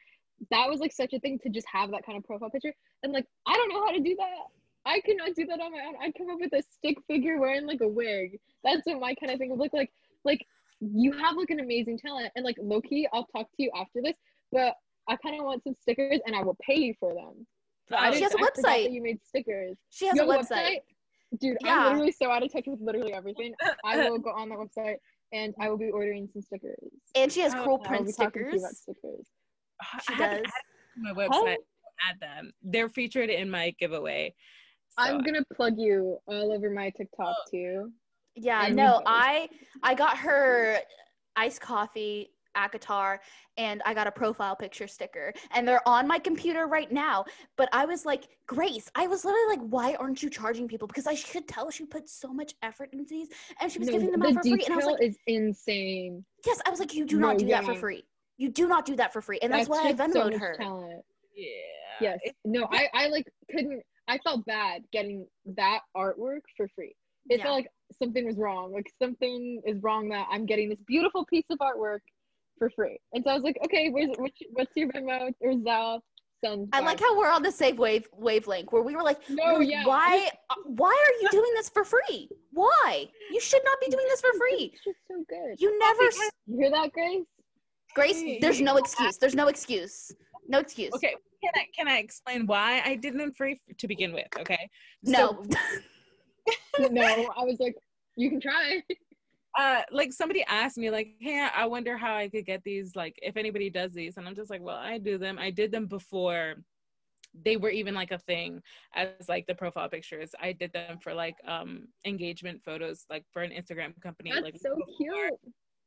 that was like such a thing to just have that kind of profile picture. And like, I don't know how to do that. I cannot do that on my own. I'd come up with a stick figure wearing like a wig. That's what my kind of thing would look like. Like, you have like an amazing talent. And like, lowkey, I'll talk to you after this, but I kind of want some stickers and I will pay you for them. Oh, she has a website. you made stickers. She has a website. website. Dude, yeah. I'm literally so out of touch with literally everything. I will go on that website and I will be ordering some stickers. And she has oh, cool print stickers. stickers. Uh, she I does. my website. Add them. They're featured in my giveaway. So. I'm gonna plug you all over my TikTok oh. too. Yeah, and no, I I got her iced coffee ACOTAR and I got a profile picture sticker and they're on my computer right now. But I was like, Grace, I was literally like, why aren't you charging people? Because I could tell she put so much effort into these and she was no, giving them the out for free. And I was like, is insane. Yes, I was like, you do no, not do yeah. that for free. You do not do that for free, and that's, that's why I Venmoed so her. Talent. Yeah. Yes. No, I I like couldn't. I felt bad getting that artwork for free. It yeah. felt like something was wrong. Like something is wrong that I'm getting this beautiful piece of artwork for free. And so I was like, okay, where's which, what's your Venmo or Zelle? Send I like how we're on the same wave wavelength where we were like, no, yeah. why why are you doing this for free? Why? You should not be doing this for free. It's just so good. You never you hear that, Grace? Grace, there's no excuse. There's no excuse. No excuse. Okay, can I can I explain why I didn't free to begin with? Okay. No. So, no, I was like, you can try. Uh, like somebody asked me, like, hey, I wonder how I could get these. Like, if anybody does these, and I'm just like, well, I do them. I did them before they were even like a thing as like the profile pictures. I did them for like um engagement photos, like for an Instagram company. That's like so cute.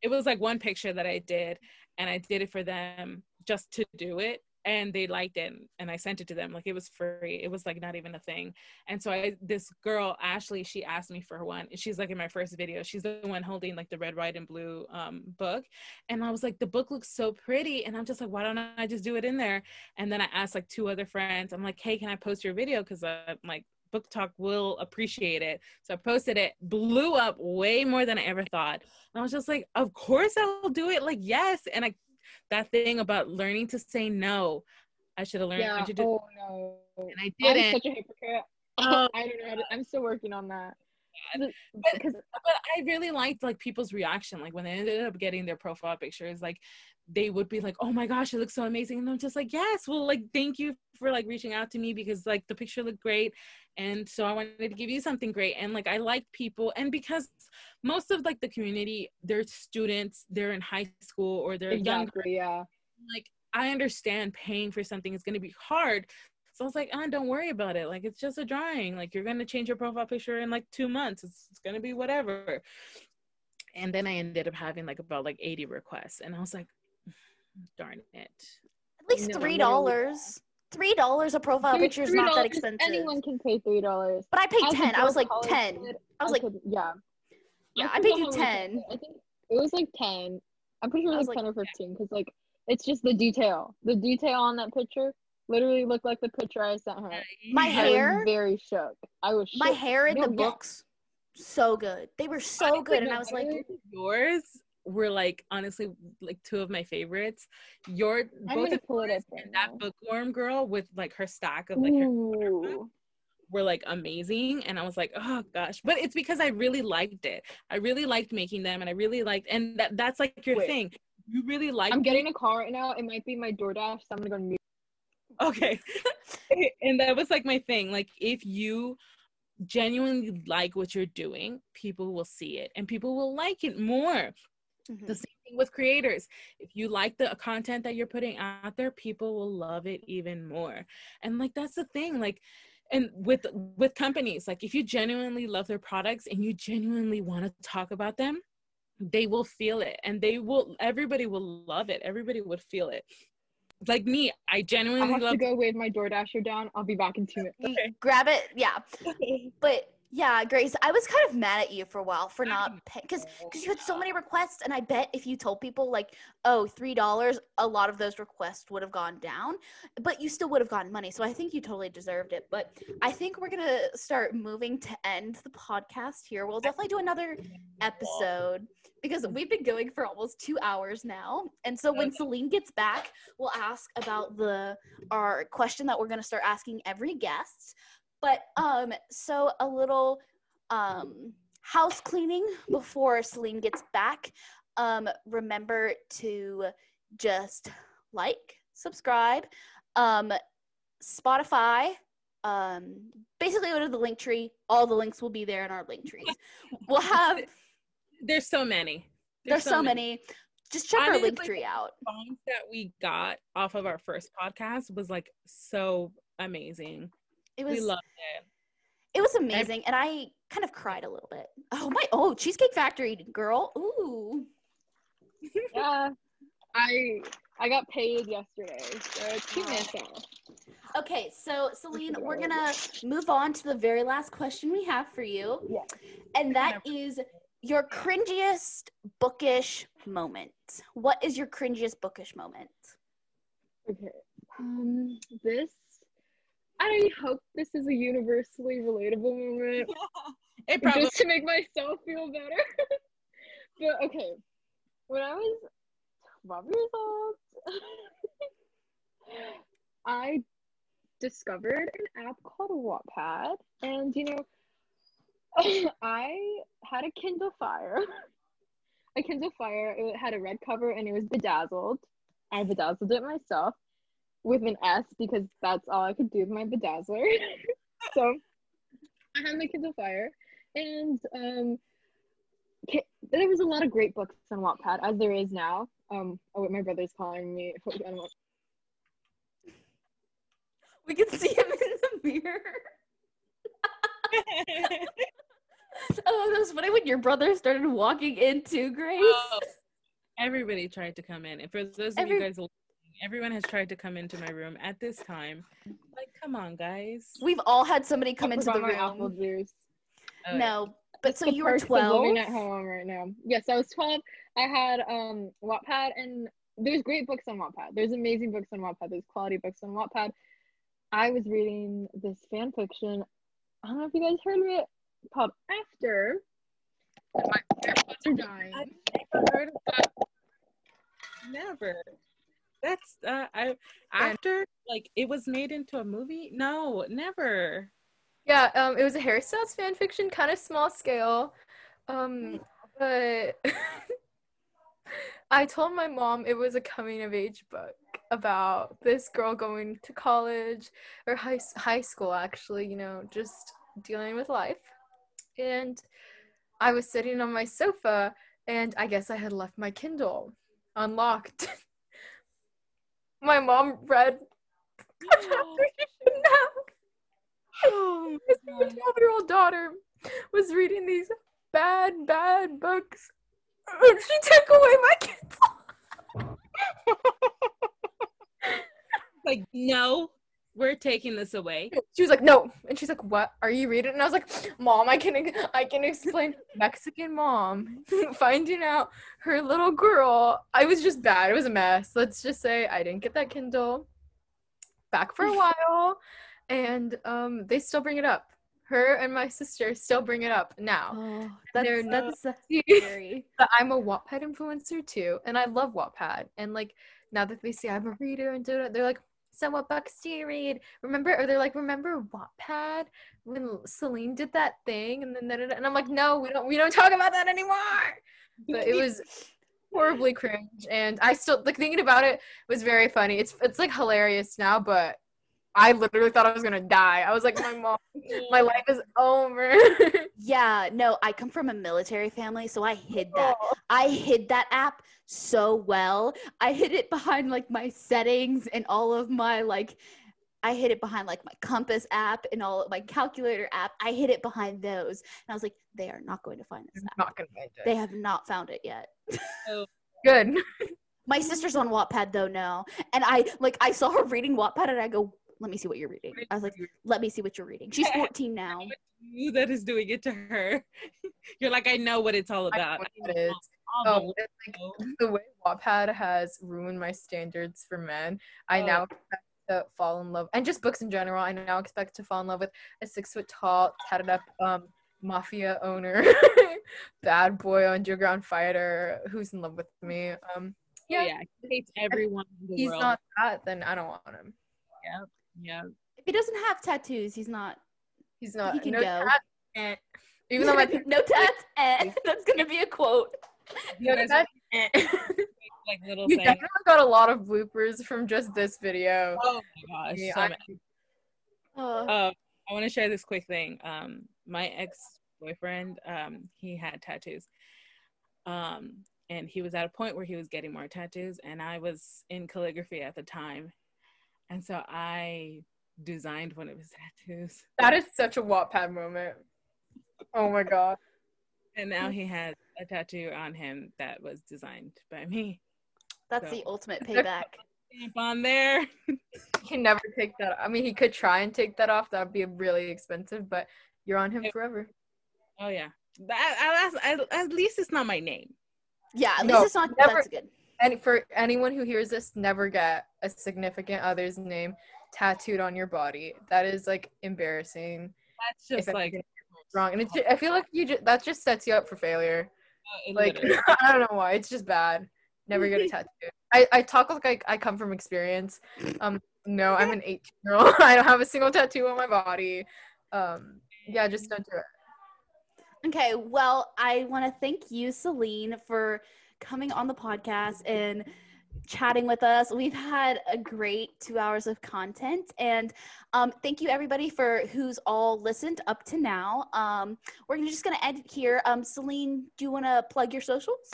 it was like one picture that I did, and I did it for them just to do it, and they liked it, and I sent it to them. Like it was free. It was like not even a thing. And so I, this girl Ashley, she asked me for one. She's like in my first video. She's the one holding like the red, white, and blue um, book, and I was like, the book looks so pretty, and I'm just like, why don't I just do it in there? And then I asked like two other friends. I'm like, hey, can I post your video? Because I'm like BookTok will appreciate it so i posted it blew up way more than i ever thought and i was just like of course i'll do it like yes and i that thing about learning to say no i should have learned Yeah. to do Oh no. and i didn't. I'm such a hypocrite. Oh. I don't know. How to, I'm still working on that. But- but I really liked like people's reaction. Like when they ended up getting their profile pictures, like they would be like, "Oh my gosh, it looks so amazing!" And I'm just like, "Yes, well, like thank you for like reaching out to me because like the picture looked great, and so I wanted to give you something great." And like I like people, and because most of like the community, they're students, they're in high school or they're young. exactly, yeah. Like I understand paying for something is going to be hard. So I was like, ah, don't worry about it. Like, it's just a drawing. Like, you're going to change your profile picture in like two months. It's, it's going to be whatever. And then I ended up having like about like 80 requests. And I was like, darn it. At least No, three dollars. Three dollars a profile picture is not that expensive. Anyone can pay three dollars. But I paid As ten. I was like ten. kid, I was like, could- yeah. yeah, I forgot paid you how much 10. I think it was like ten. I'm pretty sure it was, was like ten or fifteen because like it's just the detail. The detail on that picture literally looked like the picture I sent her. My I hair- was very shook. I was my hair in No, the yeah. books, so good. They were so good, and I was like, yours were like honestly like two of my favorites. Your I'm both of pull and that bookworm girl with like her stack of like her were like amazing and i was like oh gosh but it's because i really liked it i really liked making them and i really liked and that that's like your Wait. thing you really like I'm getting a call right now. It might be my DoorDash, so I'm gonna go mute. okay and that was like my thing like if you genuinely like what you're doing people will see it and people will like it more Mhm. the same thing with creators if you like the content that you're putting out there people will love it even more and like that's the thing like and with with companies like if you genuinely love their products and you genuinely want to talk about them they will feel it and they will everybody will love it everybody would feel it like me i genuinely I genuinely have love to go wave my DoorDasher down. I'll be back in two minutes. Okay. grab it. Yeah, but yeah, Grace, I was kind of mad at you for a while for not because because you had so many requests, and I bet if you told people like, oh, three dollars, a lot of those requests would have gone down, but you still would have gotten money. So I think you totally deserved it. But I think we're gonna start moving to end the podcast here. We'll definitely do another episode because we've been going for almost two hours now. And so when. Selene gets back, we'll ask about the our question that we're gonna start asking every guest. But um, so a little um house cleaning before Selene gets back. Um, remember to just like, subscribe, um, Spotify. Um, basically go to the link tree. All the links will be there in our link trees. We'll have there's so many there's so many. Just check our link Honestly, tree out. songs that we got off of our first podcast was like so amazing It was we loved it it was amazing, and I kind of cried a little bit. Oh my! Oh, Cheesecake Factory girl. Ooh. yeah. I I got paid yesterday, so treat myself. Okay, so Selene, we're gonna move on to the very last question we have for you. Yeah. And that is your cringiest bookish moment. What is your cringiest bookish moment? Okay. Um, this. I hope this is a universally relatable moment, it probably just to make myself feel better. but okay, when I was 12 years old, I discovered an app called Wattpad, and you know, I had a Kindle Fire. a Kindle Fire. It had a red cover and it was bedazzled. I bedazzled it myself with an S because that's all I could do with my bedazzler. so I had my kids Kindle Fire, and um, ki- there was a lot of great books on Wattpad as there is now. Um, oh wait, my brother's calling me. I don't want- We can see him in the mirror. Oh, that was funny when your brother started walking into Grace. Oh, everybody tried to come in. And for those of Every- you guys listening, everyone has tried to come into my room at this time. Like, come on, guys. We've all had somebody come I into the forgot my apple room. juice. Uh, No, but so The you were perks of living 12. at home right now. Yes, I was 12. I had um Wattpad and there's great books on Wattpad. There's amazing books on Wattpad. There's quality books on Wattpad. I was reading this fan fiction. I don't know if you guys heard of it called After. My AirPods are dying. I've never heard of that. Never. That's uh, I after like it was made into a movie. No, never. Yeah, um, it was a Harry Styles fan fiction, kind of small scale. Um, but I told my mom it was a coming of age book about this girl going to college or high high school actually, you know, just dealing with life. And I was sitting on my sofa and I guess I had left my Kindle unlocked. my mom read a chapter she shouldn't have. Oh, My 12 year old daughter was reading these bad, bad books. She took away my kids. like no, we're taking this away. She was like, "No," and she's like, "What are you reading?" And I was like, "Mom, I can, I can explain." Mexican mom finding out her little girl. I was just bad. It was a mess. Let's just say I didn't get that Kindle back for a while, and um, they still bring it up. Her and my sister still bring it up now. Oh, that's, They're that's uh, scary. But I'm a Wattpad influencer too, and I love Wattpad. And like now that they see I'm a reader and do it, they're like, "So what books do you read?" Remember, or they're like, "Remember Wattpad when Selene did that thing?" And then da, da, da." and I'm like, "No, we don't. We don't talk about that anymore." But it was horribly cringe, and I still like thinking about it was very funny. It's it's like hilarious now, but I literally thought I was gonna die. I was like, "My mom, my life is over." Yeah, no, I come from a military family, so I hid that. Oh. I hid that app so well. I hid it behind like my settings and all of my like I hid it behind like my compass app and all of my calculator app. I hid it behind those. And I was like, they are not going to find this app. not gonna find it. They have not found it yet. Oh. Good. My sister's on Wattpad though now. And I like I saw her reading Wattpad and I go, let me see what you're reading. I was like, let me see what you're reading. She's 14 now. you that is doing it to her. You're like, I know what it's all about. what I know is. all Oh, the it's like the way Wattpad has ruined my standards for men. I Oh. now expect to fall in love, and just books in general. I now expect to fall in love with a six foot tall, tatted up um, mafia owner, bad boy underground fighter who's in love with me. Um, yeah, yeah, yeah. He hates everyone in the he's world. not that, then I don't want him. yeah. If he doesn't have tattoos, he's not He's not. He can no go. tat, eh. Even though my no tats. Eh. That's gonna be a quote. no guys tat, eh. Like little you things. definitely got a lot of bloopers from just this video. Oh my gosh. Yeah, so I- many. Oh. Uh, I want to share this quick thing. Um, my ex boyfriend, um, he had tattoos. Um, and he was at a point where he was getting more tattoos, and I was in calligraphy at the time, and so I designed one of his tattoos, That is such a Wattpad moment. Oh my god. and now he has a tattoo on him that was designed by me. That's So- the ultimate payback. Stamp on there. He can never take that. I mean, he could try and take that off. That would be really expensive, but you're on him Yep. forever. Oh yeah. That, at, at, at least it's not my name. Yeah, at No, least it's not never- that's good. And for anyone who hears this, never get a significant other's name tattooed on your body. That is like embarrassing. That's just like wrong, and I feel like you just, that just sets you up for failure. uh, Like I don't know why. It's just bad. Never get a tattoo. I, I talk like I, I come from experience. Um, no, I'm an 18 year old. I don't have a single tattoo on my body. Um, yeah, just don't do it. Okay, well, I want to thank you, Selene, for coming on the podcast and chatting with us. We've had a great two hours of content, and um, thank you everybody for who's all listened up to now. Um, we're just gonna end here. Um, Selene, do you want to plug your socials?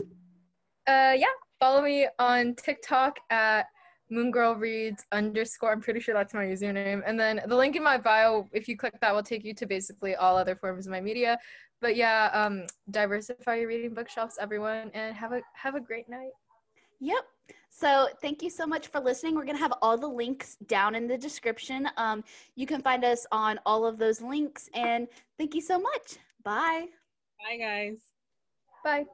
Uh, yeah, follow me on TikTok at Moongirl Reads underscore. I'm pretty sure that's my username. And then the link in my bio, if you click that, will take you to basically all other forms of my media. But yeah, um, diversify your reading bookshelves, everyone, and have a have a great night. Yep. So thank you so much for listening. We're gonna have all the links down in the description. Um, you can find us on all of those links, and thank you so much. Bye. Bye, guys. Bye.